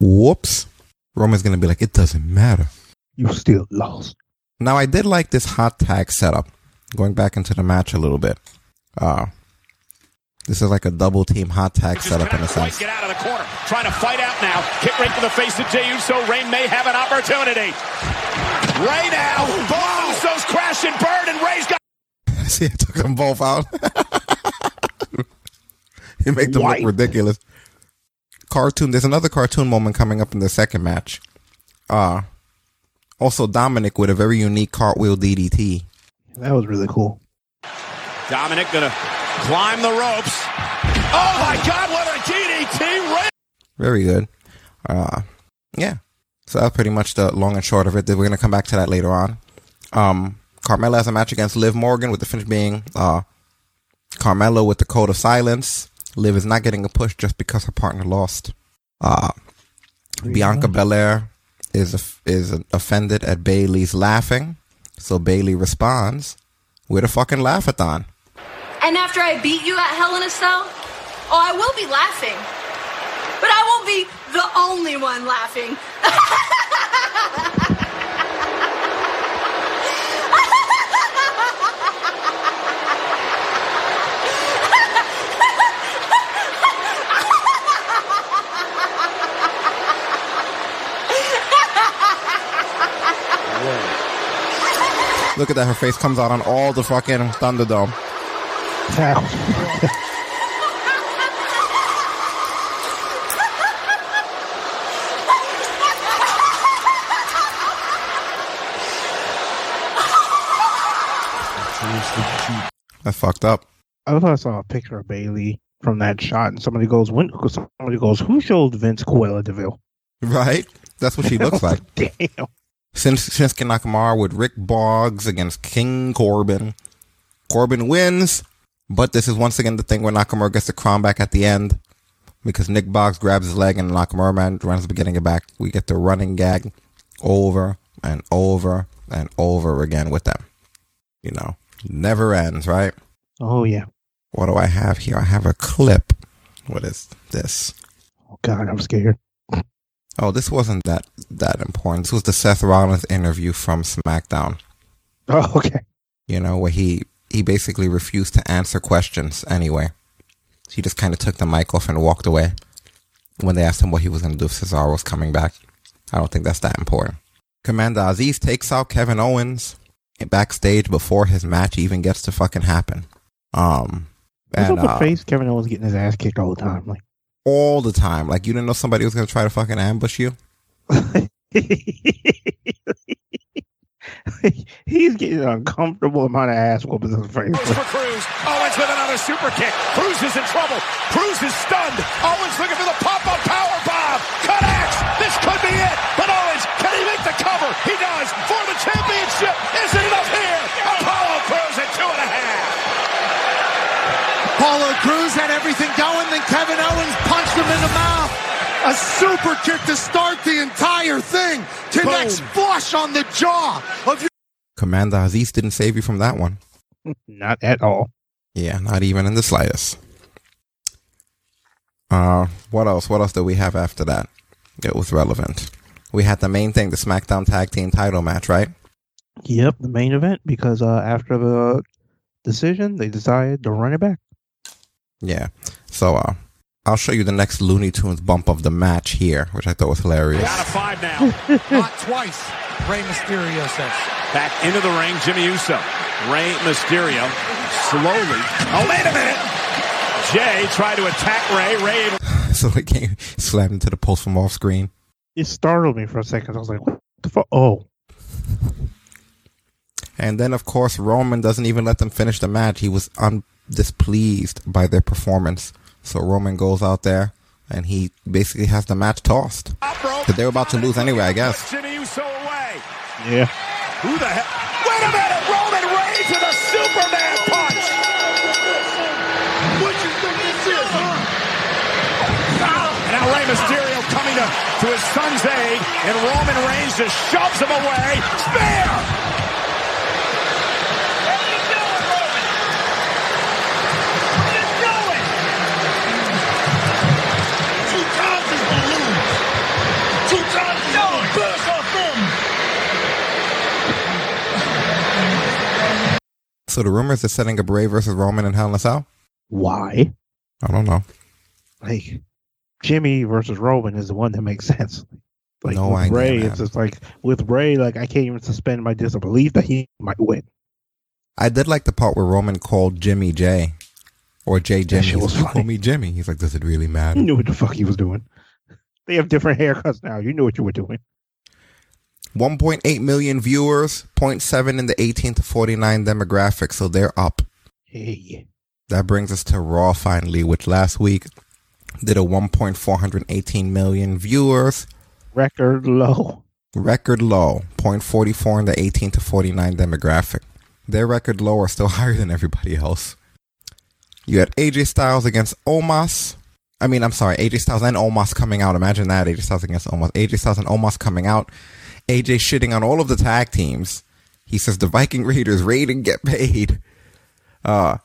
Whoops. Roman's gonna be like, it doesn't matter. You still lost. Now I did like this hot tag setup. Going back into the match a little bit. Uh this is like a double team hot tag setup in a sense. Get out of the corner. Trying to fight out now. Kick right to the face of Jey Uso. Rey may have an opportunity. Rey now. Both Usos crash and burn, and Rey's got. See, I took them both out. you make them White. look ridiculous. Cartoon. There's another cartoon moment coming up in the second match. Uh also Dominic with a very unique cartwheel DDT. That was really cool. Dominic gonna climb the ropes. Oh my God! What a DDT! Rey. Very good. Uh, yeah. So that's pretty much the long and short of it. We're going to come back to that later on. Um, Carmella has a match against Liv Morgan with the finish being uh, Carmella with the code of silence. Liv is not getting a push just because her partner lost. Uh, Bianca Belair is is offended at Bayley's laughing, so Bayley responds with a fucking laughathon. And after I beat you at Hell in a Cell, oh, I will be laughing. But I won't be the only one laughing. Look at that, her face comes out on all the fucking Thunderdome. That's fucked up. I thought I saw a picture of Bayley from that shot, and somebody goes, "When?" Somebody goes, "Who showed Vince Cruella Deville?" Right? That's what she looks like. Damn. Shin- Shinsuke Nakamura with Rick Boggs against King Corbin. Corbin wins, but this is once again the thing where Nakamura gets the crown back at the end because Nick Boggs grabs his leg and Nakamura man runs up getting it back. We get the running gag over and over and over again with them. You know, never ends, right? Oh yeah. What do I have here? I have a clip. What is this? Oh God, I'm scared. Oh, this wasn't that that important. This was the Seth Rollins interview from SmackDown. Oh, okay. You know, where he he basically refused to answer questions anyway. He just kind of took the mic off and walked away when they asked him what he was going to do if Cesaro was coming back. I don't think that's that important. Commander Azeez takes out Kevin Owens backstage before his match even gets to fucking happen. Um, What's and, up with uh, face? Kevin Owens getting his ass kicked all the time. Like all the time. Like you didn't know somebody was going to try to fucking ambush you. he's getting an uncomfortable amount of ass whoopings in the face. for Crews. Owens with another super kick. Crews is in trouble. Crews is stunned. Owens looking for the pop-up power bomb. Cut axe. This could be it. But Owens, can he make the cover? He does for the championship. Is it enough here? Apollo Crews at two and a half. Paulo Crews had everything going, A super kick to start the entire thing. Connects flush on the jaw of your. Commander Azeez didn't save you from that one. Not at all. Yeah, not even in the slightest. Uh, what else? What else did we have after that? It was relevant. We had the main thing, the SmackDown Tag Team Title match, right? Yep, the main event because uh, after the decision, they decided to run it back. Yeah. So, uh, I'll show you the next Looney Tunes bump of the match here, which I thought was hilarious. Down to five now. Not twice, Rey Mysterio says. Back into the ring, Jimmy Uso. Rey Mysterio slowly. Oh, wait a minute. Jey tried to attack Rey. Rey able so it came slammed into the post from off screen. It startled me for a second. I was like, what the fuck? Oh. And then, of course, Roman doesn't even let them finish the match. He was un- displeased by their performance. So Roman goes out there and he basically has the match tossed. Because they were about to lose anyway, I guess. Jimmy Uso away. Yeah. Who the hell? Wait a minute! Roman Reigns with a Superman punch! What you think this is, huh? And now Rey Mysterio coming to, to his son's aid, and Roman Reigns just shoves him away. Spear! Two times his balloon. Two times his balloon. Burst off them. So the rumors are setting up Bray versus Roman and Hell in a Cell? Why? I don't know. Like Jimmy versus Roman is the one that makes sense. Like No with idea, Rey, man. it's just like with Rey, like I can't even suspend my disbelief that he might win. I did like the part where Roman called Jimmy J. Or J Jimmy. shit was. Call me Jimmy. He's like, does it really matter? You knew what the fuck he was doing. They have different haircuts now. You knew what you were doing. 1.8 million viewers, 0.7 in the 18 to 49 demographic, so they're up. Hey. That brings us to Raw finally, which last week did a 1.418 million viewers, Record low. record low, 0.44 in the 18 to 49 demographic. Their record low are still higher than everybody else. You had AJ Styles against Omos. I mean, I'm sorry, AJ Styles and Omos coming out. Imagine that, AJ Styles against Omos. AJ Styles and Omos coming out. AJ shitting on all of the tag teams. He says the Viking Raiders raid and get paid. Uh,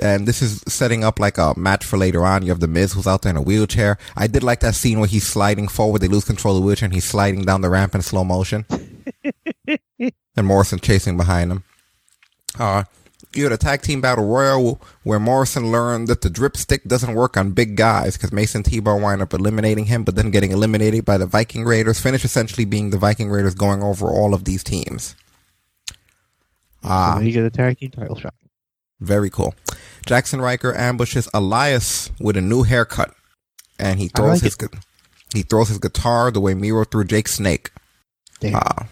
and this is setting up like a match for later on. You have the Miz who's out there in a wheelchair. I did like that scene where he's sliding forward. They lose control of the wheelchair and he's sliding down the ramp in slow motion. and Morrison chasing behind him. Uh, you had a tag team battle royal where Morrison learned that the drip stick doesn't work on big guys because Mace and T-Bar wind up eliminating him, but then getting eliminated by the Viking Raiders. Finish essentially being the Viking Raiders going over all of these teams. Ah, So you get a tag team title shot. very cool. Jaxson Ryker ambushes Elias with a new haircut, and he throws like his gu- he throws his guitar the way Miro threw Jake Snake. Damn. Uh,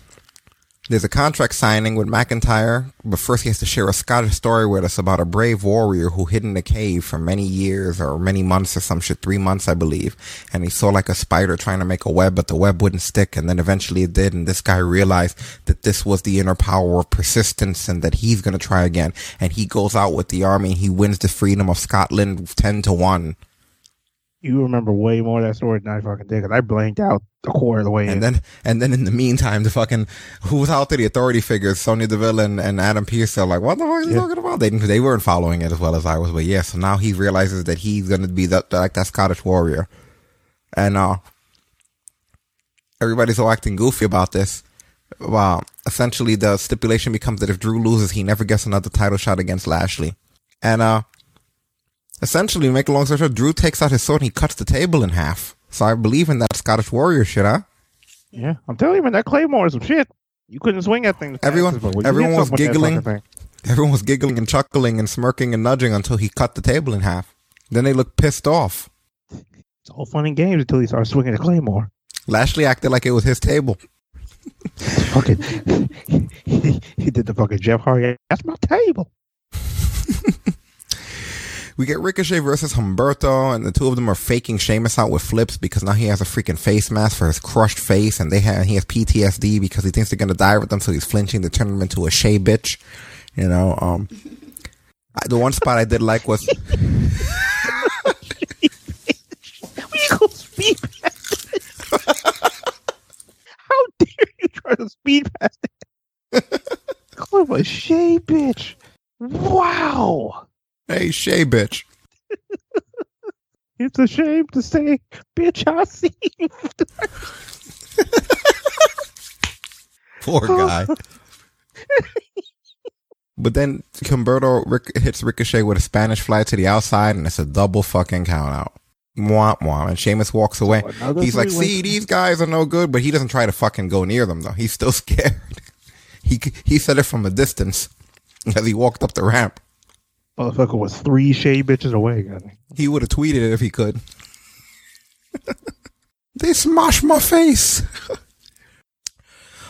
There's a contract signing with McIntyre, but first he has to share a Scottish story with us about a brave warrior who hid in a cave for many years or many months or some shit, three months, I believe. And he saw like a spider trying to make a web, but the web wouldn't stick. And then eventually it did. And this guy realized that this was the inner power of persistence and that he's going to try again. And he goes out with the army and he wins the freedom of Scotland 10 to 1. You remember way more of that story than I fucking did because I blanked out a quarter of the way in. And then, and then in the meantime, the fucking who was out there, the authority figures, Sonya Deville and, and Adam Pearce, are like, what the fuck are you Yeah. talking about? They they weren't following it as well as I was, but yeah. So now he realizes that he's gonna be that like that Scottish warrior, and uh, everybody's all acting goofy about this. Well, essentially, the stipulation becomes that if Drew loses, he never gets another title shot against Lashley, and uh, essentially, we make a long story short, Drew takes out his sword and he cuts the table in half. So I believe in that Scottish warrior shit, huh? yeah, I'm telling you, man, that Claymore is some shit. You couldn't swing that thing. Everyone, everyone was something with that giggling. Everyone was giggling and chuckling and smirking and nudging until he cut the table in half. Then they looked pissed off. It's all fun and games until he starts swinging the Claymore. Lashley acted like it was his table. Fucking, he, he did the fucking Jeff Hardy. That's my table. We get Ricochet versus Humberto, and the two of them are faking Sheamus out with flips because now he has a freaking face mask for his crushed face, and they have he has PTSD because he thinks they're gonna die with them, so he's flinching to turn him into a Shea bitch. You know, um, I- the one spot I did like was We go speed past it. How dare you try to speed past it? Call him a Shay bitch. Wow. Hey Shea bitch. It's a shame to say, bitch, I see. Poor oh. guy. but then Humberto Ric- hits Ricochet with a Spanish fly to the outside, and it's a double fucking count out. Womp womp. And Sheamus walks away. another He's like, three-way see, these guys are no good, but he doesn't try to fucking go near them, though. He's still scared. he, he said it from a distance as he walked up the ramp. Motherfucker was three shade bitches away. He would have tweeted it if he could. they smashed my face.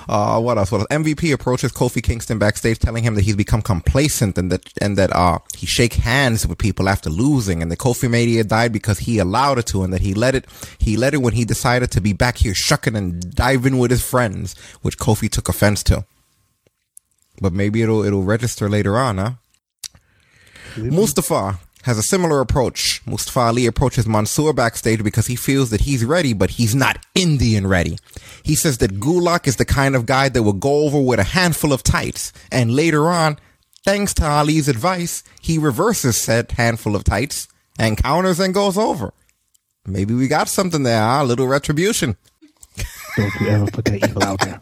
Uh, what else? What else? MVP approaches Kofi Kingston backstage, telling him that he's become complacent and that and that uh he shake hands with people after losing, and that Kofi Mania died because he allowed it to, and that he let it he let it when he decided to be back here shucking and diving with his friends, which Kofi took offense to. But maybe it'll it'll register later on, huh? Mustafa has a similar approach. Mustafa Ali approaches Mansoor backstage because he feels that he's ready, but he's not Indian ready. He says that Gulak is the kind of guy that will go over with a handful of tights. And later on, thanks to Ali's advice, he reverses said handful of tights and counters and goes over. Maybe we got something there, huh? A little retribution. Don't you ever put that evil out there.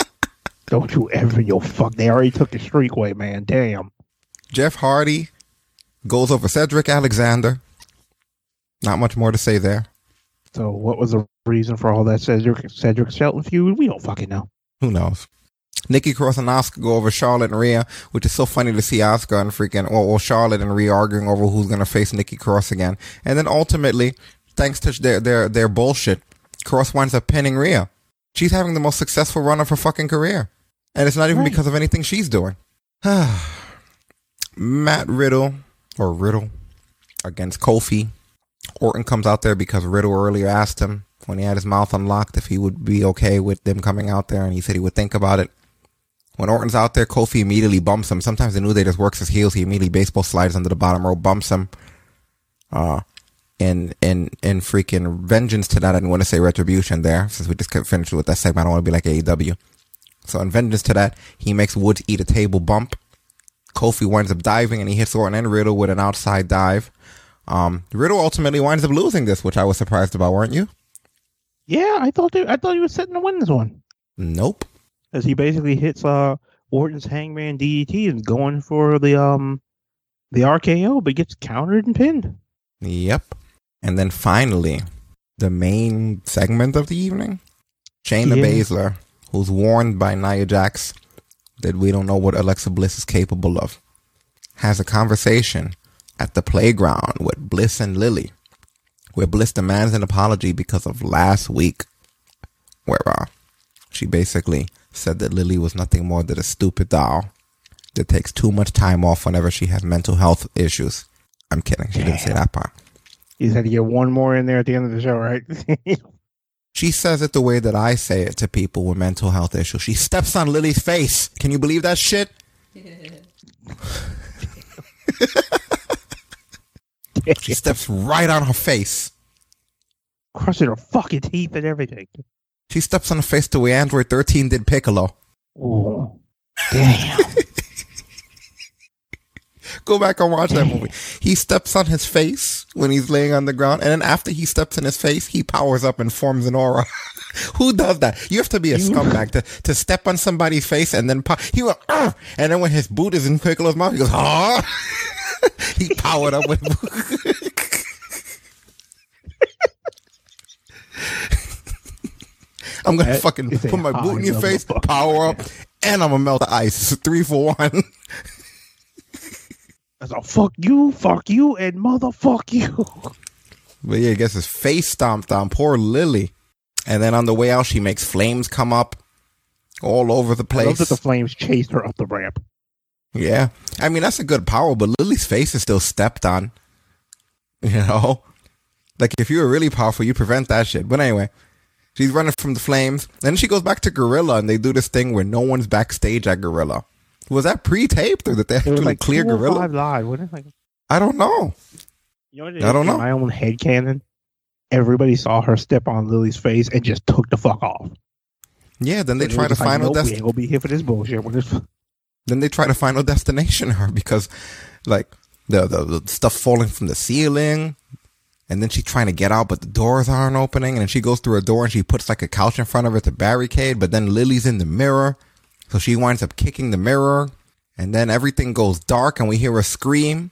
Don't you ever, yo, fuck. They already took the streak away, man. Damn. Jeff Hardy goes over Cedric Alexander. Not much more to say there. So, what was the reason for all that Cedric, Cedric Shelton feud? We don't fucking know. Who knows? Nikki Cross and Asuka go over Charlotte and Rhea, which is so funny to see Asuka and freaking, or, or Charlotte and Rhea arguing over who's going to face Nikki Cross again. And then ultimately, thanks to their, their, their bullshit, Cross winds up pinning Rhea. She's having the most successful run of her fucking career. And it's not even Right. because of anything she's doing. Matt Riddle, or Riddle, against Kofi. Orton comes out there because Riddle earlier asked him when he had his mouth unlocked if he would be okay with them coming out there, and he said he would think about it. When Orton's out there, Kofi immediately bumps him. Sometimes the New Day just works his heels. He immediately baseball slides under the bottom rope, bumps him. Uh, in in in freaking vengeance to that, I didn't want to say retribution there since we just couldn't with that segment. I don't want to be like AEW. So in vengeance to that, he makes Woods eat a table bump. Kofi winds up diving and he hits Orton and Riddle with an outside dive. Um, Riddle ultimately winds up losing this, which I was surprised about, weren't you? Yeah, I thought they, I thought he was setting to win this one. Nope. As he basically hits uh Orton's Hangman DDT and going for the um the RKO, but gets countered and pinned. Yep. And then finally, the main segment of the evening, Shayna Yeah. Baszler, who's warned by Nia Jax that we don't know what Alexa Bliss is capable of, has a conversation at the playground with Bliss and Lily, where Bliss demands an apology because of last week, where uh, She basically said that Lily was nothing more than a stupid doll that takes too much time off whenever she has mental health issues. I'm kidding. She didn't say that part. You said you get one more in there at the end of the show, right? She says it the way that I say it to people with mental health issues. She steps on Lily's face. Can you believe that shit? she steps right on her face. Crushing her fucking teeth and everything. She steps on her face the way Android 13 did Piccolo. Oh, damn. Go back and watch that movie. He steps on his face when he's laying on the ground, and then after he steps in his face, he powers up and forms an aura. Who does that? You have to be a scumbag to, to step on somebody's face and then pow- he went, "Arr!" and then when his boot is in Piccolo's mouth, he goes, ah. he powered up with. I'm gonna That fucking put my boot in your face, power up, and I'm gonna melt the ice. Three for one. That's a fuck you, fuck you, and motherfuck you. But yeah, I guess his face stomped on poor Lily. And then on the way out, she makes flames come up all over the I love place. that the flames chased her up the ramp. yeah. I mean, that's a good power, but Lily's face is still stepped on. You know? Like, if you were really powerful, you prevent that shit. But anyway, she's running from the flames. Then she goes back to Gorilla, and they do this thing where no one's backstage at Gorilla. Was that pre-taped, or did they It was actually like clear Gorilla? 205 live, wasn't it? Like, I don't know. you know what I don't know. In my own head canon, everybody saw her step on Lily's face and just took the fuck off. Yeah, then they So try were to just like, final nope, we dest- be here for this bullshit. We're just- then they try to final destination her because like the, the the stuff falling from the ceiling and then she's trying to get out but the doors aren't opening and then she goes through a door and she puts like a couch in front of her to barricade but then lily's in the mirror so she winds up kicking the mirror and then everything goes dark and we hear her scream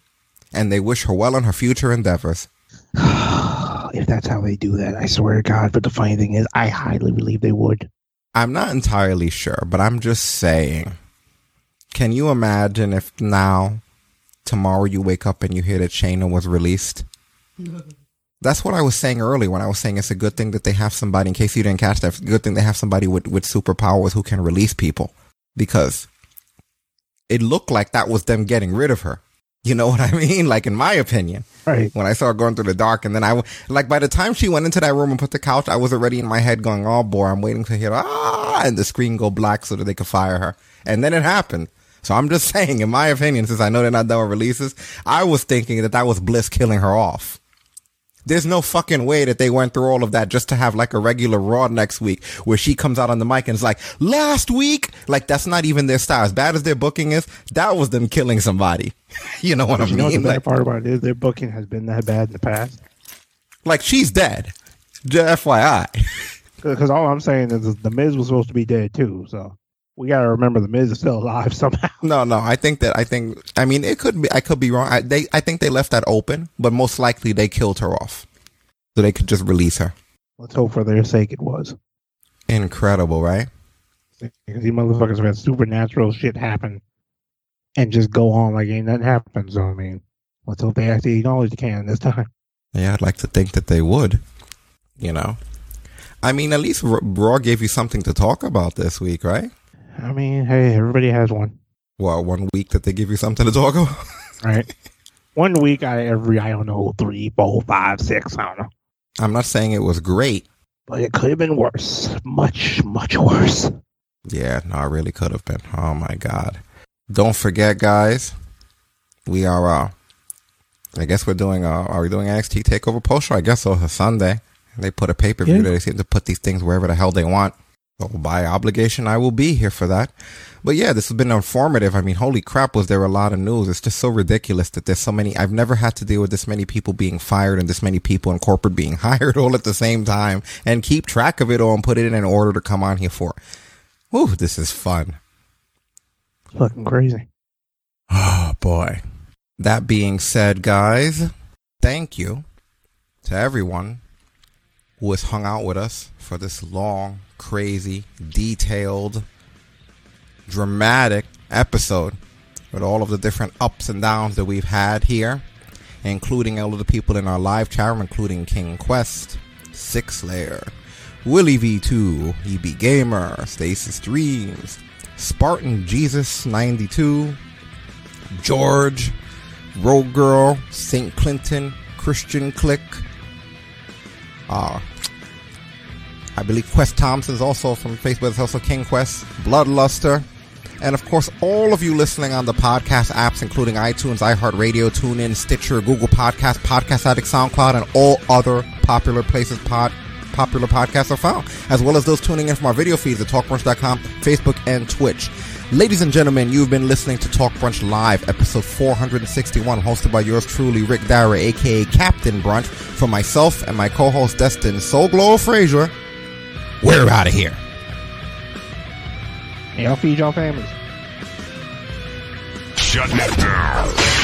and they wish her well in her future endeavors if that's how they do that, I swear to God. But the funny thing is, I highly believe they would. i'm not entirely sure but i'm just saying can you imagine if now tomorrow you wake up and you hear that Shayna was released That's what I was saying earlier when I was saying it's a good thing that they have somebody, in case you didn't catch that, it's a good thing they have somebody with, with superpowers who can release people. Because it looked like that was them getting rid of her. You know what I mean? Like, in my opinion. Right. When I saw her going through the dark, and then I, like, by the time she went into that room and put the couch, I was already in my head going, oh boy, I'm waiting to hear, ah, and the screen go black so that they could fire her. And then it happened. So I'm just saying, in my opinion, since I know they're not done with releases, I was thinking that that was Bliss killing her off. There's no fucking way that they went through all of that just to have like a regular Raw next week where she comes out on the mic and is like, last week? Like, that's not even their style. As bad as their booking is, that was them killing somebody. you know what I you know the mean? Like, part about it is? Their booking has been that bad in the past. like, she's dead. Just FYI. Because all I'm saying is the Miz was supposed to be dead too. So we got to remember the Miz is still alive somehow. No, no. I think that I think. I mean, it could be. I could be wrong. I, they. I think they left that open, but most likely they killed her off, so they could just release her. Let's hope for their sake it was. Incredible, right? Because these motherfuckers have had supernatural shit happen and just go on like ain't nothing happened. So I mean, let's hope they actually acknowledge the canon this time. Yeah, I'd like to think that they would. You know, I mean, at least Raw gave you something to talk about this week, right? I mean, hey, everybody has one, Well, one week that they give you something to talk about. right? one week out of every, I don't know, three, four, five, six, I don't know. I'm not saying it was great. But it could have been worse. Much, much worse. Yeah, no, it really could have been. Oh my god. Don't forget, guys. We are uh I guess we're doing uh are we doing NXT takeover post show? I guess so it's a Sunday. They put a pay per view Yeah. They seem to put these things wherever the hell they want. So by obligation I will be here for that. But yeah, this has been informative. I mean, holy crap, was there a lot of news. It's just so ridiculous that there's so many I've never had to deal with this many people being fired and this many people in corporate being hired all at the same time and keep track of it all and put it in an order to come on here for. Ooh, this is fun. Fucking crazy. Oh boy. That being said, guys, thank you to everyone who has hung out with us for this long, crazy, detailed, dramatic episode with all of the different ups and downs that we've had here, including all of the people in our live chat room, including King Quest, Six Layer, Willie V2, EB Gamer, Stasis Dreams, Spartan Jesus 92, George, Rogue Girl, St. Clinton, Christian Click, uh, I believe Quest Thompson's also from Facebook. It's also King Quest, Bloodluster, and of course, all of you listening on the podcast apps, including iTunes, iHeartRadio, TuneIn, Stitcher, Google Podcast, Podcast Addict, SoundCloud, and all other popular places pod popular podcasts are found, as well as those tuning in from our video feeds at TalkBrunch.com, Facebook, and Twitch. Ladies and gentlemen, you've been listening to Talk Brunch Live, episode 461, hosted by yours truly, Rick Dara, aka Captain Brunch, for myself and my co-host Destin Soul Glow Frazier. We're out of here. Y'all feed y'all families. Shut it down.